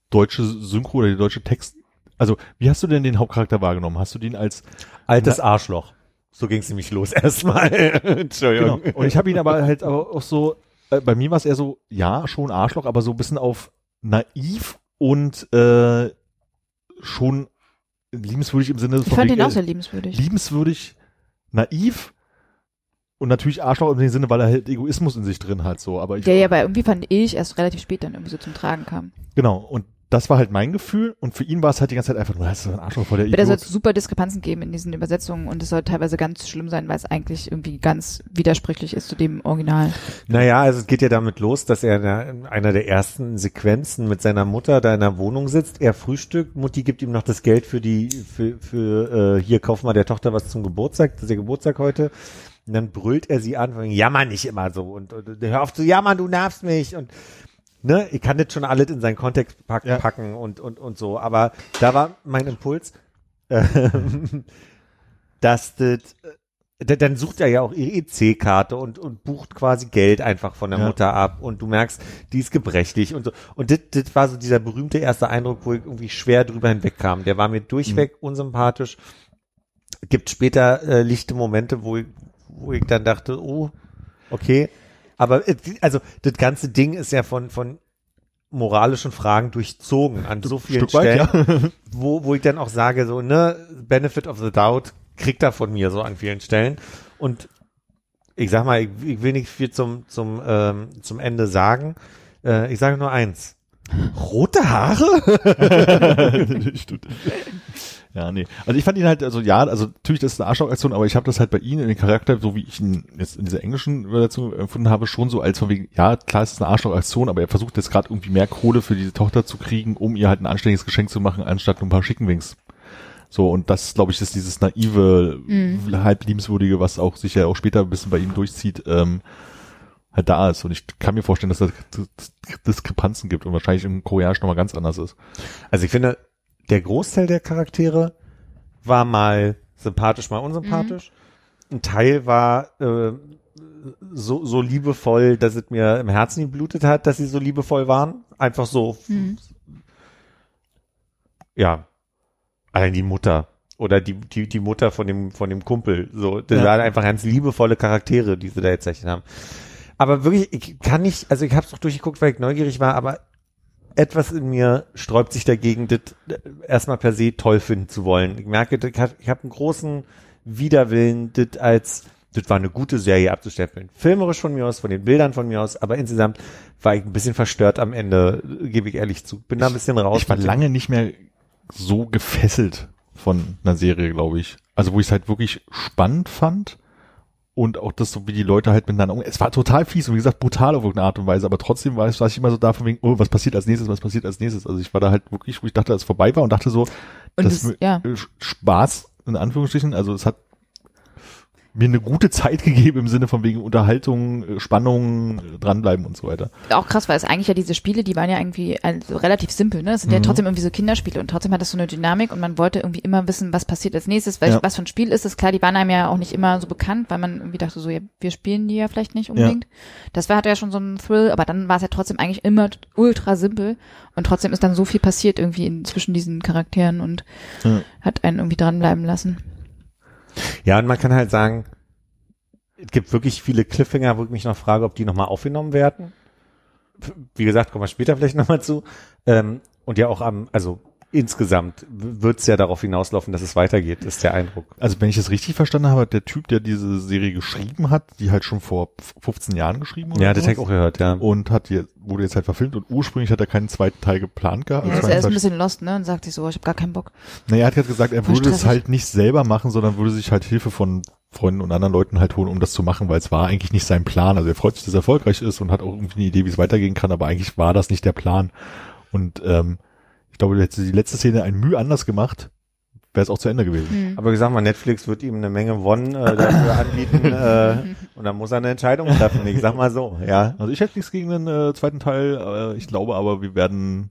deutsche Synchro oder die deutsche Text, also wie hast du denn den Hauptcharakter wahrgenommen? Hast du den als Altes Arschloch. So ging's nämlich los erstmal. Entschuldigung. Genau. Und ich habe ihn aber halt aber auch so, äh, bei mir war es eher so, ja, schon Arschloch, aber so ein bisschen auf naiv und äh, schon liebenswürdig im Sinne Ich fand ihn äh, auch sehr liebenswürdig. liebenswürdig, naiv und natürlich Arschloch dem Sinne, weil er halt Egoismus in sich drin hat, so. Aber ich, Der ja aber irgendwie fand ich erst relativ spät dann irgendwie so zum Tragen kam. genau. Und das war halt mein Gefühl und für ihn war es halt die ganze Zeit einfach nur, das ist ein Arschloch vor der Aber da soll Idiot. es super Diskrepanzen geben in diesen Übersetzungen und es soll teilweise ganz schlimm sein, weil es eigentlich irgendwie ganz widersprüchlich ist zu dem Original. Naja, also es geht ja damit los, dass er in einer der ersten Sequenzen mit seiner Mutter da in der Wohnung sitzt. Er frühstückt, Mutti gibt ihm noch das Geld für die, für, für äh, hier kauf mal der Tochter was zum Geburtstag, das ist der Geburtstag heute. Und dann brüllt er sie an, von wegen, jammer nicht immer so und, und hör auf zu jammern, du nervst mich und ne, ich kann das schon alles in seinen Kontext pack, Ja. packen und, und, und so, aber da war mein Impuls, ähm, dass das, äh, da- dann sucht er ja auch ihre EC-Karte und, und bucht quasi Geld einfach von der Ja. Mutter ab und du merkst, die ist gebrechlich und so. Und das, das war so dieser berühmte erste Eindruck, wo ich irgendwie schwer drüber hinwegkam. Der war mir durchweg unsympathisch. Gibt später äh, lichte Momente, wo ich, wo ich dann dachte, oh, okay. Aber äh, also das ganze Ding ist ja von, von moralischen Fragen durchzogen an so vielen Stück weit, Stellen ja. wo, wo ich dann auch sage, so, ne, Benefit of the Doubt kriegt er von mir so an vielen Stellen. Und ich sag mal, ich, ich will nicht viel zum, zum, ähm, zum Ende sagen. Äh, ich sage nur eins. Rote Haare? Stimmt. Ja, nee. Also ich fand ihn halt, also ja, also natürlich, das ist eine Arschloch-Aktion, aber ich habe das halt bei ihm in den Charakter, so wie ich ihn jetzt in dieser englischen Übersetzung empfunden habe, schon so als von wegen, ja, klar, es ist eine Arschloch-Aktion, aber er versucht jetzt gerade irgendwie mehr Kohle für diese Tochter zu kriegen, um ihr halt ein anständiges Geschenk zu machen, anstatt nur ein paar Chickenwings. So, und das, glaube ich, ist dieses naive, halb liebenswürdige, was auch sich ja auch später ein bisschen bei ihm durchzieht, ähm, halt da ist. Und ich kann mir vorstellen, dass da Diskrepanzen gibt und wahrscheinlich im Koreanisch nochmal ganz anders ist. Also ich finde, der Großteil der Charaktere war mal sympathisch, mal unsympathisch. Ein Teil war äh, so, so liebevoll, dass es mir im Herzen geblutet hat, dass sie so liebevoll waren. Einfach so, Mhm. ja, allein die Mutter oder die, die, die Mutter von dem, von dem Kumpel. So, das Ja. waren einfach ganz liebevolle Charaktere, die sie da jetzt haben. Aber wirklich, ich kann nicht, also ich habe es doch durchgeguckt, weil ich neugierig war, aber etwas in mir sträubt sich dagegen, das äh, erstmal per se toll finden zu wollen. Ich merke, ich habe hab einen großen Widerwillen, das als, das war eine gute Serie abzustempeln. Filmerisch von mir aus, von den Bildern von mir aus, aber insgesamt war ich ein bisschen verstört am Ende, gebe ich ehrlich zu. Bin da ein bisschen raus. Ich war lange nicht mehr so gefesselt von einer Serie, glaube ich. Also wo ich es halt wirklich spannend fand und auch das, so wie die Leute halt miteinander umgehen. Es war total fies und wie gesagt brutal auf irgendeine Art und Weise, aber trotzdem war ich, war ich immer so da von wegen, oh, was passiert als nächstes, was passiert als nächstes. Also ich war da halt wirklich, wo ich dachte, dass es vorbei war und dachte so, Und das das, ja. Spaß, in Anführungsstrichen, also es hat mir eine gute Zeit gegeben im Sinne von wegen Unterhaltung, äh, Spannung, äh, dranbleiben und so weiter. auch krass, weil es eigentlich ja diese Spiele, die waren ja irgendwie also relativ simpel, ne? Es sind ja Mhm. trotzdem irgendwie so Kinderspiele und trotzdem hat das so eine Dynamik und man wollte irgendwie immer wissen, was passiert als nächstes, welch, Ja. was für ein Spiel ist es. Klar, die waren einem ja auch nicht immer so bekannt, weil man irgendwie dachte so, ja, wir spielen die ja vielleicht nicht unbedingt. Das war, hatte ja schon so einen Thrill, aber dann war es ja trotzdem eigentlich immer ultra simpel und trotzdem ist dann so viel passiert irgendwie in, zwischen diesen Charakteren und Ja. hat einen irgendwie dranbleiben lassen. Ja, und man kann halt sagen, es gibt wirklich viele Cliffhanger, wo ich mich noch frage, ob die nochmal aufgenommen werden. Wie gesagt, kommen wir später vielleicht nochmal zu. Ähm, und ja auch am, also insgesamt wird es ja darauf hinauslaufen, dass es weitergeht, ist der Eindruck. Also wenn ich es richtig verstanden habe, der Typ, der diese Serie geschrieben hat, die halt schon vor 15 Jahren geschrieben Ja, oder das habe ich auch gehört, ja. und hat jetzt, wurde jetzt halt verfilmt und ursprünglich hat er keinen zweiten Teil geplant gehabt. Ja, Also er ist ein bisschen lost, ne? Und sagt sich so, ich habe gar keinen Bock. naja, er hat jetzt gesagt, er Voll würde es halt nicht selber machen, sondern würde sich halt Hilfe von Freunden und anderen Leuten halt holen, um das zu machen, weil es war eigentlich nicht sein Plan. Also er freut sich, dass er erfolgreich ist und hat auch irgendwie eine Idee, wie es weitergehen kann, aber eigentlich war das nicht der Plan. Und ähm, ich glaube, hätte die letzte Szene ein Mühe anders gemacht, wäre es auch zu Ende gewesen. Hm. Aber ich sag mal, Netflix wird ihm eine Menge Won äh, dafür anbieten äh, und dann muss er eine Entscheidung treffen. Ich sag mal so, ja. Also ich hätte nichts gegen den äh, zweiten Teil. Äh, ich glaube aber, wir werden,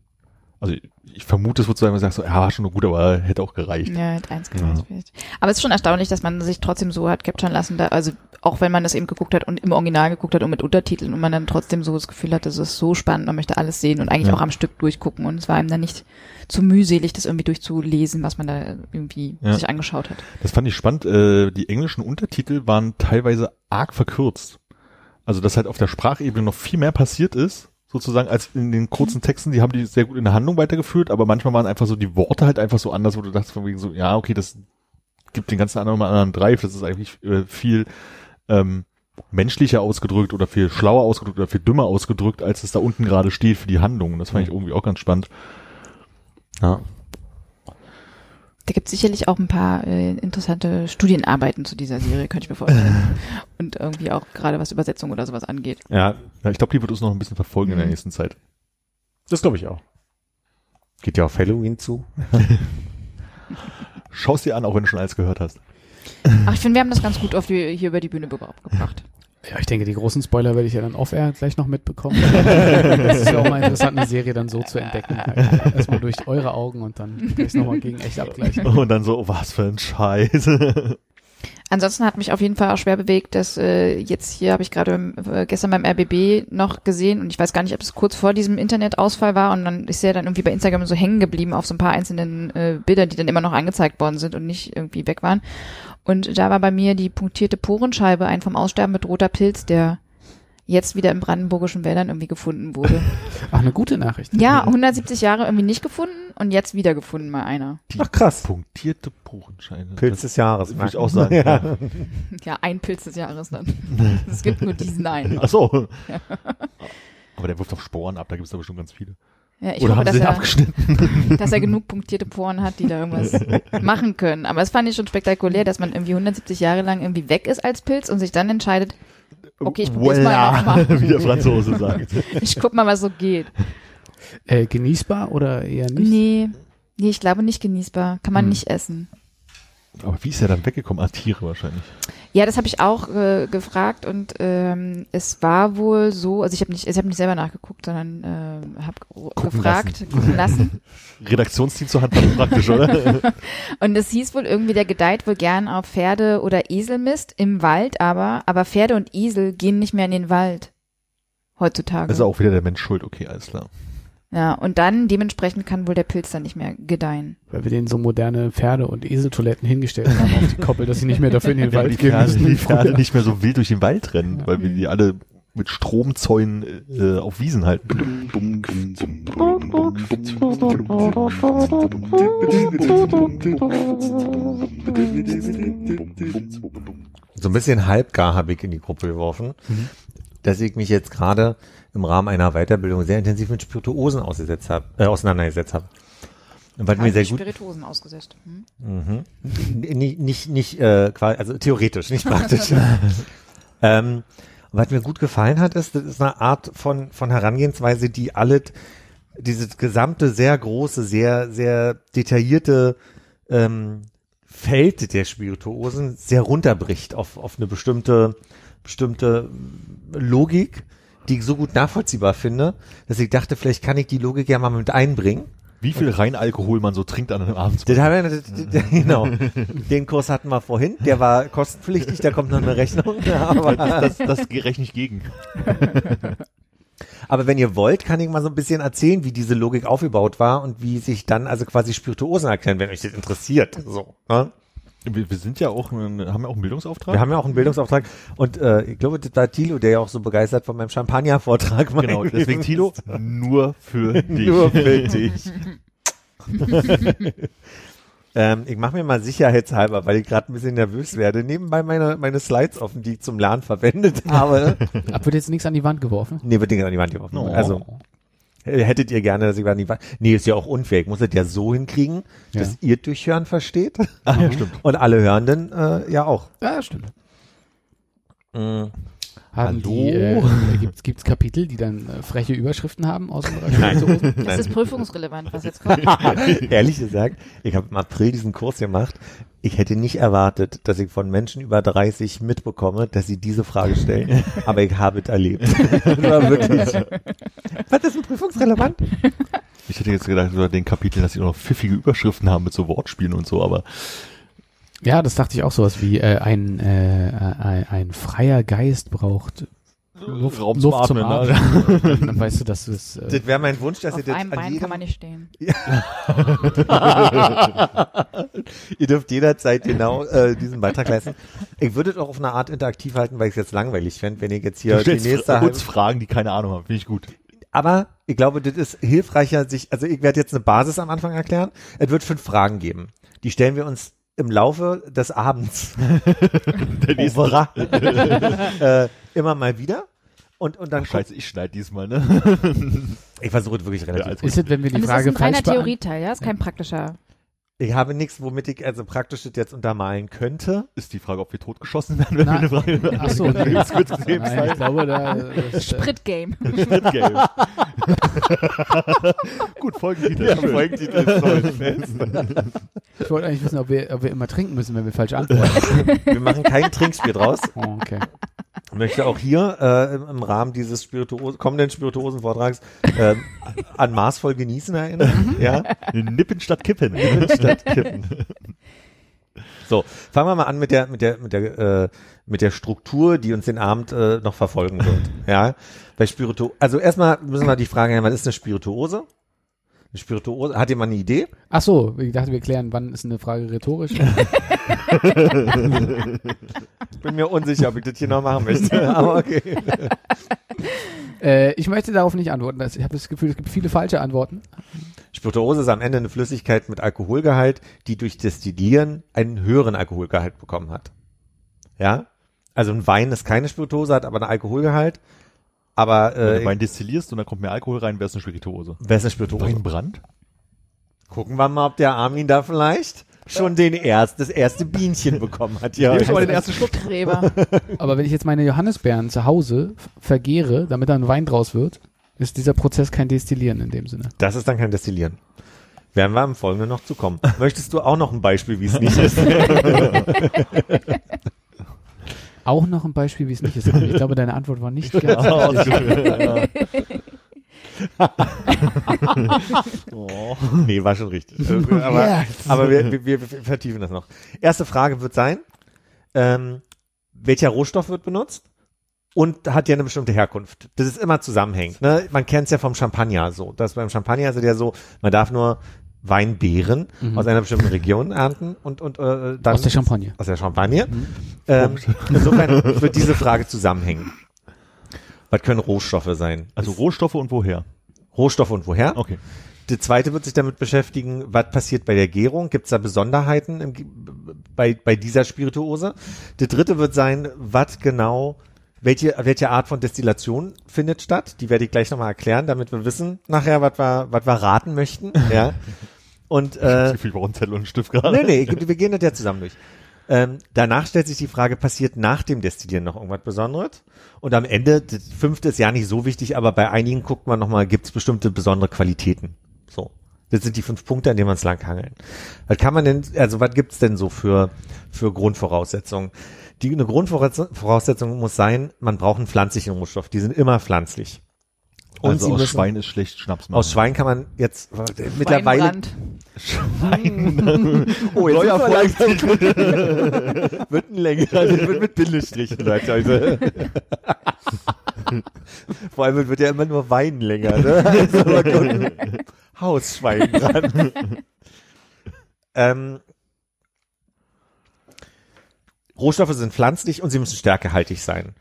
also ich, vermute, es wird so sein, man sagt so, ja, war schon gut, aber hätte auch gereicht. Ja, hat eins gereicht vielleicht. Aber es ist schon erstaunlich, dass man sich trotzdem so hat capturen lassen, da, also auch wenn man das eben geguckt hat und im Original geguckt hat und mit Untertiteln und man dann trotzdem so das Gefühl hat, das ist so spannend, man möchte alles sehen und eigentlich Ja. auch am Stück durchgucken und es war einem dann nicht zu mühselig, das irgendwie durchzulesen, was man da irgendwie Ja. sich angeschaut hat. Das fand ich spannend. Äh, die englischen Untertitel waren teilweise arg verkürzt. Also dass halt auf der Sprachebene noch viel mehr passiert ist, sozusagen, als in den kurzen Texten. Die haben die sehr gut in der Handlung weitergeführt, aber manchmal waren einfach so die Worte halt einfach so anders, wo du dachtest von wegen so, ja, okay, das gibt den ganzen anderen mal einen anderen Drive. Das ist eigentlich äh, viel ähm, menschlicher ausgedrückt oder viel schlauer ausgedrückt oder viel dümmer ausgedrückt, als es da unten gerade steht für die Handlung. Und das fand ich irgendwie auch ganz spannend. ja. Da gibt es sicherlich auch ein paar äh, interessante Studienarbeiten zu dieser Serie, könnte ich mir vorstellen. und irgendwie auch gerade was Übersetzung oder sowas angeht. Ja, ich glaube, die wird uns noch ein bisschen verfolgen in der Mhm. nächsten Zeit. das glaube ich auch. Geht ja auf Halloween zu. Schau's dir an, auch wenn du schon alles gehört hast. Ach, ich finde, wir haben das ganz gut auf die, hier über die Bühne ge- gebracht. Ja, ich denke, die großen Spoiler werde ich ja dann off-air gleich noch mitbekommen. das ist ja auch mal interessant, eine Serie dann so zu entdecken. Halt. Erstmal durch eure Augen und dann kann ich nochmal gegen echt abgleichen. Und dann so, oh, was für ein Scheiß. Ansonsten hat mich auf jeden Fall auch schwer bewegt, dass äh, jetzt hier habe ich gerade äh, gestern beim RBB noch gesehen und ich weiß gar nicht, ob es kurz vor diesem Internetausfall war und dann ist ja dann irgendwie bei Instagram so hängen geblieben auf so ein paar einzelnen äh, Bildern, die dann immer noch angezeigt worden sind und nicht irgendwie weg waren. Und da war bei mir die punktierte Porenscheibe, ein vom Aussterben bedrohter Pilz, der jetzt wieder in brandenburgischen Wäldern irgendwie gefunden wurde. Ach, eine gute Nachricht. ja, 170 Jahre irgendwie nicht gefunden und jetzt wieder gefunden mal einer. Ach krass. Punktierte Porenscheine. Pilz des Jahres. Würde ich auch sagen. Ja. ja. Ja, ein Pilz des Jahres dann. Es gibt nur diesen einen. Ach so. Aber der wirft doch Sporen ab, da gibt es da bestimmt ganz viele. Ja, ich Oder hoffe, haben dass sie den er, abgeschnitten? dass er genug punktierte Poren hat, die da irgendwas machen können. Aber es fand ich schon spektakulär, dass man irgendwie 170 Jahre lang irgendwie weg ist als Pilz und sich dann entscheidet, Okay, ich probier's mal nochmal. Wie der Franzose sagt. ich guck mal, was so geht. Äh, genießbar oder eher nicht? Nee, nee, ich glaube nicht genießbar. Kann man Hm. nicht essen. Aber wie ist er dann weggekommen? Ah, Tiere wahrscheinlich. Ja, das habe ich auch äh, gefragt und ähm, es war wohl so, also ich habe nicht, ich habe nicht selber nachgeguckt, sondern äh, habe gefragt, gucken lassen. Redaktionsteam zur Hand praktisch, oder? Und es hieß wohl irgendwie, der gedeiht wohl gern auf Pferde oder Eselmist im Wald, aber aber Pferde und Esel gehen nicht mehr in den Wald heutzutage. ist auch wieder der Mensch schuld. Okay, alles klar. Ja, und dann dementsprechend kann wohl der Pilz dann nicht mehr gedeihen. Weil wir denen so moderne Pferde- und Eseltoiletten hingestellt haben auf die Koppel, dass sie nicht mehr dafür in den Ja, Wald die gehen Pferde, müssen. die Pferde nicht mehr so wild durch den Wald rennen, weil wir die alle mit Stromzäunen äh, auf Wiesen halten. So ein bisschen halbgar habe ich in die Gruppe geworfen, dass ich mich jetzt gerade im Rahmen einer Weiterbildung sehr intensiv mit Spirituosen ausgesetzt hab, äh, auseinandergesetzt habe. Was mir sehr gut, Spirituosen ausgesetzt. Hm? nicht, nicht, nicht äh, quasi, also theoretisch, nicht praktisch. ähm, was mir gut gefallen hat, ist, das ist eine Art von, von Herangehensweise, die alle, dieses gesamte, sehr große, sehr, sehr detaillierte ähm, Feld der Spirituosen sehr runterbricht auf, auf eine bestimmte, bestimmte Logik, die ich so gut nachvollziehbar finde, dass ich dachte, vielleicht kann ich die Logik ja mal mit einbringen. Wie viel Reinalkohol man so trinkt an einem Abend. Das haben wir, das, das, genau. Den Kurs hatten wir vorhin. Der war kostenpflichtig, da kommt noch eine Rechnung. Aber, Das, das rechne ich gegen. aber wenn ihr wollt, kann ich mal so ein bisschen erzählen, wie diese Logik aufgebaut war und wie sich dann also quasi Spirituosen erkennen, wenn euch das interessiert. So. Ne? Wir, wir sind ja auch, ein- haben ja auch einen Bildungsauftrag. Wir haben ja auch einen Bildungsauftrag und äh, ich glaube, das war Thilo, der ja auch so begeistert von meinem Champagner-Vortrag war. genau, deswegen Tilo, nur für dich. Nur für dich. ähm, ich mache mir mal sicherheitshalber, weil ich gerade ein bisschen nervös werde, nebenbei meine, meine Slides offen, die ich zum Lernen verwendet habe. Ab wird jetzt nichts an die Wand geworfen. nee, wird Dinge an die Wand geworfen. Oh. Also, hättet ihr gerne, dass ich die Wand... Nee, ist ja auch unfair. Ich muss das ja so hinkriegen, Ja. dass ihr durchhören versteht. Ah, ja, stimmt. Und alle Hörenden äh, ja auch. Ja, stimmt. Mm. Haben Hallo? die, äh, gibt's, gibt's Kapitel, die dann äh, freche Überschriften haben aus dem Bereich Spirituosen? Das ist prüfungsrelevant, was jetzt kommt. Ehrlich gesagt, ich habe im April diesen Kurs gemacht. Ich hätte nicht erwartet, dass ich von Menschen über 30 mitbekomme, dass sie diese Frage stellen. Aber ich habe es erlebt. Das war wirklich. Was ist denn prüfungsrelevant? Ich hätte jetzt gedacht, über den Kapiteln, dass sie auch noch pfiffige Überschriften haben mit so Wortspielen und so, aber Ja, das dachte ich auch sowas wie äh, ein, äh, ein, ein freier Geist braucht Luft, Raum zum Luft zum Atmen, Atmen. Dann weißt du, dass du es. Äh, Das wäre mein Wunsch, dass ihr das einem an Bein jedem, kann man nicht stehen. Ihr dürft jederzeit genau äh, diesen Beitrag leisten. Ich würde es auch auf eine Art interaktiv halten, weil ich es jetzt langweilig fände, wenn ich jetzt hier du die nächste uns halbe Fragen, die keine Ahnung haben. Finde ich gut. Aber ich glaube, das ist hilfreicher, sich, also ich werde jetzt eine Basis am Anfang erklären. Es wird fünf Fragen geben. Die stellen wir uns im Laufe des Abends Overa, äh, immer mal wieder. Und, und dann Ach, Scheiße, ich schneide diesmal, ne? ich versuche es wirklich relativ Ja, ist es, wenn wir die Und das Frage ist ein reiner falsch? Theorieteil, ja? Ist kein praktischer. Ich habe nichts, womit ich also praktisch das jetzt untermalen könnte. Ist die Frage, ob wir totgeschossen werden, wenn Na, wir eine Frage Ach so, Eine nee. ganz kurze Nein, ich glaube, da äh, Spritgame. Schnittgame. Gut, Folgentitel. ich wollte eigentlich wissen, ob wir, ob wir immer trinken müssen, wenn wir falsch antworten. Wir machen kein Trinkspiel draus. Oh, okay. Ich möchte auch hier äh, im, im Rahmen dieses Spirituos kommenden Spirituosen-Vortrags äh, an maßvoll genießen erinnern. ja. Nippen statt Kippen. statt kippen. So, fangen wir mal an mit der mit der mit der äh, mit der Struktur, die uns den Abend äh, noch verfolgen wird. Ja, bei Spiritu also erstmal müssen wir die Frage stellen, was ist eine Spirituose? Eine Spirituose, hat jemand eine Idee? Ach so, ich dachte, wir klären, wann ist eine Frage rhetorisch? Bin mir unsicher, ob ich das hier noch machen möchte, aber okay. äh, ich möchte darauf nicht antworten. Ich habe das Gefühl, es gibt viele falsche Antworten. Spirituose ist am Ende eine Flüssigkeit mit Alkoholgehalt, die durch Destillieren einen höheren Alkoholgehalt bekommen hat. Ja? Also ein Wein ist keine Spirituose, hat aber einen Alkoholgehalt. Aber Wenn äh, du Wein destillierst und dann kommt mehr Alkohol rein, wäre es eine Spirituose. wer ist eine Spirituose? Weinbrand? Gucken wir mal, ob der Armin da vielleicht schon den erst, das erste Bienchen bekommen hat. Ja, ich mal den ersten Schluck. Gräber. Aber wenn ich jetzt meine Johannisbeeren zu Hause vergehre, damit da ein Wein draus wird, ist dieser Prozess kein Destillieren in dem Sinne. das ist dann kein Destillieren. Werden wir im Folgenden noch zu kommen. Möchtest du auch noch ein Beispiel, wie es nicht ist? Auch noch ein Beispiel, wie es nicht ist. Ich glaube, deine Antwort war nicht ganz richtig. Oh. nee, war schon richtig. Äh, Aber, aber wir, wir, wir vertiefen das noch. Erste Frage wird sein, ähm, welcher Rohstoff wird benutzt? Und hat ja eine bestimmte Herkunft. Das ist immer zusammenhängend. Ne? Man kennt es ja vom Champagner so. Das beim Champagner ist es ja so, man darf nur Weinbeeren aus einer bestimmten Region ernten und, und äh, dann Aus der Champagne. aus der Champagne. Ähm, insofern wird diese Frage zusammenhängen. Was können Rohstoffe sein? Also Rohstoffe und woher? Rohstoffe und woher? Okay. Der zweite wird sich damit beschäftigen, was passiert bei der Gärung? Gibt es da Besonderheiten im, bei, bei dieser Spirituose? Der dritte wird sein, was genau, welche, welche Art von Destillation findet statt? Die werde ich gleich nochmal erklären, damit wir wissen nachher, was wir, was wir raten möchten. Ja. Und äh, bei uns Zettel und Stift gerade. nee, nee, ich- wir gehen das ja zusammen durch. Ähm, danach stellt sich die Frage, passiert nach dem Destillieren noch irgendwas Besonderes? Und am Ende, das fünfte ist ja nicht so wichtig, aber bei einigen guckt man nochmal, gibt es bestimmte besondere Qualitäten? So. Das sind die fünf Punkte, an denen man es langhangeln. Was kann man denn, also was gibt's denn so für, für Grundvoraussetzungen? Die, eine Grundvoraussetzung muss sein, man braucht einen pflanzlichen Rohstoff. Die sind immer pflanzlich. Und also aus müssen- Schwein ist schlecht Schnaps machen. Aus Schwein kann man jetzt äh, mittlerweile Weinbrand. Oh, jetzt Neuer sind wir langsam- wird ein länger, also wird mit Bindestrichen, Leute. Also. Vor allem wird ja immer nur Wein länger, ne? Also gucken. Hausschwein dran. ähm, Rohstoffe sind pflanzlich und sie müssen stärkehaltig sein.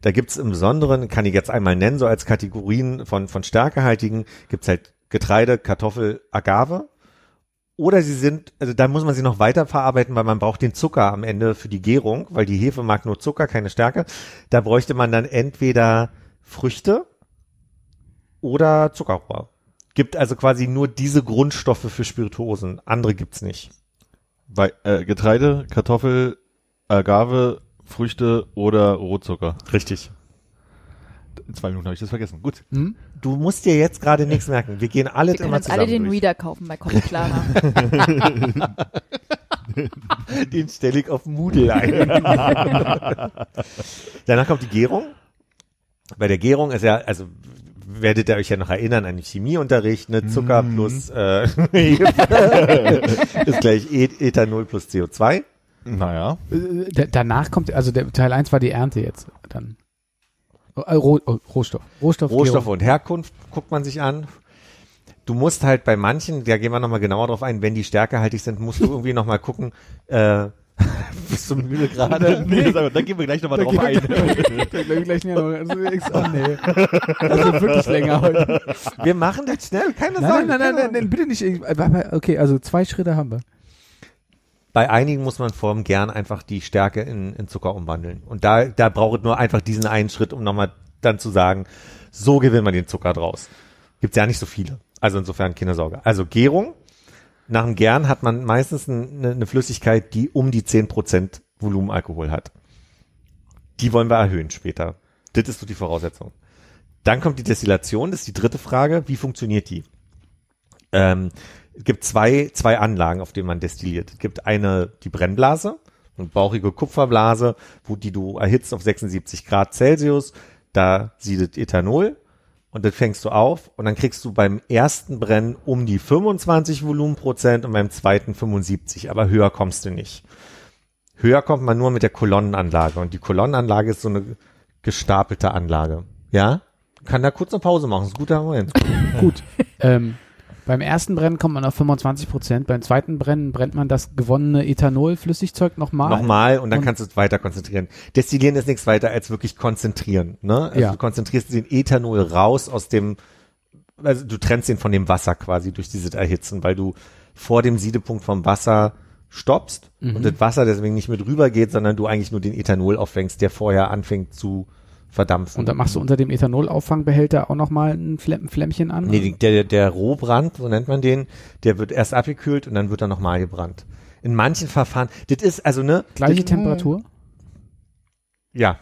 Da gibt's im Besonderen, kann ich jetzt einmal nennen, so als Kategorien von, von stärkehaltigen, gibt's halt Getreide, Kartoffel, Agave. Oder sie sind, also da muss man sie noch weiter verarbeiten, weil man braucht den Zucker am Ende für die Gärung, weil die Hefe mag nur Zucker, keine Stärke. Da bräuchte man dann entweder Früchte oder Zuckerrohr. Gibt also quasi nur diese Grundstoffe für Spirituosen. Andere gibt's nicht. Bei, äh, Getreide, Kartoffel, Agave, Früchte oder Rohzucker. Richtig. In zwei Minuten habe ich das vergessen. Gut. Du musst dir jetzt gerade nichts merken. Wir gehen alle Wir immer uns zusammen alle den durch. Reader kaufen bei Comic Clara. Den stelle ich auf Moodle ein. Danach kommt die Gärung. Bei der Gärung ist ja, also werdet ihr euch ja noch erinnern an den Chemieunterricht, ne? Zucker plus äh, ist gleich E- Ethanol plus CO2. Naja. Äh, da- danach kommt, also der Teil 1 war die Ernte jetzt dann. Äh, Roh, oh, Rohstoff. Rohstoff. Rohstoffe Gärung. und Herkunft guckt man sich an. Du musst halt bei manchen, da gehen wir nochmal genauer drauf ein, wenn die stärkehaltig sind, musst du irgendwie nochmal gucken, äh, bist du müde gerade? nee, mal, da gehen wir gleich nochmal Da drauf ein. wir- Da ich gleich noch. Also, oh nee. Das wird wirklich länger heute. Wir machen das schnell, keine Nein, Sorge. nein, nein, nein, nein, bitte nicht. Okay, also zwei Schritte haben wir. Bei einigen muss man vorm gern einfach die Stärke in, in Zucker umwandeln. Und da, da braucht es nur einfach diesen einen Schritt, um nochmal dann zu sagen, so gewinnt man den Zucker draus. Gibt's ja nicht so viele. Also insofern keine Sorge. Also Gärung. Nach dem Gern hat man meistens eine, eine Flüssigkeit, die um die 10% Volumenalkohol hat. Die wollen wir erhöhen später. Das ist so die Voraussetzung. Dann kommt die Destillation, das ist die dritte Frage. Wie funktioniert die? Ähm, es gibt zwei, zwei Anlagen, auf denen man destilliert. Es gibt eine, die Brennblase, eine bauchige Kupferblase, wo die du erhitzt auf 76 Grad Celsius. Da siedet Ethanol und das fängst du auf und dann kriegst du beim ersten Brennen um die 25 Volumenprozent und beim zweiten 75, aber höher kommst du nicht. Höher kommt man nur mit der Kolonnenanlage und die Kolonnenanlage ist so eine gestapelte Anlage. Ja? Kann da kurz eine Pause machen, ist ein guter Moment. Gut. ähm, beim ersten Brennen kommt man auf 25 Prozent. Beim zweiten Brennen brennt man das gewonnene Ethanol-Flüssigzeug nochmal. Nochmal und dann Und- kannst du es weiter konzentrieren. Destillieren ist nichts weiter als wirklich konzentrieren. Ne? Also Ja. Du konzentrierst den Ethanol raus aus dem, also du trennst ihn von dem Wasser quasi durch dieses Erhitzen, weil du vor dem Siedepunkt vom Wasser stoppst Mhm. und das Wasser deswegen nicht mit rüber geht, sondern du eigentlich nur den Ethanol auffängst, der vorher anfängt zu verdampfen. Und dann machst du unter dem Ethanolauffangbehälter auch nochmal ein, Flämm, ein Flämmchen an. Nee, die- der, der Rohbrand, so nennt man den, der wird erst abgekühlt und dann wird er nochmal gebrannt. In manchen Verfahren, das ist also, ne? Gleiche Temperatur? Ja,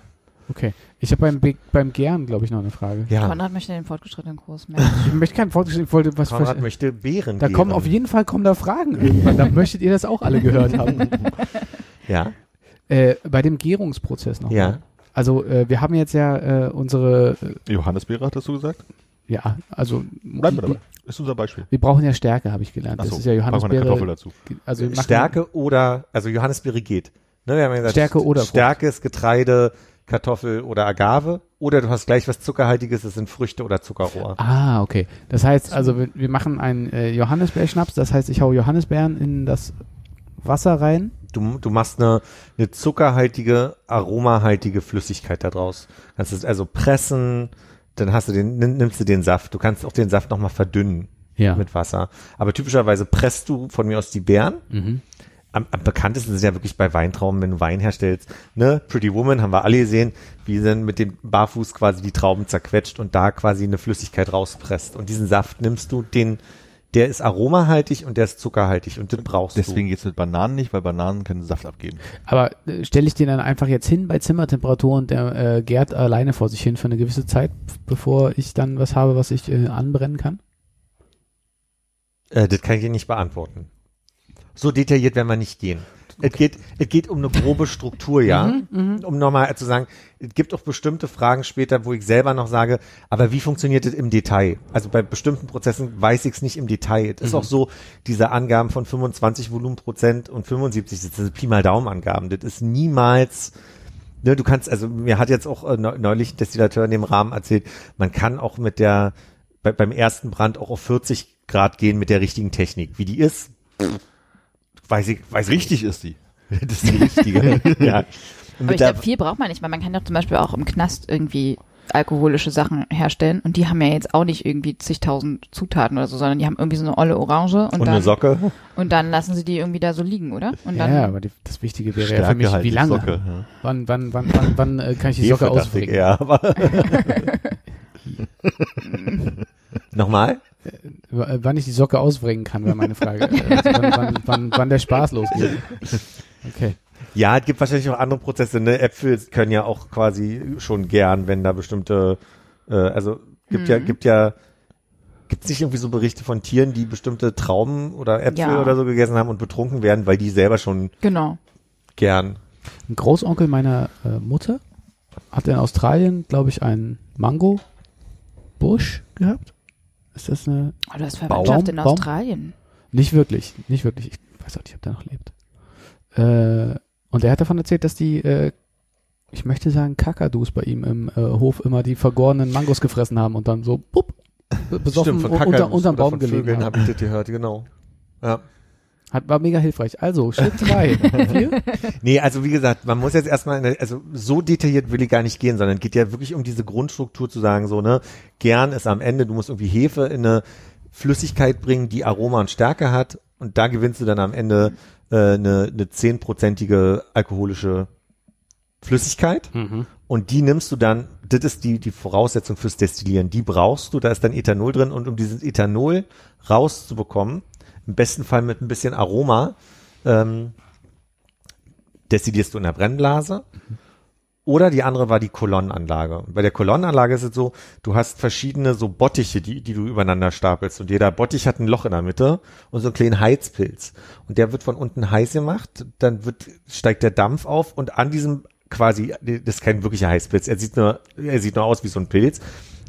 Okay. Ich habe beim, Be- beim Gären, glaube ich, noch eine Frage. ja. Konrad möchte den fortgeschrittenen Kurs mehr. Ich möchte keinen Fortgeschritt, ich wollte was Konrad möchte Beeren Da kommen auf jeden Fall kommen da Fragen irgendwann. Da möchtet ihr das auch alle gehört haben. Ja, Äh, bei dem Gärungsprozess noch. ja. mal. Also äh, wir haben jetzt ja äh, unsere, äh, Johannesbeere, hattest du gesagt? ja, also Bleiben wir dabei. Ist unser Beispiel. wir brauchen ja Stärke, habe ich gelernt. Ach Das so, ist ja packen wir eine Kartoffel Johannisbeere. dazu. Also Stärke oder, also Johannisbeere geht. Ne, wir haben ja gesagt, Stärke oder Frucht. Stärke ist Getreide, Kartoffel oder Agave. Oder du hast gleich was Zuckerhaltiges, das sind Früchte oder Zuckerrohr. Ah, okay. Das heißt, also wir, wir machen einen äh, Johannisbeerschnaps. Das heißt, ich hau Johannisbeeren in das Wasser rein. Du, du machst eine, eine zuckerhaltige, aromahaltige Flüssigkeit daraus. Kannst es also pressen, dann hast du den, nimm- nimmst du den Saft. Du kannst auch den Saft nochmal verdünnen Ja. mit Wasser. Aber typischerweise presst du von mir aus die Beeren. Mhm. Am, am bekanntesten sind ja wirklich bei Weintrauben, wenn du Wein herstellst. Ne? Pretty Woman haben wir alle gesehen, wie sie dann mit dem Barfuß quasi die Trauben zerquetscht und da quasi eine Flüssigkeit rauspresst. Und diesen Saft nimmst du, den, der ist aromahaltig und der ist zuckerhaltig und den brauchst Deswegen du. geht's mit Bananen nicht, weil Bananen können Saft abgeben. Aber äh, stelle ich den dann einfach jetzt hin bei Zimmertemperatur und der äh, gärt alleine vor sich hin für eine gewisse Zeit, bevor ich dann was habe, was ich äh, anbrennen kann? Äh, das kann ich dir nicht beantworten. So detailliert werden wir nicht gehen. Es geht, es geht um eine grobe Struktur, ja. um nochmal zu sagen, es gibt auch bestimmte Fragen später, wo ich selber noch sage, aber wie funktioniert das im Detail? Also bei bestimmten Prozessen weiß ich es nicht im Detail. Es ist auch so, diese Angaben von 25 Volumenprozent und 75, das sind Pi mal Daumenangaben. Das ist niemals, ne, du kannst, also mir hat jetzt auch äh, neu- neulich ein Destillateur in dem Rahmen erzählt, man kann auch mit der, bei, beim ersten Brand auch auf 40 Grad gehen mit der richtigen Technik. Wie die ist, weiß ich, weiß ich Richtig ist die. Das ist die richtige. ja. Aber mit ich glaube, viel braucht man nicht, weil man kann doch zum Beispiel auch im Knast irgendwie alkoholische Sachen herstellen und die haben ja jetzt auch nicht irgendwie zigtausend Zutaten oder so, sondern die haben irgendwie so eine olle Orange und, und dann, eine Socke. und dann lassen sie die irgendwie da so liegen, oder? Und Ja, dann, ja, aber die, das Wichtige wäre ja für mich, halt wie die lange? Socke, ja. Wann, wann, wann, wann, wann äh, kann ich die Socke Hefe ausbringen? eher, aber Nochmal? Äh, Wann ich die Socke ausbringen kann, wäre meine Frage. Also wann, wann, wann, wann der Spaß losgeht. Okay. Ja, es gibt wahrscheinlich auch andere Prozesse. Ne? Äpfel können ja auch quasi schon gern, wenn da bestimmte, äh, also gibt ja, gibt ja, gibt es nicht irgendwie so Berichte von Tieren, die bestimmte Trauben oder Äpfel Ja. oder so gegessen haben und betrunken werden, weil die selber schon genau. gern. Ein Großonkel meiner äh, Mutter hat in Australien, glaube ich, einen Mango-Busch gehabt. Ist das eine Oh, du hast Verwandtschaft in Baum? Australien. Nicht wirklich, nicht wirklich. Ich weiß auch nicht, ob der noch lebt. Äh, und er hat davon erzählt, dass die, äh, ich möchte sagen, Kakadus bei ihm im äh, Hof immer die vergorenen Mangos gefressen haben und dann so bupp, be- besoffen von unter, Kakadus unterm oder Baum von gelegen haben. habe ich das gehört, genau. Ja. Hat, war mega hilfreich. Also, Schritt drei. Nee, also wie gesagt, man muss jetzt erstmal, eine- also so detailliert will ich gar nicht gehen, sondern es geht ja wirklich um diese Grundstruktur zu sagen, so, ne, gern ist am Ende, du musst irgendwie Hefe in eine Flüssigkeit bringen, die Aroma und Stärke hat und da gewinnst du dann am Ende äh, eine, eine zehnprozentige alkoholische Flüssigkeit und die nimmst du dann, das ist die, die Voraussetzung fürs Destillieren, die brauchst du, da ist dann Ethanol drin und um dieses Ethanol rauszubekommen, im besten Fall mit ein bisschen Aroma, ähm, destillierst du in der Brennblase. Oder die andere war die Kolonnenanlage. Bei der Kolonnenanlage ist es so, du hast verschiedene so Bottiche, die, die du übereinander stapelst. Und jeder Bottich hat ein Loch in der Mitte und so einen kleinen Heizpilz. Und der wird von unten heiß gemacht, dann wird, steigt der Dampf auf und an diesem quasi, das ist kein wirklicher Heißpilz, er sieht nur, er sieht nur aus wie so ein Pilz,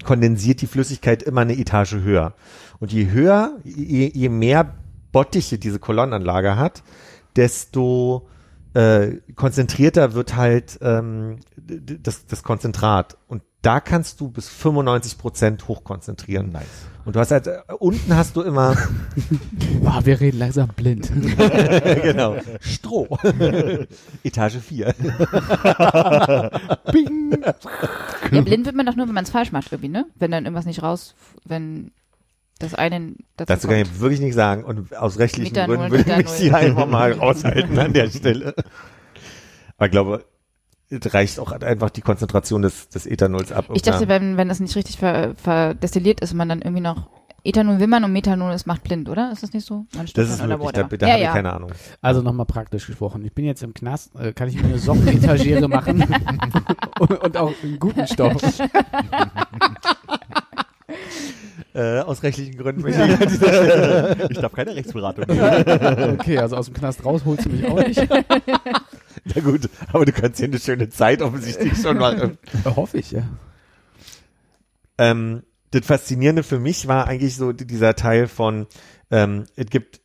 kondensiert die Flüssigkeit immer eine Etage höher. Und je höher, je, je mehr Bottiche diese Kolonnenanlage hat, desto äh, konzentrierter wird halt ähm, das, das Konzentrat. Und da kannst du bis 95 Prozent hochkonzentrieren. Nice. Und du hast halt, äh, unten hast du immer, Boah, wir reden langsam blind. genau, Stroh. Etage 4. Ja, blind wird man doch nur, wenn man es falsch macht irgendwie, ne? Wenn dann irgendwas nicht raus, wenn das eine dazu Dazu kann ich wirklich nicht sagen. Und aus rechtlichen Gründen würde ich mich hier einfach mal raushalten an der Stelle. Aber ich glaube, es reicht auch einfach die Konzentration des, des Ethanols ab. Ich dachte, wenn, wenn das nicht richtig ver, verdestilliert ist und man dann irgendwie noch Ethanol will man und Methanol ist macht blind, oder? Ist das nicht so? Man das ist möglich, da, da ja, habe ich ja. keine Ahnung. Also nochmal praktisch gesprochen. Ich bin jetzt im Knast, äh, kann ich mir eine Sockenetagere machen und, und auch einen guten Stoff. Äh, aus rechtlichen Gründen möchte ich an dieser Stelle. Ich darf keine Rechtsberatung. Okay, also aus dem Knast raus holst du mich auch nicht. Na gut, aber du kannst hier eine schöne Zeit offensichtlich schon machen. Hoffe ich, ja. ähm, das Faszinierende für mich war eigentlich so die- dieser Teil von, ähm, es gibt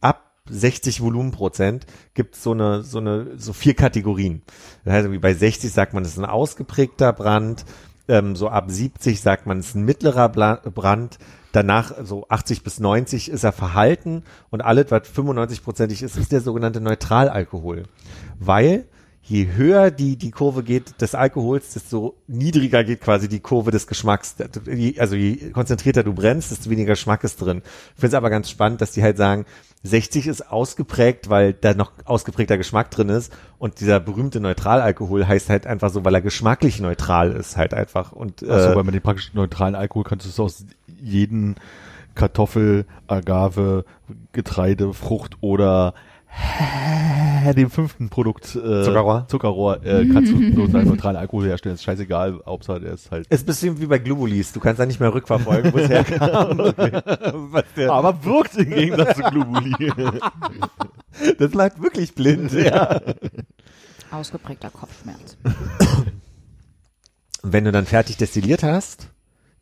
ab 60 Volumenprozent gibt so eine, so eine, so vier Kategorien. Das heißt, irgendwie bei 60 sagt man, es ist ein ausgeprägter Brand, ähm, so ab 70 sagt man, es ist ein mittlerer Brand, danach so 80 bis 90 ist er verhalten und alles, was 95-prozentig ist, ist der sogenannte Neutralalkohol. Weil je höher die, die Kurve geht des Alkohols, desto niedriger geht quasi die Kurve des Geschmacks. Also je konzentrierter du brennst, desto weniger Geschmack ist drin. Ich finde es aber ganz spannend, dass die halt sagen, 60 ist ausgeprägt, weil da noch ausgeprägter Geschmack drin ist und dieser berühmte Neutralalkohol heißt halt einfach so, weil er geschmacklich neutral ist halt einfach und äh, Also, weil man den praktisch neutralen Alkohol kannst du aus jeden Kartoffel, Agave, Getreide, Frucht oder dem fünften Produkt äh, Zuckerrohr? Zuckerrohr äh, kannst du neutralen Alkohol herstellen. Ist scheißegal, Hauptsache der ist halt. ist ein bisschen wie bei Globulis, du kannst da nicht mehr rückverfolgen, wo es herkam. Der, Aber wirkt im Gegensatz zu Globuli. das bleibt wirklich blind, ja. Ausgeprägter Kopfschmerz. wenn du dann fertig destilliert hast,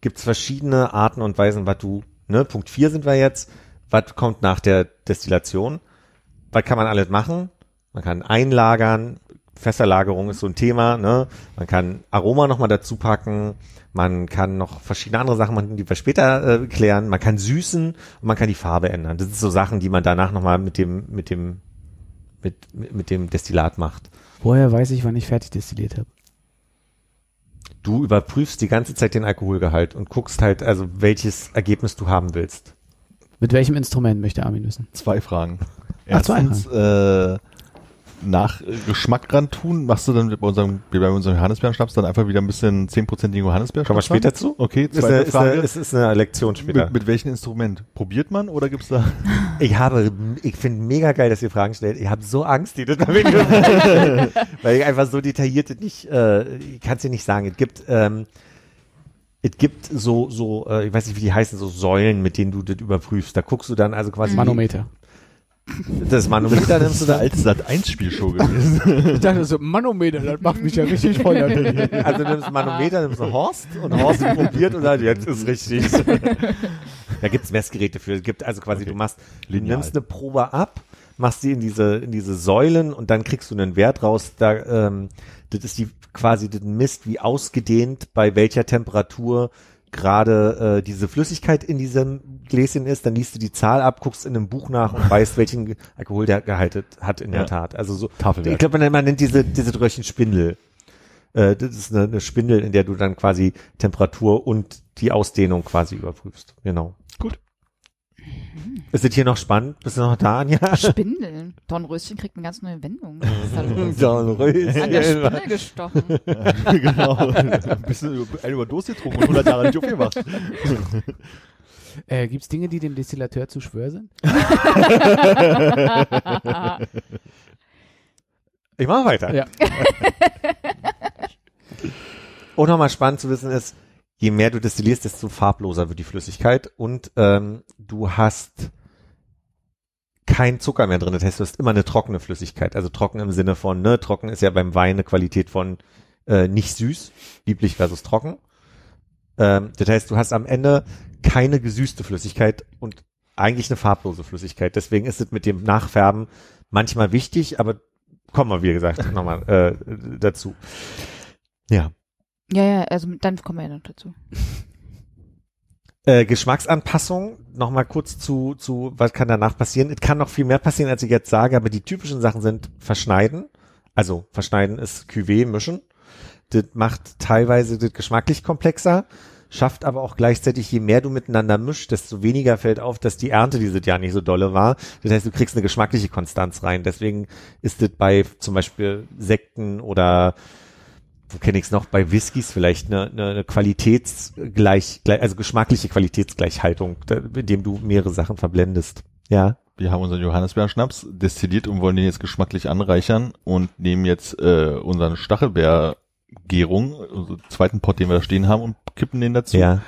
gibt's verschiedene Arten und Weisen, was du, ne, Punkt 4 sind wir jetzt, was kommt nach der Destillation, was kann man alles machen? Man kann einlagern, Fässerlagerung ist so ein Thema, ne? Man kann Aroma nochmal dazu packen, man kann noch verschiedene andere Sachen machen, die wir später äh, klären, man kann süßen und man kann die Farbe ändern. Das sind so Sachen, die man danach nochmal mit dem, mit dem, mit, mit mit dem Destillat macht. Woher weiß ich, wann ich fertig destilliert habe? du überprüfst die ganze Zeit den Alkoholgehalt und guckst halt, also welches Ergebnis du haben willst. Mit welchem Instrument möchte Armin wissen? Zwei Fragen. Erstens, äh, nach Geschmack ran tun, machst du dann bei unserem, wie bei unserem Johannisbeeren-Schnaps dann einfach wieder ein bisschen 10%igen Johannisbeeren Kommen wir später zu? Okay, Ist eine, zweite ist, eine, Frage. ist, ist eine Lektion später. mit, mit welchem Instrument? Probiert man oder gibt's da? ich habe, ich finde mega geil, dass ihr Fragen stellt. Ich habe so Angst, die das weil ich einfach so detailliert das nicht, äh, ich kann es dir nicht sagen. Es gibt, ähm, es gibt so, so, äh, ich weiß nicht, wie die heißen, so Säulen, mit denen du das überprüfst. Da guckst du dann also quasi Manometer. Das Manometer nimmst du Das ist eine da alte Sat 1 Spielshow gewesen. Ich dachte so, Manometer, das macht mich ja richtig voll. Also du nimmst Manometer, nimmst du Horst und Horst probiert und sagt, jetzt ist richtig. da gibt's Messgeräte für. Es gibt also quasi, Okay. du machst, du Lineal. nimmst eine Probe ab, machst sie in diese, in diese Säulen und dann kriegst du einen Wert raus. Da, ähm, das ist die quasi das misst, wie ausgedehnt bei welcher Temperatur gerade äh, diese Flüssigkeit in diesem Gläschen ist, dann liest du die Zahl ab, guckst in einem Buch nach und weißt, welchen Alkohol der gehalten hat in Ja. der Tat. Also so, Tafelwerk. ich glaube, man, man nennt diese, diese Röhrchen Spindel. Äh, das ist eine, eine Spindel, in der du dann quasi Temperatur und die Ausdehnung quasi überprüfst. Genau. Gut. Ist das hier noch spannend? Bist du noch da, Anja? Spindeln. Dornröschen kriegt eine ganz neue Wendung. Los? Dornröschen. An der Spindel gestochen. genau. Ein bisschen über- eine Überdosis getrunken und 100 Jahre nicht aufgemacht. Äh, Gibt es Dinge, die dem Destillateur zu schwör sind? Ich mache weiter. Ja. Und nochmal spannend zu wissen ist, je mehr du destillierst, desto farbloser wird die Flüssigkeit und ähm, du hast kein Zucker mehr drin. Das heißt, du hast immer eine trockene Flüssigkeit. Also trocken im Sinne von, ne, trocken ist ja beim Wein eine Qualität von äh, nicht süß, lieblich versus trocken. Ähm, das heißt, du hast am Ende keine gesüßte Flüssigkeit und eigentlich eine farblose Flüssigkeit. Deswegen ist es mit dem Nachfärben manchmal wichtig, aber kommen wir, wie gesagt, nochmal äh, dazu. Ja. Ja, ja, also dann kommen wir ja noch dazu. Äh, Geschmacksanpassung, nochmal kurz zu, zu, was kann danach passieren? Es kann noch viel mehr passieren, als ich jetzt sage, aber die typischen Sachen sind verschneiden. Also verschneiden ist Cuvée, mischen. Das macht teilweise das geschmacklich komplexer, schafft aber auch gleichzeitig, je mehr du miteinander mischst, desto weniger fällt auf, dass die Ernte dieses Jahr nicht so dolle war. Das heißt, du kriegst eine geschmackliche Konstanz rein. Deswegen ist das bei zum Beispiel Sekten oder wo kenne ich es noch, bei Whiskys vielleicht eine, eine, eine Qualitätsgleich, gleich- also geschmackliche Qualitätsgleichhaltung, indem du mehrere Sachen verblendest. Ja. Wir haben unseren Johannisbeerschnaps destilliert und wollen den jetzt geschmacklich anreichern und nehmen jetzt äh, unseren Stachelbeer-Gärung, unseren zweiten Pot, den wir da stehen haben, und kippen den dazu. Ja.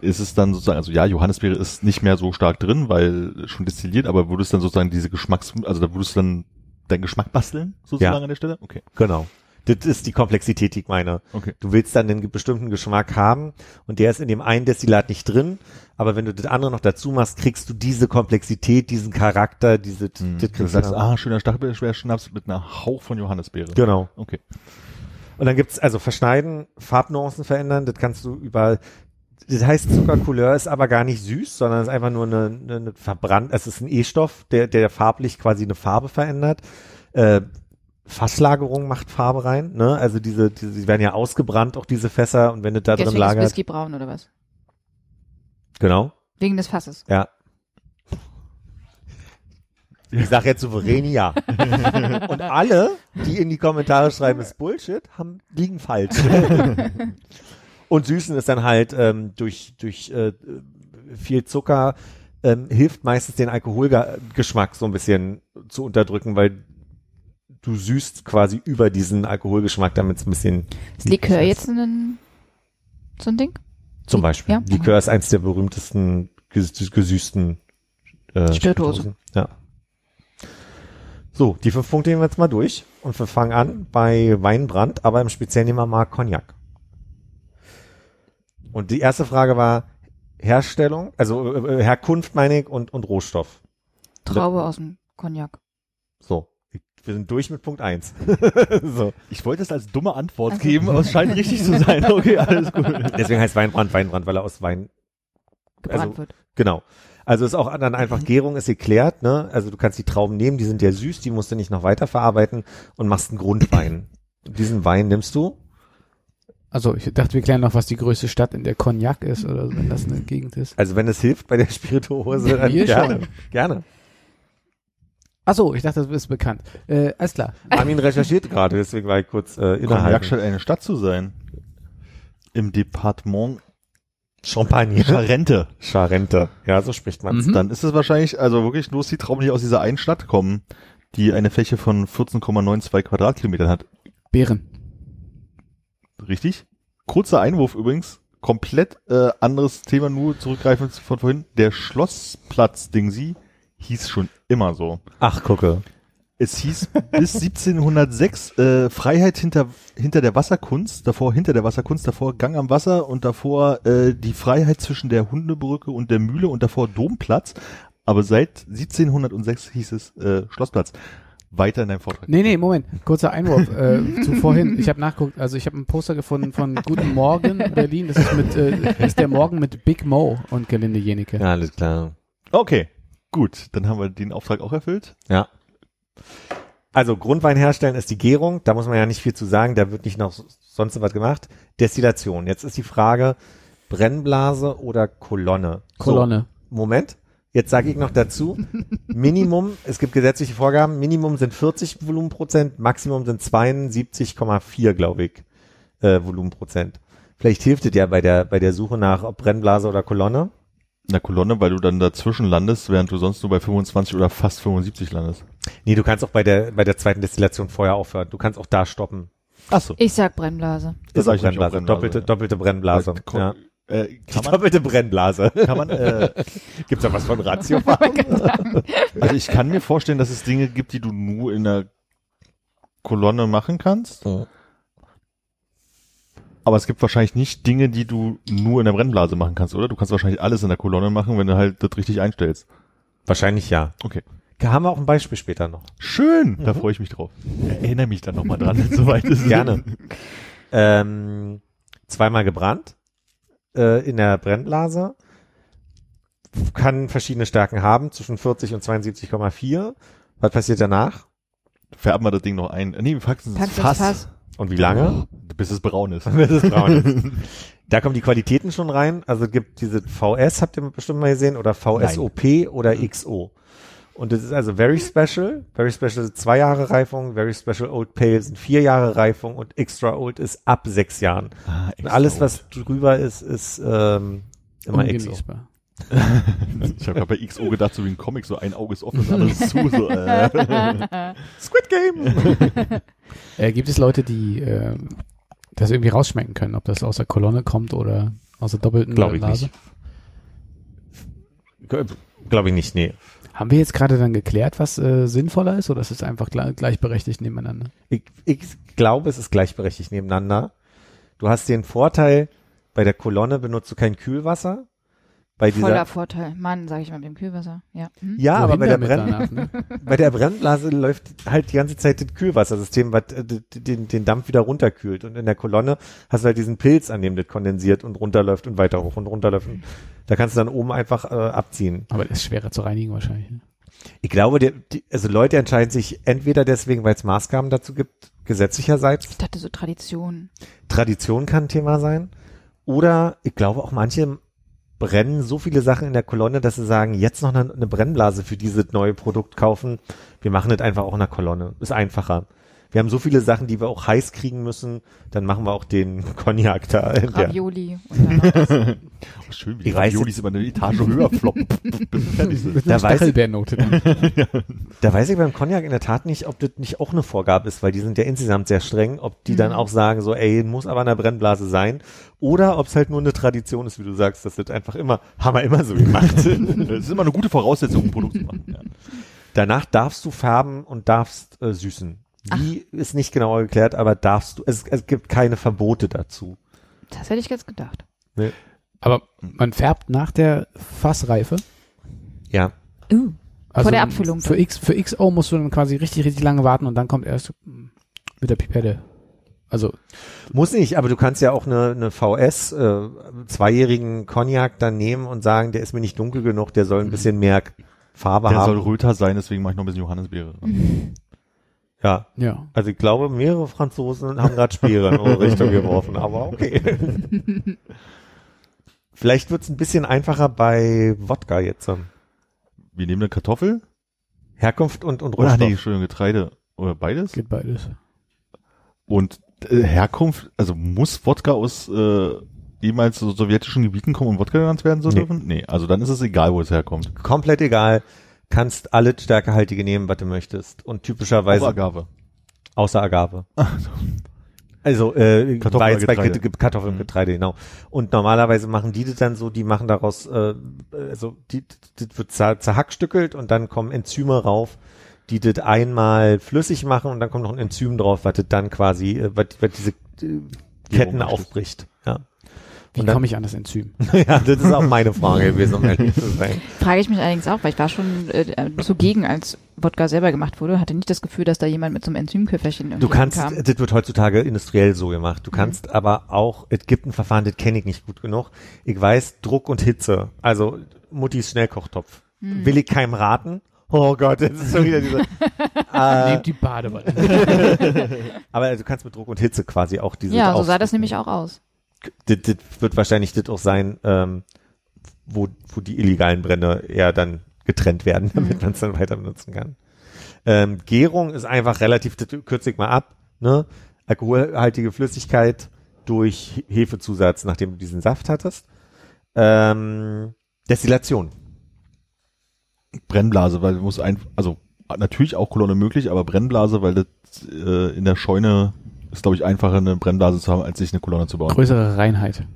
Ist es dann sozusagen, also ja, Johannisbeere ist nicht mehr so stark drin, weil schon destilliert, aber würdest dann sozusagen diese Geschmacks, also da würdest du dann deinen Geschmack basteln, sozusagen Ja. an der Stelle? Okay, Genau. Das ist die Komplexität, die ich meine. okay. Du willst dann einen bestimmten Geschmack haben und der ist in dem einen Destillat nicht drin, aber wenn du das andere noch dazu machst, kriegst du diese Komplexität, diesen Charakter, diese, das Du sagst, ah, schöner Stachelbeerschnaps mit einer Hauch von Johannisbeere. Genau. Okay. Und dann gibt's also Verschneiden, Farbnuancen verändern, das kannst du über das heißt Zuckercouleur ist aber gar nicht süß, sondern ist einfach nur eine, eine, eine verbrannt, es ist ein E-Stoff, der, der farblich quasi eine Farbe verändert. Äh, Fasslagerung macht Farbe rein, ne? Also diese, diese, die werden ja ausgebrannt, auch diese Fässer, und wenn du da drin Deswegen ist. Whisky braun oder was? Genau. Wegen des Fasses. Ja. Ich sag jetzt souverän ja. Und alle, die in die Kommentare schreiben, ist Bullshit, haben, liegen falsch. Und Süßen ist dann halt ähm, durch, durch äh, viel Zucker ähm, hilft meistens den Alkoholgeschmack so ein bisschen zu unterdrücken, weil du süßt quasi über diesen Alkoholgeschmack, damit es ein bisschen Ist Likör jetzt ein, so ein Ding? zum Beispiel. Ja. Likör ist eins der berühmtesten ges gesüßten äh, Spirituosen. Spirituosen. Ja. So, die fünf Punkte nehmen wir jetzt mal durch und wir fangen an bei Weinbrand, aber im Speziellen nehmen wir mal Cognac. Und die erste Frage war Herstellung, also äh, äh, Herkunft meine ich und, und Rohstoff. Traube aus dem Cognac. So, wir sind durch mit Punkt eins. so, Ich wollte es als dumme Antwort geben, aber es scheint richtig zu sein. Okay, alles gut. deswegen heißt Weinbrand Weinbrand, weil er aus Wein Gebrannt Also- wird. Genau. Also ist auch dann einfach Gärung ist geklärt, ne? Also du kannst die Trauben nehmen, die sind ja süß, die musst du nicht noch weiterverarbeiten und machst einen Grundwein. Und diesen Wein nimmst du. Also ich dachte, wir klären noch, was die größte Stadt in der Cognac ist oder so, wenn das eine Gegend ist. Also wenn es hilft bei der Spirituose, dann gerne. schon. Gerne. Ach so, ich dachte, das ist bekannt. Äh, alles klar. Armin recherchiert gerade, deswegen war ich kurz äh, Cognac innerhalb. scheint eine Stadt zu sein. Im Departement Champagne. Charente. Charente. Ja, so spricht man Mhm. Dann ist es wahrscheinlich, also wirklich nur die Trauben, die aus dieser einen Stadt kommen, die eine Fläche von 14,92 Quadratkilometern hat. Beeren. Richtig? Kurzer Einwurf übrigens. Komplett äh, anderes Thema, nur zurückgreifend von vorhin. Der Schlossplatz Dingsy hieß schon immer so. Ach, gucke. Es hieß bis 1706 äh, Freiheit hinter, hinter der Wasserkunst, davor hinter der Wasserkunst, davor Gang am Wasser und davor äh, die Freiheit zwischen der Hundebrücke und der Mühle und davor Domplatz. Aber seit 1706 hieß es äh, Schlossplatz. Weiter in deinem Vortrag. Nee, nee, Moment. Kurzer Einwurf äh, zu vorhin. Ich habe nachgeguckt, also ich habe ein Poster gefunden von Guten Morgen Berlin. Das ist mit äh, ist der Morgen mit Big Mo und Gelinde Jenike. Ja, alles klar. Okay, gut. Dann haben wir den Auftrag auch erfüllt. Ja. Also Grundwein herstellen ist die Gärung, da muss man ja nicht viel zu sagen, da wird nicht noch sonst was gemacht. Destillation. Jetzt ist die Frage, Brennblase oder Kolonne? Kolonne. So, Moment. Jetzt sage ich noch dazu, Minimum, es gibt gesetzliche Vorgaben, Minimum sind 40 Volumenprozent, Maximum sind 72,4, glaube ich, äh, Volumenprozent. Vielleicht hilft es ja bei der, bei der Suche nach ob Brennblase oder Kolonne. In der Kolonne, weil du dann dazwischen landest, während du sonst nur bei 25 oder fast 75 landest. Nee, du kannst auch bei der, bei der zweiten Destillation vorher aufhören. Du kannst auch da stoppen. Ach so. Ich sag Brennblase. Das sag ist ich Brennblase. Brennblase, Doppelte, ja. doppelte Brennblase. Ko- Ja. Äh, Die man, doppelte Brennblase. kann man äh, Gibt's da was von Ratio? also ich kann mir vorstellen, dass es Dinge gibt, die du nur in der Kolonne machen kannst. Aber es gibt wahrscheinlich nicht Dinge, die du nur in der Brennblase machen kannst, oder? Du kannst wahrscheinlich alles in der Kolonne machen, wenn du halt das richtig einstellst. Wahrscheinlich ja. Okay. Haben wir auch ein Beispiel später noch. Schön, da freue ich mich drauf. Erinnere mich dann nochmal dran, soweit ist. Gerne. ähm, zweimal gebrannt äh, in der Brennblase. Kann verschiedene Stärken haben, zwischen 40 und 72,4. Was passiert danach? Färben wir das Ding noch ein. Nee, wir packen es ins Fass, Fass. Und wie lange? bis es braun ist. Bis es braun ist. Da kommen die Qualitäten schon rein. Also es gibt diese VS, habt ihr bestimmt mal gesehen, oder VSOP oder XO. Und das ist also Very Special. Very Special ist zwei Jahre Reifung, Very Special Old Pale sind vier Jahre Reifung und Extra Old ist ab sechs Jahren. Ah, Und alles, was drüber ist, ist ähm, immer XO. Ich habe gerade bei XO gedacht, so wie ein Comic, so ein Auge ist offen, das andere ist zu. So, äh. Squid Game! Äh, gibt es Leute, die äh, das irgendwie rausschmecken können, ob das aus der Kolonne kommt oder aus der doppelten Glaube ich nicht. Glaube ich nicht, nee. Haben wir jetzt gerade dann geklärt, was äh, sinnvoller ist oder ist es einfach gle gleichberechtigt nebeneinander? Ich, ich glaube, es ist gleichberechtigt nebeneinander. Du hast den Vorteil, bei der Kolonne benutzt du kein Kühlwasser. Bei dieser, Voller Vorteil. Mann, sage ich mal mit dem Kühlwasser. Ja. Hm? ja, aber bei der, Brenn, danach, ne? bei der Brennblase läuft halt die ganze Zeit das Kühlwassersystem, was äh, den, den Dampf wieder runterkühlt. Und in der Kolonne hast du halt diesen Pilz, an dem das kondensiert und runterläuft und weiter hoch und runterläuft. Und da kannst du dann oben einfach äh, abziehen. Aber das ist schwerer zu reinigen wahrscheinlich. Ne? Ich glaube, der, die, also Leute entscheiden sich entweder deswegen, weil es Maßgaben dazu gibt, gesetzlicherseits. Ich dachte so Tradition. Tradition kann ein Thema sein. Oder ich glaube auch manche brennen so viele Sachen in der Kolonne, dass sie sagen, jetzt noch eine, eine Brennblase für dieses neue Produkt kaufen. Wir machen das einfach auch in der Kolonne. Ist einfacher. Wir haben so viele Sachen, die wir auch heiß kriegen müssen. Dann machen wir auch den Cognac da. Ravioli. Und dann noch das. Oh, schön, wie Ich weiß Raviolis immer eine Etage höher. Mit Da weiß ich-. Da weiß ich beim Cognac in der Tat nicht, ob das nicht auch eine Vorgabe ist, weil die sind ja insgesamt sehr streng, ob die dann auch sagen, so, ey, muss aber in der Brennblase sein, oder ob es halt nur eine Tradition ist, wie du sagst, dass das einfach immer, haben wir immer so gemacht. Das ist immer eine gute Voraussetzung, um ein Produkt zu machen. Ja. Danach darfst du färben und darfst äh, süßen. Wie ist nicht genauer geklärt, aber darfst du, es, es gibt keine Verbote dazu. das hätte ich jetzt gedacht. Aber man färbt nach der Fassreife. Ja. Uh. Also Vor der Abfüllung. Für, X, für XO musst du dann quasi richtig, richtig lange warten und dann kommt erst mm, mit der Pipette. Also, Muss nicht, aber du kannst ja auch eine, eine VS, äh, zweijährigen Cognac dann nehmen und sagen, der ist mir nicht dunkel genug, der soll ein bisschen mehr Farbe Der soll haben. röter sein, deswegen mache ich noch ein bisschen Johannisbeere. Ja. ja. Also ich glaube, mehrere Franzosen haben gerade Speere in unsere Richtung geworfen, aber okay. Vielleicht wird's ein bisschen einfacher bei Wodka jetzt. Wir nehmen eine Kartoffel. Herkunft und, und Rohstoff. nee, Entschuldigung, Getreide. Oder beides. Geht beides. Und äh, Herkunft, also muss Wodka aus äh, ehemals so sowjetischen Gebieten kommen und Wodka genannt werden so Nee. dürfen? Nee, also dann ist es egal, wo es herkommt. Komplett egal. Kannst alle stärkehaltige nehmen, was du möchtest. Und typischerweise Agave. außer Agave. Also äh, Kartoffel war oder jetzt bei Kartoffeln und Mhm. Getreide, genau. Und normalerweise machen die das dann so, die machen daraus, äh, also die, das wird zer zerhackstückelt und dann kommen Enzyme rauf, die das einmal flüssig machen und dann kommt noch ein Enzym drauf, was das dann quasi, äh, was, was diese äh, Ketten aufbricht. Wie komme ich an das Enzym? ja, das ist auch meine Frage gewesen, um ehrlich zu sein. Frage ich mich allerdings auch, weil ich war schon äh, zugegen, als Wodka selber gemacht wurde, hatte nicht das Gefühl, dass da jemand mit so einem Enzymköfferchen irgendwie Du kannst, kam. das wird heutzutage industriell so gemacht. Du kannst aber auch, es gibt ein Verfahren, das kenne ich nicht gut genug. Ich weiß, Druck und Hitze. Also Muttis Schnellkochtopf. Will ich keinem raten. Oh Gott, das ist schon wieder diese. äh, Nehmt die Badewanne. aber du kannst mit Druck und Hitze quasi auch diese. Ja, so sah das nämlich auch aus. Das, das wird wahrscheinlich das auch sein, ähm, wo, wo die illegalen Brände eher dann getrennt werden, damit man es dann weiter benutzen kann. Ähm, Gärung ist einfach relativ, das kürze ich mal ab, ne? Alkoholhaltige Flüssigkeit durch Hefezusatz, nachdem du diesen Saft hattest. Ähm, Destillation. Brennblase, weil du musst ein, also natürlich auch Kolonne möglich, aber Brennblase, weil das äh, in der Scheune ist, glaube ich, einfacher eine Brennblase zu haben, als sich eine Kolonne zu bauen. Größere Reinheit.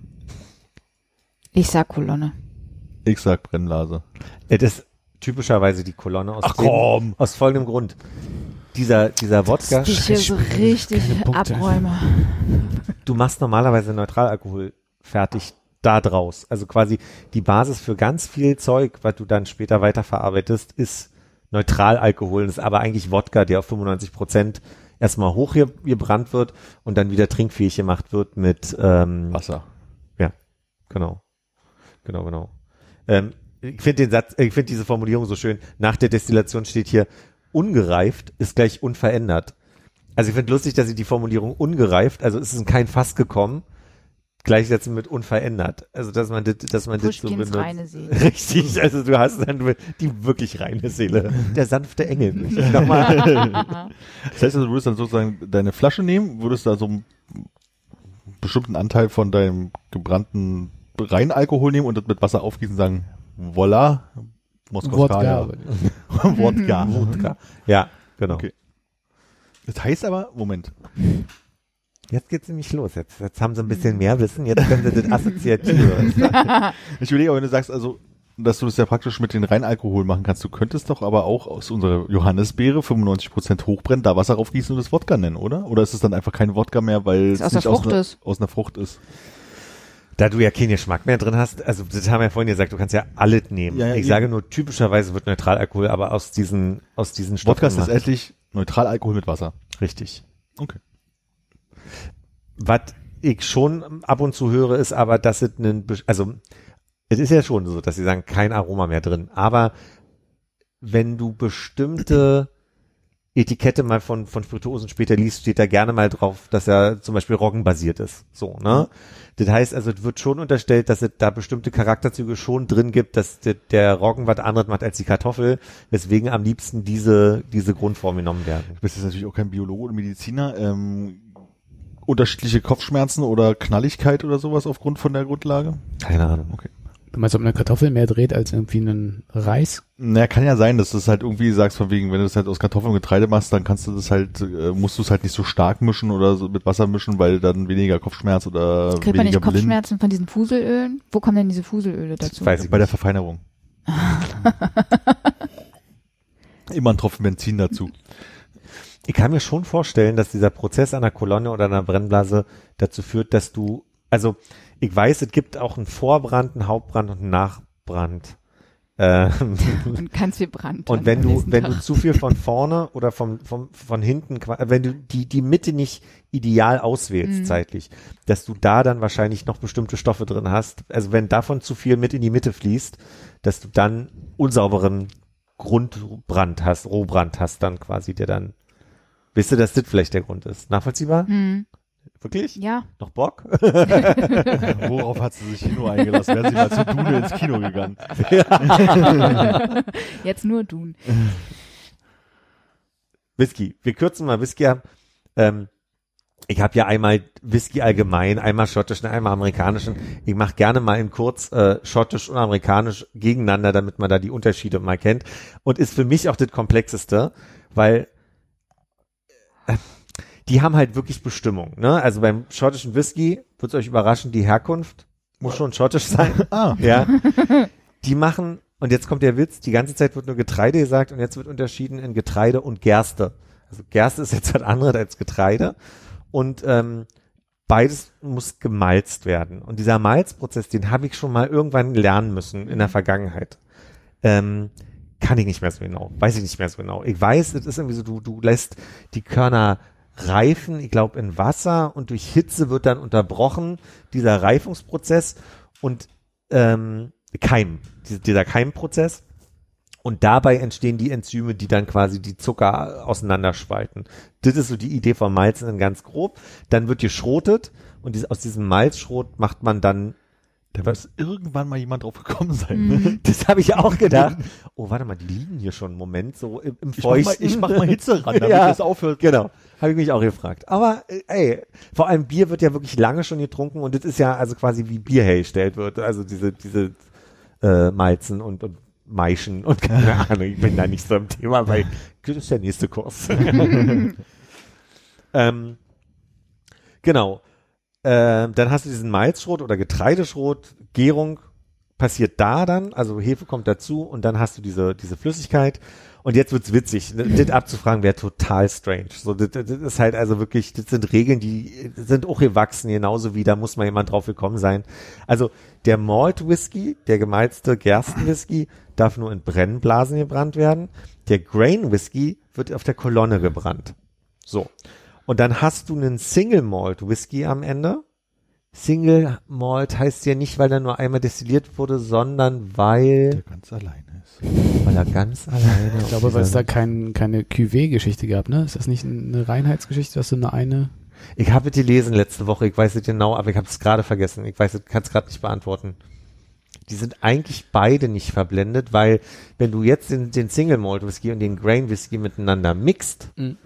Ich sag Kolonne. Ich sag Brennblase. Das ist typischerweise die Kolonne aus, Ach dem- komm! aus folgendem Grund. Dieser, dieser Wodka, Ich hier so richtig keine Punkte. abräume. du machst normalerweise Neutralalkohol fertig da draus. Also quasi die Basis für ganz viel Zeug, was du dann später weiterverarbeitest, ist Neutralalkohol. Das ist aber eigentlich Wodka, der auf 95 Prozent erstmal hochgebrannt wird und dann wieder trinkfähig gemacht wird mit, ähm, Wasser. ja, genau. Genau, genau. Ähm, ich finde den Satz, ich finde diese Formulierung so schön. Nach der Destillation steht hier, ungereift ist gleich unverändert. Also ich finde lustig, dass sie die Formulierung ungereift, also es ist in kein Fass gekommen, gleichsetzen mit unverändert. Also dass man das, dass man das so benutzt. reine See. Richtig, also du hast dann die wirklich reine Seele. Der sanfte Engel. Nochmal. Das heißt also, du würdest dann sozusagen deine Flasche nehmen, würdest da so einen bestimmten Anteil von deinem gebrannten Reinalkohol nehmen und das mit Wasser aufgießen und sagen, voila, Moskowskaja. Wodka. Wodka. Wodka. Ja, genau. Okay. Das heißt aber, Moment, Jetzt geht's nämlich los. Jetzt, jetzt haben sie ein bisschen mehr Wissen. Jetzt können sie das Assoziative. ich überlege, aber wenn du sagst, also, dass du das ja praktisch mit den Reinalkohol machen kannst, du könntest doch aber auch aus unserer Johannisbeere 95% hochbrennen, da Wasser raufgießen und das Wodka nennen, oder? Oder ist es dann einfach kein Wodka mehr, weil Das es aus nicht aus, ist. aus einer Frucht ist? Da du ja keinen Geschmack mehr drin hast, also das haben wir ja vorhin gesagt, du kannst ja alles nehmen. Ja, ja, ich eben. sage nur, typischerweise wird Neutralalkohol aber aus diesen, aus diesen Stoffen Wodka ist letztendlich Neutralalkohol mit Wasser. Richtig. Okay. Was ich schon ab und zu höre, ist aber, dass es einen, also es ist ja schon so, dass sie sagen, kein Aroma mehr drin. Aber wenn du bestimmte Etikette mal von, von Spirituosen später liest, steht da gerne mal drauf, dass er zum Beispiel roggenbasiert ist. So, ne? Das heißt also, es wird schon unterstellt, dass es da bestimmte Charakterzüge schon drin gibt, dass der, der Roggen was anderes macht als die Kartoffel, weswegen am liebsten diese, diese Grundform genommen werden. Du bist jetzt natürlich auch kein Biologe oder Mediziner. Ähm, unterschiedliche Kopfschmerzen oder Knalligkeit oder sowas aufgrund von der Grundlage? Keine Ahnung. Okay. Du meinst, ob eine Kartoffel mehr dreht als irgendwie einen Reis? Naja, kann ja sein, dass du es halt irgendwie sagst, von wegen, wenn du das halt aus Kartoffeln und Getreide machst, dann kannst du das halt, äh, musst du es halt nicht so stark mischen oder so mit Wasser mischen, weil dann weniger Kopfschmerz oder Kriegt man weniger nicht Kopfschmerzen von diesen Fuselölen? Wo kommen denn diese Fuselöle dazu? weiß ich Bei der nicht. Verfeinerung. Immer ein Tropfen Benzin dazu. Ich kann mir schon vorstellen, dass dieser Prozess einer Kolonne oder einer Brennblase dazu führt, dass du, also ich weiß, es gibt auch einen Vorbrand, einen Hauptbrand und einen Nachbrand. Ähm, Und ganz viel Brand. und wenn du, wenn du zu viel von vorne oder vom, vom, von hinten, wenn du die, die Mitte nicht ideal auswählst Mhm. zeitlich, dass du da dann wahrscheinlich noch bestimmte Stoffe drin hast. Also wenn davon zu viel mit in die Mitte fließt, dass du dann unsauberen Grundbrand hast, Rohbrand hast dann quasi, der dann, wisst ihr, dass das vielleicht der Grund ist? Nachvollziehbar? Hm, Wirklich? ja, Noch Bock? Worauf hat sie sich nur eingelassen? Wäre sie mal zu Dune ins Kino gegangen. jetzt nur Dun. Whisky. Wir kürzen mal Whisky ab. Ähm, ich habe ja einmal Whisky allgemein, einmal schottischen, einmal amerikanischen. Ich mache gerne mal in kurz äh, schottisch und amerikanisch gegeneinander, damit man da die Unterschiede mal kennt. Und ist für mich auch das Komplexeste, weil die haben halt wirklich Bestimmung. Ne? Also beim schottischen Whisky wird es euch überraschen, die Herkunft muss schon schottisch sein. Ah. Ja. Die machen, und jetzt kommt der Witz, die ganze Zeit wird nur Getreide gesagt und jetzt wird unterschieden in Getreide und Gerste. Also Gerste ist jetzt was anderes als Getreide. Und ähm, beides muss gemalzt werden. Und dieser Malzprozess, den habe ich schon mal irgendwann lernen müssen in der Vergangenheit. Ähm, kann ich nicht mehr so genau. Weiß ich nicht mehr so genau. Ich weiß, es ist irgendwie so, du, du lässt die Körner reifen, ich glaube in Wasser und durch Hitze wird dann unterbrochen, dieser Reifungsprozess und ähm, Keim, dieser, Keimprozess. Und dabei entstehen die Enzyme, die dann quasi die Zucker auseinanderspalten. Das ist so die Idee vom Malzen ganz grob. Dann wird geschrotet und aus diesem Malzschrot macht man dann Da muss irgendwann mal jemand drauf gekommen sein. Mhm. Ne? das habe ich auch gedacht. Oh, warte mal, die liegen hier schon einen Moment so im, im Ich mach, mal, Feuchten. ich mach mal Hitze ran, damit Ja. das aufhört. Genau, habe ich mich auch gefragt. Aber äh, ey, vor allem Bier wird ja wirklich lange schon getrunken und das ist ja also quasi wie Bier hergestellt wird. Also diese diese äh, Malzen und, und Maischen und keine Ahnung, ich bin da nicht so im Thema, weil das ist der nächste Kurs. ähm, genau. Ähm, dann hast du diesen Malzschrot oder Getreideschrot, Gärung passiert da dann, also Hefe kommt dazu und dann hast du diese, diese Flüssigkeit. Und jetzt wird's witzig, das abzufragen wäre total strange. So, das, das ist halt also wirklich, das sind Regeln, die sind auch gewachsen, genauso wie da muss mal jemand drauf gekommen sein. Also der Malt Whisky, der gemalzte Gerstenwhisky, darf nur in Brennblasen gebrannt werden. Der Grain Whisky wird auf der Kolonne gebrannt. So. Und dann hast du einen Single Malt Whisky am Ende. Single Malt heißt ja nicht, weil er nur einmal destilliert wurde, sondern weil, Der ganz alleine ist. weil er ganz alleine. Ich glaube, weil es da kein, keine Cuvée-Geschichte gab, ne? Ist das nicht eine Reinheitsgeschichte, dass du nur eine? Ich habe es gelesen letzte Woche, ich weiß es genau, aber ich habe es gerade vergessen. Ich weiß, kann es gerade nicht beantworten. Die sind eigentlich beide nicht verblendet, weil wenn du jetzt den, den Single Malt Whisky und den Grain Whisky miteinander mixt, Mhm.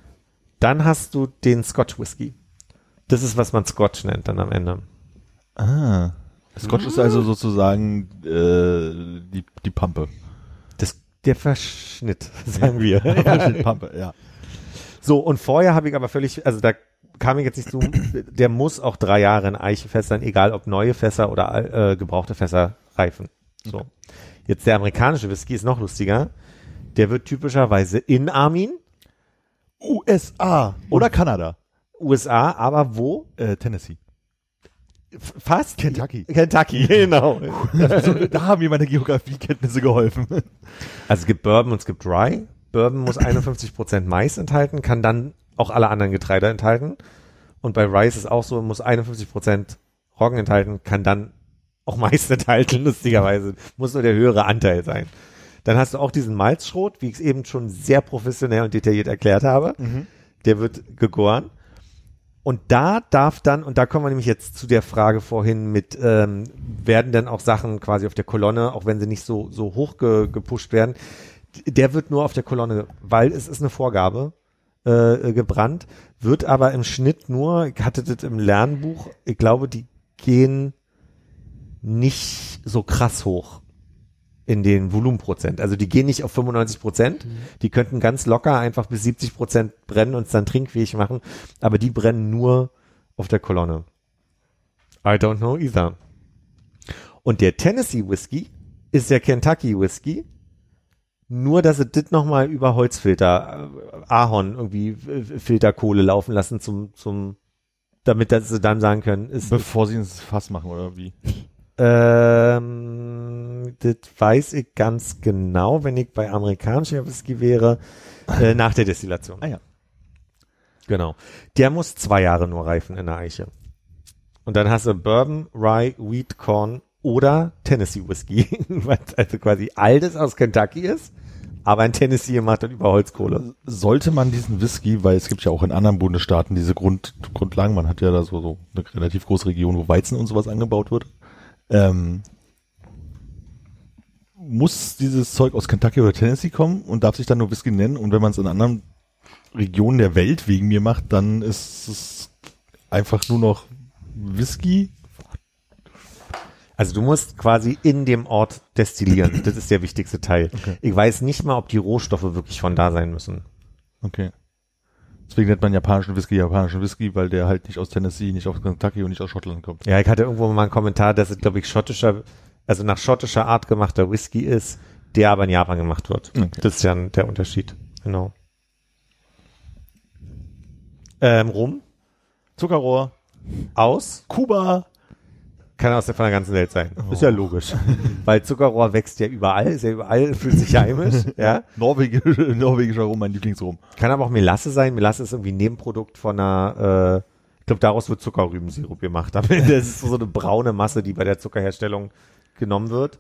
Dann hast du den Scotch Whisky. Das ist, was man Scotch nennt dann am Ende. Ah. Scotch ist also sozusagen äh, die, die Pampe. Das, der Verschnitt, sagen wir. Die Pampe, ja. So, und vorher habe ich aber völlig, also da kam ich jetzt nicht so, der muss auch drei Jahre in Eichefässern, egal ob neue Fässer oder äh, gebrauchte Fässer reifen. So. Jetzt der amerikanische Whisky ist noch lustiger. Der wird typischerweise in Armin, USA oder Kanada. USA, aber wo? Äh, Tennessee. F- Fast? Kentucky. Kentucky, genau. da haben mir meine Geografiekenntnisse geholfen. Also es gibt Bourbon und es gibt Rye. Bourbon muss 51% Mais enthalten, kann dann auch alle anderen Getreide enthalten. Und bei Rye ist es auch so, muss 51% Roggen enthalten, kann dann auch Mais enthalten, lustigerweise. Muss nur der höhere Anteil sein. Dann hast du auch diesen Malzschrot, wie ich es eben schon sehr professionell und detailliert erklärt habe. Der wird gegoren. Und da darf dann, und da kommen wir nämlich jetzt zu der Frage vorhin mit, ähm, werden dann auch Sachen quasi auf der Kolonne, auch wenn sie nicht so, so hoch ge, gepusht werden, der wird nur auf der Kolonne, weil es ist eine Vorgabe, äh, gebrannt, wird aber im Schnitt nur, ich hatte das im Lernbuch, ich glaube, die gehen nicht so krass hoch in den Volumenprozent. Also die gehen nicht auf 95 Prozent. Die könnten ganz locker einfach bis 70 Prozent brennen und es dann trinkfähig machen. Aber die brennen nur auf der Kolonne. I don't know either. Und der Tennessee Whiskey ist der Kentucky Whiskey. Nur, dass sie das nochmal über Holzfilter, äh, Ahorn irgendwie äh, Filterkohle laufen lassen zum, zum, damit dass sie dann sagen können, ist, Bevor sie ins Fass machen, oder wie? ähm, das weiß ich ganz genau, wenn ich bei amerikanischer Whisky wäre, äh, nach der Destillation. Ah ja. Genau. Der muss zwei Jahre nur reifen in der Eiche. Und dann hast du Bourbon, Rye, Wheat, Corn oder Tennessee Whisky, was also quasi altes aus Kentucky ist, aber in Tennessee gemacht und über Holzkohle. Sollte man diesen Whisky, weil es gibt ja auch in anderen Bundesstaaten diese Grund, Grundlagen, man hat ja da so, so eine relativ große Region, wo Weizen und sowas angebaut wird, ähm, muss dieses Zeug aus Kentucky oder Tennessee kommen und darf sich dann nur Whisky nennen und wenn man es in anderen Regionen der Welt wegen mir macht, dann ist es einfach nur noch Whisky. Also du musst quasi in dem Ort destillieren. Das ist der wichtigste Teil. Okay. Ich weiß nicht mal, ob die Rohstoffe wirklich von da sein müssen. Okay. Deswegen nennt man japanischen Whisky japanischen Whisky, weil der halt nicht aus Tennessee, nicht aus Kentucky und nicht aus Schottland kommt. Ja, ich hatte irgendwo mal einen Kommentar, dass es, glaube ich, schottischer, also nach schottischer Art gemachter Whisky ist, der aber in Japan gemacht wird. Okay. Das ist ja der Unterschied. Genau. Ähm, Rum Zuckerrohr, aus Kuba. Kann aus der von der ganzen Welt sein. Ist ja logisch. Weil Zuckerrohr wächst ja überall, ist ja überall, fühlt sich heimisch, ja. Norwegischer, norwegischer Rum, mein Lieblingsrum. Kann aber auch Melasse sein. Melasse ist irgendwie ein Nebenprodukt von einer, äh, ich glaube, daraus wird Zuckerrübensirup gemacht. Ende ist so eine braune Masse, die bei der Zuckerherstellung genommen wird.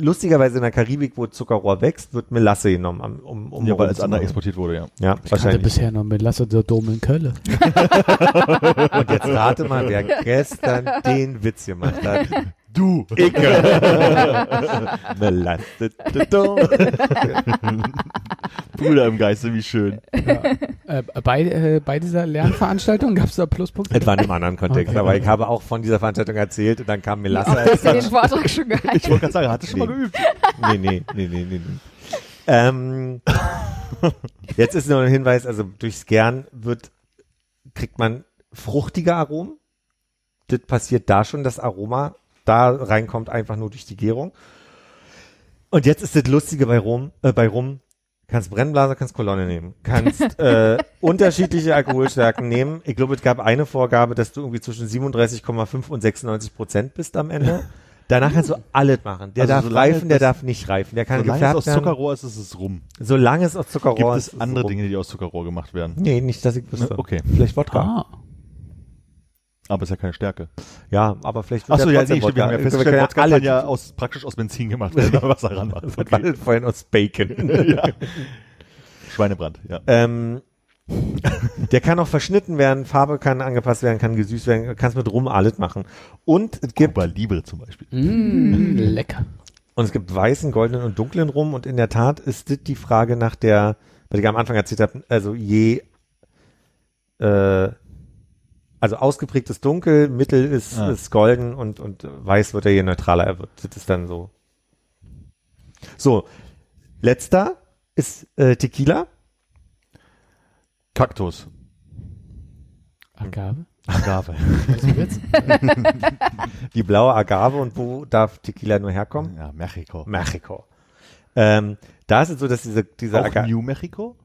Lustigerweise in der Karibik, wo Zuckerrohr wächst, wird Melasse genommen, um, um Ja, weil andere machen. exportiert wurde, ja. Ja, Ich hatte wahrscheinlich. bisher noch mit Lasse der Dom in Köln. Und jetzt rate mal, wer gestern den Witz gemacht hat. Du. Icke. Melasse. Brüder im Geiste, wie schön. Äh, bei, äh, bei dieser Lernveranstaltung gab es da Pluspunkte? War in einem anderen Kontext, Okay. aber ich habe auch von dieser Veranstaltung erzählt und dann kam Melasse Auch als dass du den Vortrag schon Ich gehalten wollte gerade sagen, hatte schon mal Nee. geübt. nee, nee, nee, nee, nee, nee. Ähm, jetzt ist nur ein Hinweis, also durchs Gern wird, kriegt man fruchtige Aromen. Das passiert da schon, das Aroma da reinkommt einfach nur durch die Gärung. Und jetzt ist das Lustige bei Rum, äh, bei Rum, kannst Brennblase, kannst Kolonne nehmen, kannst äh, unterschiedliche Alkoholstärken nehmen. Ich glaube, es gab eine Vorgabe, dass du irgendwie zwischen 37,5 und 96 Prozent bist am Ende. Danach kannst du alles machen. Der Also darf reifen, der darf nicht reifen. Der kann Solange es gefärbt aus. Zuckerrohr ist, ist es rum. Solange es aus Zuckerrohr Gibt ist. es ist andere rum. Dinge, die aus Zuckerrohr gemacht werden? Nee, nicht, dass ich wüsste. Okay. Vielleicht Wodka. Ah. Aber ist ja keine Stärke. Ja, aber vielleicht wird Achso, ja ja, nee, stimmt, wir haben ja festgestellt, Wodka alle kann ja aus, praktisch aus Benzin gemacht werden, aber was daran war. Das war vorhin aus Bacon. ja. Schweinebrand, ja. ähm, der kann auch verschnitten werden, Farbe kann angepasst werden, kann gesüßt werden, kannst mit Rum alles machen. Und es gibt, Cuba Libre zum Beispiel. Mm, lecker. und es gibt weißen, goldenen und dunklen Rum und in der Tat ist das die Frage nach der, was ich am Anfang erzählt habe, also je, äh, also ausgeprägtes Dunkel, Mittel ist, Ah. ist golden und, und weiß wird er je neutraler er wird. Das ist dann so. So, letzter ist äh, Tequila. Kaktus. Agave. Agave. Die blaue Agave und wo darf Tequila nur herkommen? ja, Mexiko. Mexiko. Ähm, da ist es so, dass diese, diese Auch Agave, New Mexico?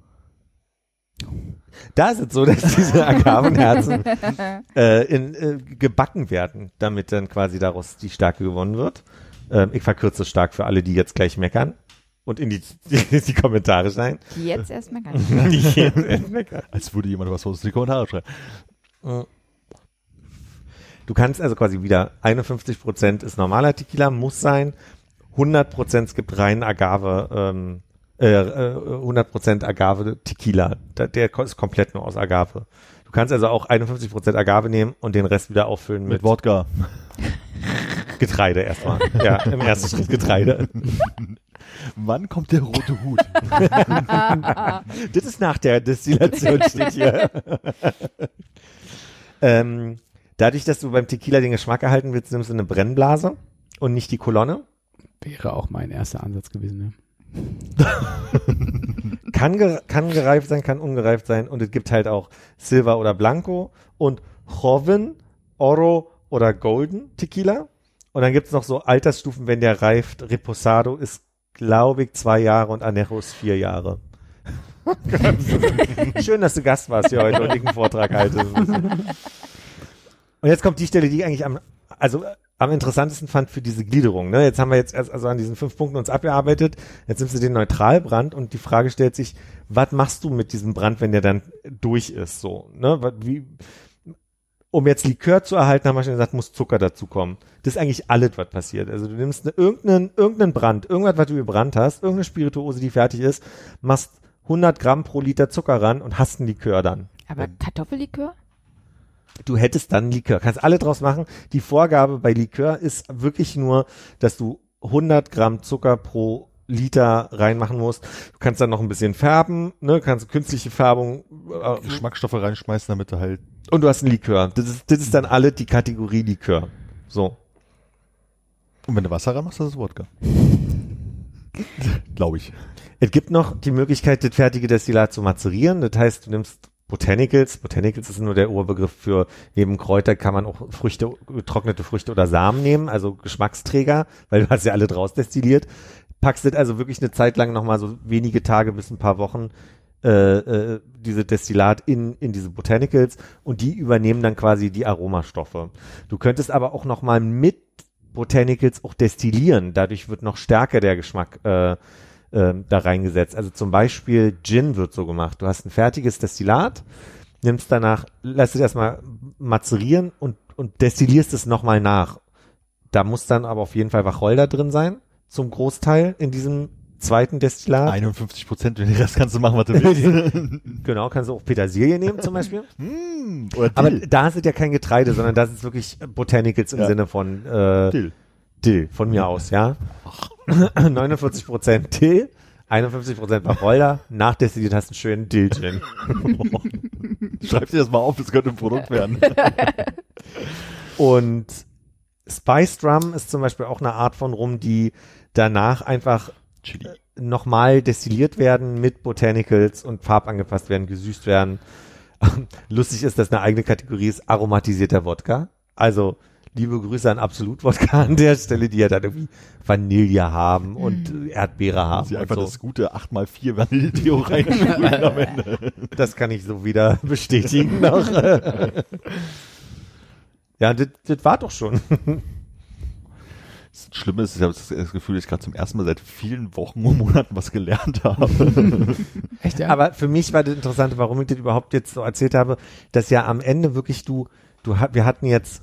Da ist es so, dass diese Agavenherzen äh, in, äh, gebacken werden, damit dann quasi daraus die Stärke gewonnen wird. Ähm, ich verkürze es stark für alle, die jetzt gleich meckern und in die, die, die Kommentare schreien. Die jetzt erstmal gar Die jetzt erst meckern. Als würde jemand was aus die Kommentare schreiben. Du kannst also quasi wieder 51% ist normaler Tequila, muss sein. 100% es gibt rein Agave, ähm, äh, äh, 100% Agave Tequila. Der ist komplett nur aus Agave. Du kannst also auch 51% Agave nehmen und den Rest wieder auffüllen mit, Mit Wodka. Getreide erstmal. ja, im ersten Schritt Getreide. Wann kommt der rote Hut? Das ist nach der Destillation steht hier. ähm, dadurch, dass du beim Tequila den Geschmack erhalten willst, nimmst du eine Brennblase und nicht die Kolonne. Wäre auch mein erster Ansatz gewesen. Ne? Kann, ge kann gereift sein, kann ungereift sein und es gibt halt auch Silver oder Blanco und Joven, Oro oder Golden Tequila. Und dann gibt's noch so Altersstufen, wenn der reift. Reposado ist, glaube ich, zwei Jahre und Anejo ist vier Jahre. Schön, dass du Gast warst hier heute und ich einen Vortrag halte. Und jetzt kommt die Stelle, die ich eigentlich am, also am interessantesten fand für diese Gliederung. Ne? Jetzt haben wir jetzt erst also an diesen fünf Punkten uns abgearbeitet. Jetzt nimmst du den Neutralbrand und die Frage stellt sich, was machst du mit diesem Brand, wenn der dann durch ist? So, ne? Wie, um jetzt Likör zu erhalten, haben wir schon gesagt, muss Zucker dazukommen. Das ist eigentlich alles, was passiert. Also du nimmst eine, irgendeinen, irgendeinen Brand, irgendwas, was du gebrannt hast, irgendeine Spirituose, die fertig ist, machst 100 Gramm pro Liter Zucker ran und hast einen Likör dann. Aber Kartoffellikör? Du hättest dann Likör. Kannst alle draus machen. Die Vorgabe bei Likör ist wirklich nur, dass du 100 Gramm Zucker pro Liter reinmachen musst. Du kannst dann noch ein bisschen färben, ne, kannst künstliche Färbung äh, Geschmacksstoffe reinschmeißen, damit du halt. und du hast einen Likör. Das ist, das ist dann alle die Kategorie Likör. So. Und wenn du Wasser reinmachst, das ist Wodka. Glaube ich. Es gibt noch die Möglichkeit, das fertige Destillat zu mazerieren. Das heißt, du nimmst Botanicals. Botanicals ist nur der Oberbegriff für neben Kräuter kann man auch Früchte, getrocknete Früchte oder Samen nehmen, also Geschmacksträger, weil du hast ja alle draus destilliert. Packst das also wirklich eine Zeit lang nochmal so wenige Tage bis ein paar Wochen äh, äh, diese Destillat in, in diese Botanicals und die übernehmen dann quasi die Aromastoffe. Du könntest aber auch nochmal mit Botanicals auch destillieren. Dadurch wird noch stärker der Geschmack äh, ähm, da reingesetzt. Also zum Beispiel Gin wird so gemacht. Du hast ein fertiges Destillat, nimmst danach, lässt es erstmal mazerieren und, und destillierst es nochmal nach. Da muss dann aber auf jeden Fall Wacholder drin sein, zum Großteil in diesem zweiten Destillat. 51 Prozent, den Rest kannst du machen, was du willst. Genau, kannst du auch Petersilie nehmen zum Beispiel. Oder Aber da ist es ja kein Getreide, sondern das ist wirklich Botanicals im Ja. Sinne von äh, Dill. Dill, von mir aus, ja. 49 Prozent Dill, 51 Prozent Wacholder, nachdestilliert hast du einen schönen Dill-Gin. Schreib dir das mal auf, das könnte ein Produkt werden. Und Spiced Rum ist zum Beispiel auch eine Art von Rum, die danach einfach Chili. nochmal destilliert werden mit Botanicals und farbangepasst werden, gesüßt werden. Lustig ist, dass eine eigene Kategorie ist aromatisierter Wodka. Also liebe Grüße an Absolut Wodka an der Stelle, die ja dann irgendwie Vanille haben und Erdbeere haben. Sie und einfach so. das gute 8x4 Vanille-Theo reinspülen am Ende. Das kann ich so wieder bestätigen noch. ja, das, war doch schon. Das Schlimme ist, ich habe das Gefühl, dass ich gerade zum ersten Mal seit vielen Wochen und Monaten was gelernt habe. Echt, ja? Aber für mich war das Interessante, warum ich das überhaupt jetzt so erzählt habe, dass ja am Ende wirklich du, du wir hatten jetzt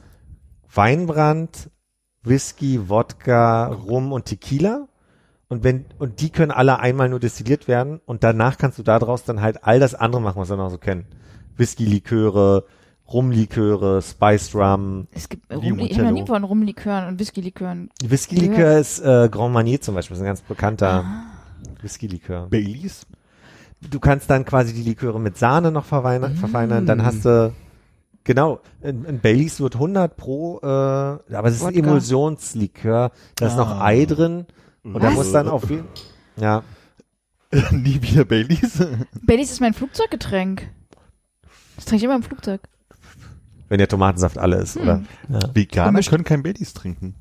Weinbrand, Whisky, Wodka, Rum und Tequila. Und wenn, und die können alle einmal nur destilliert werden und danach kannst du daraus dann halt all das andere machen, was wir noch so kennen. Whisky-Liköre, Rumliköre, Spiced Rum. Es gibt Limoncello. Rum, ich habe noch nie von Rumlikören und Whisky-Likören. Whisky-Likör ist äh, Grand Marnier zum Beispiel, ist ein ganz bekannter Whisky-Likör. Baileys? du kannst dann quasi die Liköre mit Sahne noch verfeinern, verfeinern dann hast du genau ein, ein Baileys wird 100 pro äh, aber es ist ein Wodka. Emulsionslikör da ist noch Ah. Ei drin und da Was? muss dann auf jeden ja Nie wieder Baileys? Baileys ist mein Flugzeuggetränk. Das trinke ich immer im Flugzeug. wenn der Tomatensaft alle ist oder ja. Veganer Komisch. können kein Baileys trinken.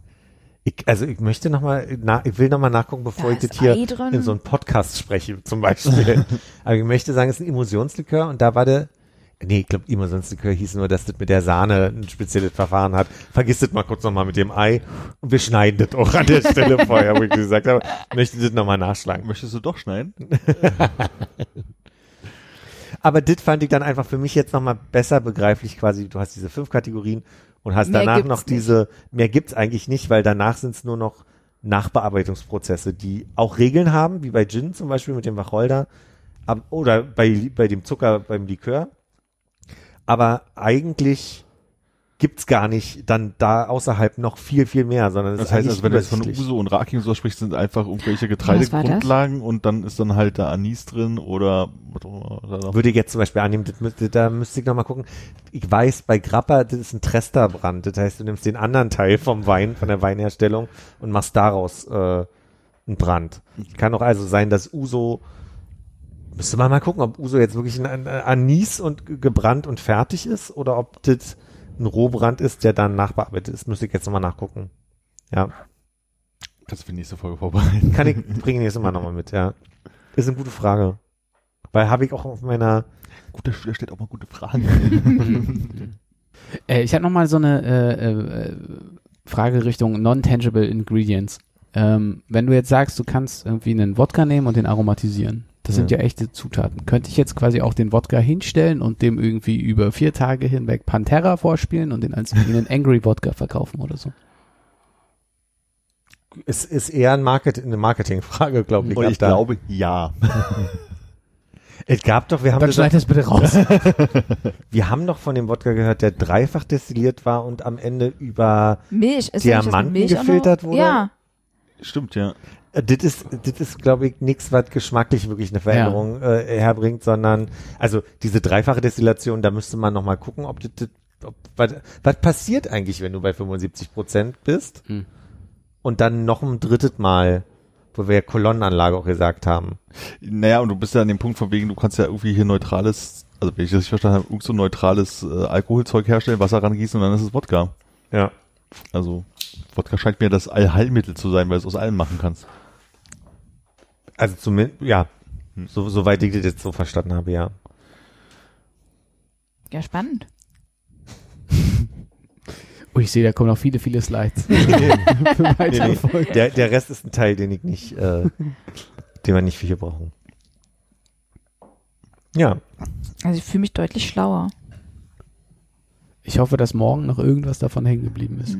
Ich, also ich möchte noch mal, na, ich will noch mal nachgucken, bevor Da ich das ist hier Ei drin. in so einen Podcast spreche, zum Beispiel. Aber ich möchte sagen, es ist ein Emulsionslikör und da war der, nee, ich glaube, Emulsionslikör hieß nur, dass das mit der Sahne ein spezielles Verfahren hat. Vergiss das mal kurz noch mal mit dem Ei und wir schneiden das auch an der Stelle vorher, wo ich gesagt habe, möchte das noch mal nachschlagen. Möchtest du doch schneiden? Aber das fand ich dann einfach für mich jetzt noch mal besser begreiflich quasi. Du hast diese fünf Kategorien und hast Mehr danach noch nicht. diese, mehr gibt's eigentlich nicht, weil danach sind es nur noch Nachbearbeitungsprozesse, die auch Regeln haben, wie bei Gin zum Beispiel mit dem Wacholder ab, oder bei, bei dem Zucker beim Likör. Aber eigentlich gibt's gar nicht dann da außerhalb noch viel, viel mehr, sondern es Das ist heißt, also wenn du jetzt von. Uso und Raki und so sprichst, sind einfach irgendwelche? Getreidegrundlagen und dann ist dann halt da Anis drin oder noch- Würde ich jetzt zum Beispiel annehmen, das müsste, da müsste ich nochmal gucken. Ich weiß, bei Grappa, das ist ein Tresterbrand. Das heißt, du nimmst den anderen Teil vom Wein, von der Weinherstellung und machst daraus äh, einen Brand. Kann auch also sein, dass Uso, müsste man mal gucken, ob Uso jetzt wirklich ein, Anis und ge- gebrannt und fertig ist oder ob das ein Rohbrand ist, der dann nachbearbeitet ist. Müsste ich jetzt nochmal nachgucken. Ja, Kannst du für die nächste Folge vorbereiten. kann ich, bringe ich nächstes Mal nochmal mit, ja. Ist eine gute Frage. Weil habe ich auch auf meiner Guter Schüler stellt auch mal gute Fragen. Äh, ich habe noch mal so eine äh, äh, Frage Richtung Non-Tangible Ingredients. Ähm, wenn du jetzt sagst, du kannst irgendwie einen Wodka nehmen und den aromatisieren, das sind Ja. ja echte Zutaten. Könnte ich jetzt quasi auch den Wodka hinstellen und dem irgendwie über vier Tage hinweg Pantera vorspielen und den als einen Angry Wodka verkaufen oder so? Es ist eher ein Market, eine Marketingfrage, glaube ich. Ich da. glaube, ja. es gab doch, wir haben, Dann schneid das bitte raus. doch, wir haben doch von dem Wodka gehört, der dreifach destilliert war und am Ende über, Milch. Diamanten Milch gefiltert wurde? Ja. Stimmt, ja. Äh, das ist, das ist, glaube ich, nichts, was geschmacklich wirklich eine Veränderung äh, herbringt, sondern, also diese dreifache Destillation, da müsste man noch mal gucken, ob das, das ob, was, was passiert eigentlich, wenn du bei 75 Prozent bist Hm. und dann noch ein drittes Mal, wo wir ja Kolonnenanlage auch gesagt haben. Naja, und du bist ja an dem Punkt von wegen, du kannst ja irgendwie hier neutrales, also wenn ich das richtig verstanden habe, irgend so neutrales äh, Alkoholzeug herstellen, Wasser rangießen und dann ist es Wodka. Ja. Also Wodka scheint mir das Allheilmittel zu sein, weil du es aus allem machen kannst. Also zumindest, ja, so, soweit ich das jetzt so verstanden habe, ja. Ja, spannend. Oh, ich sehe, da kommen noch viele, viele Slides. Für Nee, nee. Folgen. Der, der Rest ist ein Teil, den ich nicht, äh, den wir nicht für hier brauchen. Ja, Also ich fühle mich deutlich schlauer. Ich hoffe, dass morgen noch irgendwas davon hängen geblieben ist.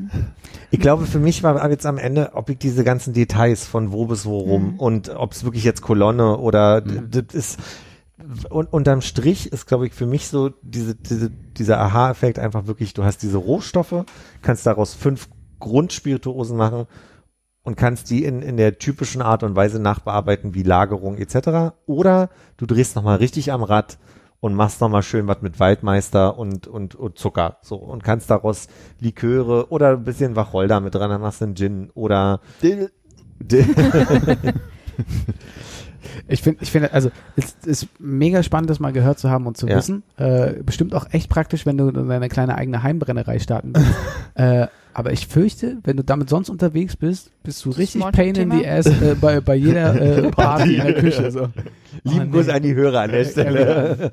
ich glaube, für mich war jetzt am Ende, ob ich diese ganzen Details von wo bis wo rum Mhm. und ob es wirklich jetzt Kolonne oder Mhm. das ist und unterm Strich ist, glaube ich, für mich so diese, diese, dieser Aha-Effekt einfach wirklich, du hast diese Rohstoffe, kannst daraus fünf Grundspirituosen machen und kannst die in, in der typischen Art und Weise nachbearbeiten wie Lagerung etc. Oder du drehst nochmal richtig am Rad und machst nochmal schön was mit Waldmeister und, und, und Zucker. So, und kannst daraus Liköre oder ein bisschen Wacholder mit dran, dann machst du einen Gin oder Ich finde, ich finde, also es ist mega spannend, das mal gehört zu haben und zu Ja. wissen. Äh, bestimmt auch echt praktisch, wenn du deine kleine eigene Heimbrennerei starten willst. äh, aber ich fürchte, wenn du damit sonst unterwegs bist, bist du richtig pain in the ass äh, bei, bei jeder äh, Party in der Küche. So. lieben Oh, Gruß nee. an die Hörer an der Stelle.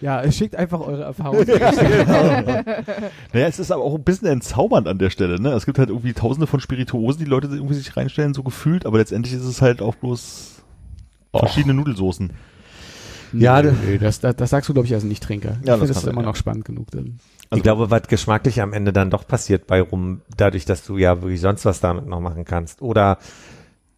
Ja, schickt einfach eure Erfahrungen. Naja, es ist aber auch ein bisschen entzaubernd an der Stelle, ne? Es gibt halt irgendwie tausende von Spirituosen, die Leute irgendwie sich reinstellen, so gefühlt, aber letztendlich ist es halt auch bloß verschiedene Nudelsoßen. Ja, nee, nee, das, das, das sagst du, glaube ich, als Nicht-Trinker. Ich Ja, finde das das kann immer sein, noch spannend genug. Dann. ich glaube, was geschmacklich am Ende dann doch passiert bei rum, dadurch, dass du ja wirklich sonst was damit noch machen kannst. Oder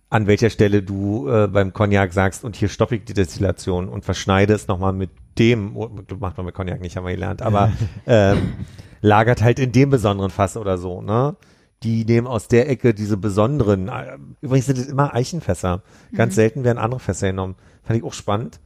an welcher Stelle du äh, beim Cognac sagst, und hier stoppe ich die Destillation und verschneide es nochmal mit dem, oh, macht man mit Cognac nicht, haben wir gelernt, aber ähm, lagert halt in dem besonderen Fass oder so, ne? Die nehmen aus der Ecke diese besonderen, äh, übrigens sind es immer Eichenfässer. Ganz selten werden andere Fässer genommen. Fand ich auch spannend.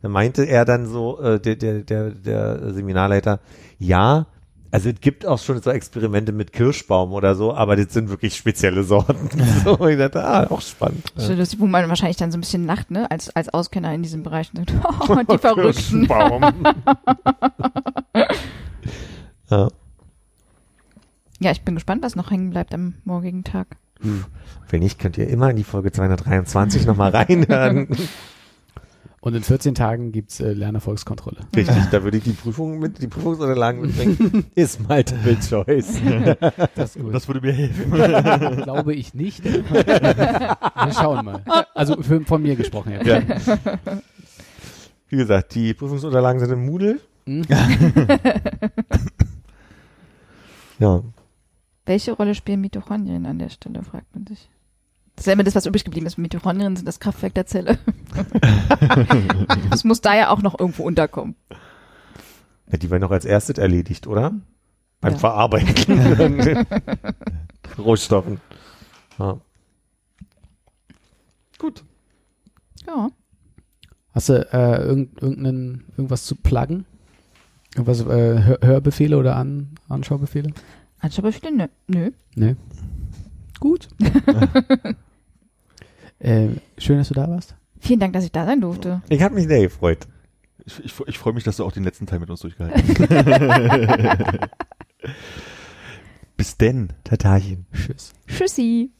Da meinte er dann so, äh, der, der, der, der Seminarleiter, ja, also es gibt auch schon so Experimente mit Kirschbaum oder so, aber das sind wirklich spezielle Sorten. so, ich dachte, ah, auch spannend. So lustig, wo man wahrscheinlich dann so ein bisschen lacht, ne, als, als Auskenner in diesem Bereich und sagt, oh, die Verrückten. Kirschbaum. ja. Ja, ich bin gespannt, was noch hängen bleibt am morgigen Tag. Wenn nicht, könnt ihr immer in die Folge 223 nochmal reinhören. Und in 14 Tagen gibt's äh, Lernerfolgskontrolle. Richtig, da würde ich die Prüfung mit, die Prüfungsunterlagen mitbringen. Ist Multiple Choice. Das, ist gut. Das würde mir helfen. glaube ich nicht. Wir schauen mal. Also für, von mir gesprochen jetzt. Ja. Wie gesagt, die Prüfungsunterlagen sind im Moodle. Hm? Ja. Welche Rolle spielen Mitochondrien an der Stelle, fragt man sich. Das ist ja immer das, was übrig geblieben ist. Mitochondrien sind das Kraftwerk der Zelle. das muss da ja auch noch irgendwo unterkommen. ja. Die werden noch als erstes erledigt, oder? Beim Ja. Verarbeiten. Rohstoffen. Ja. Gut. Ja. Hast du äh, irgend, irgendeinen, irgendwas zu pluggen? Irgendwas, äh, Hör Hörbefehle oder An Anschaubefehle? Anschaubefehle? Nö. Nö. Nee. Gut. äh, schön, dass du da warst. Vielen Dank, dass ich da sein durfte. Ich habe mich sehr gefreut. Ich, ich, ich freue mich, dass du auch den letzten Teil mit uns durchgehalten hast. Bis denn. Tatarchen. Tschüss. Tschüssi.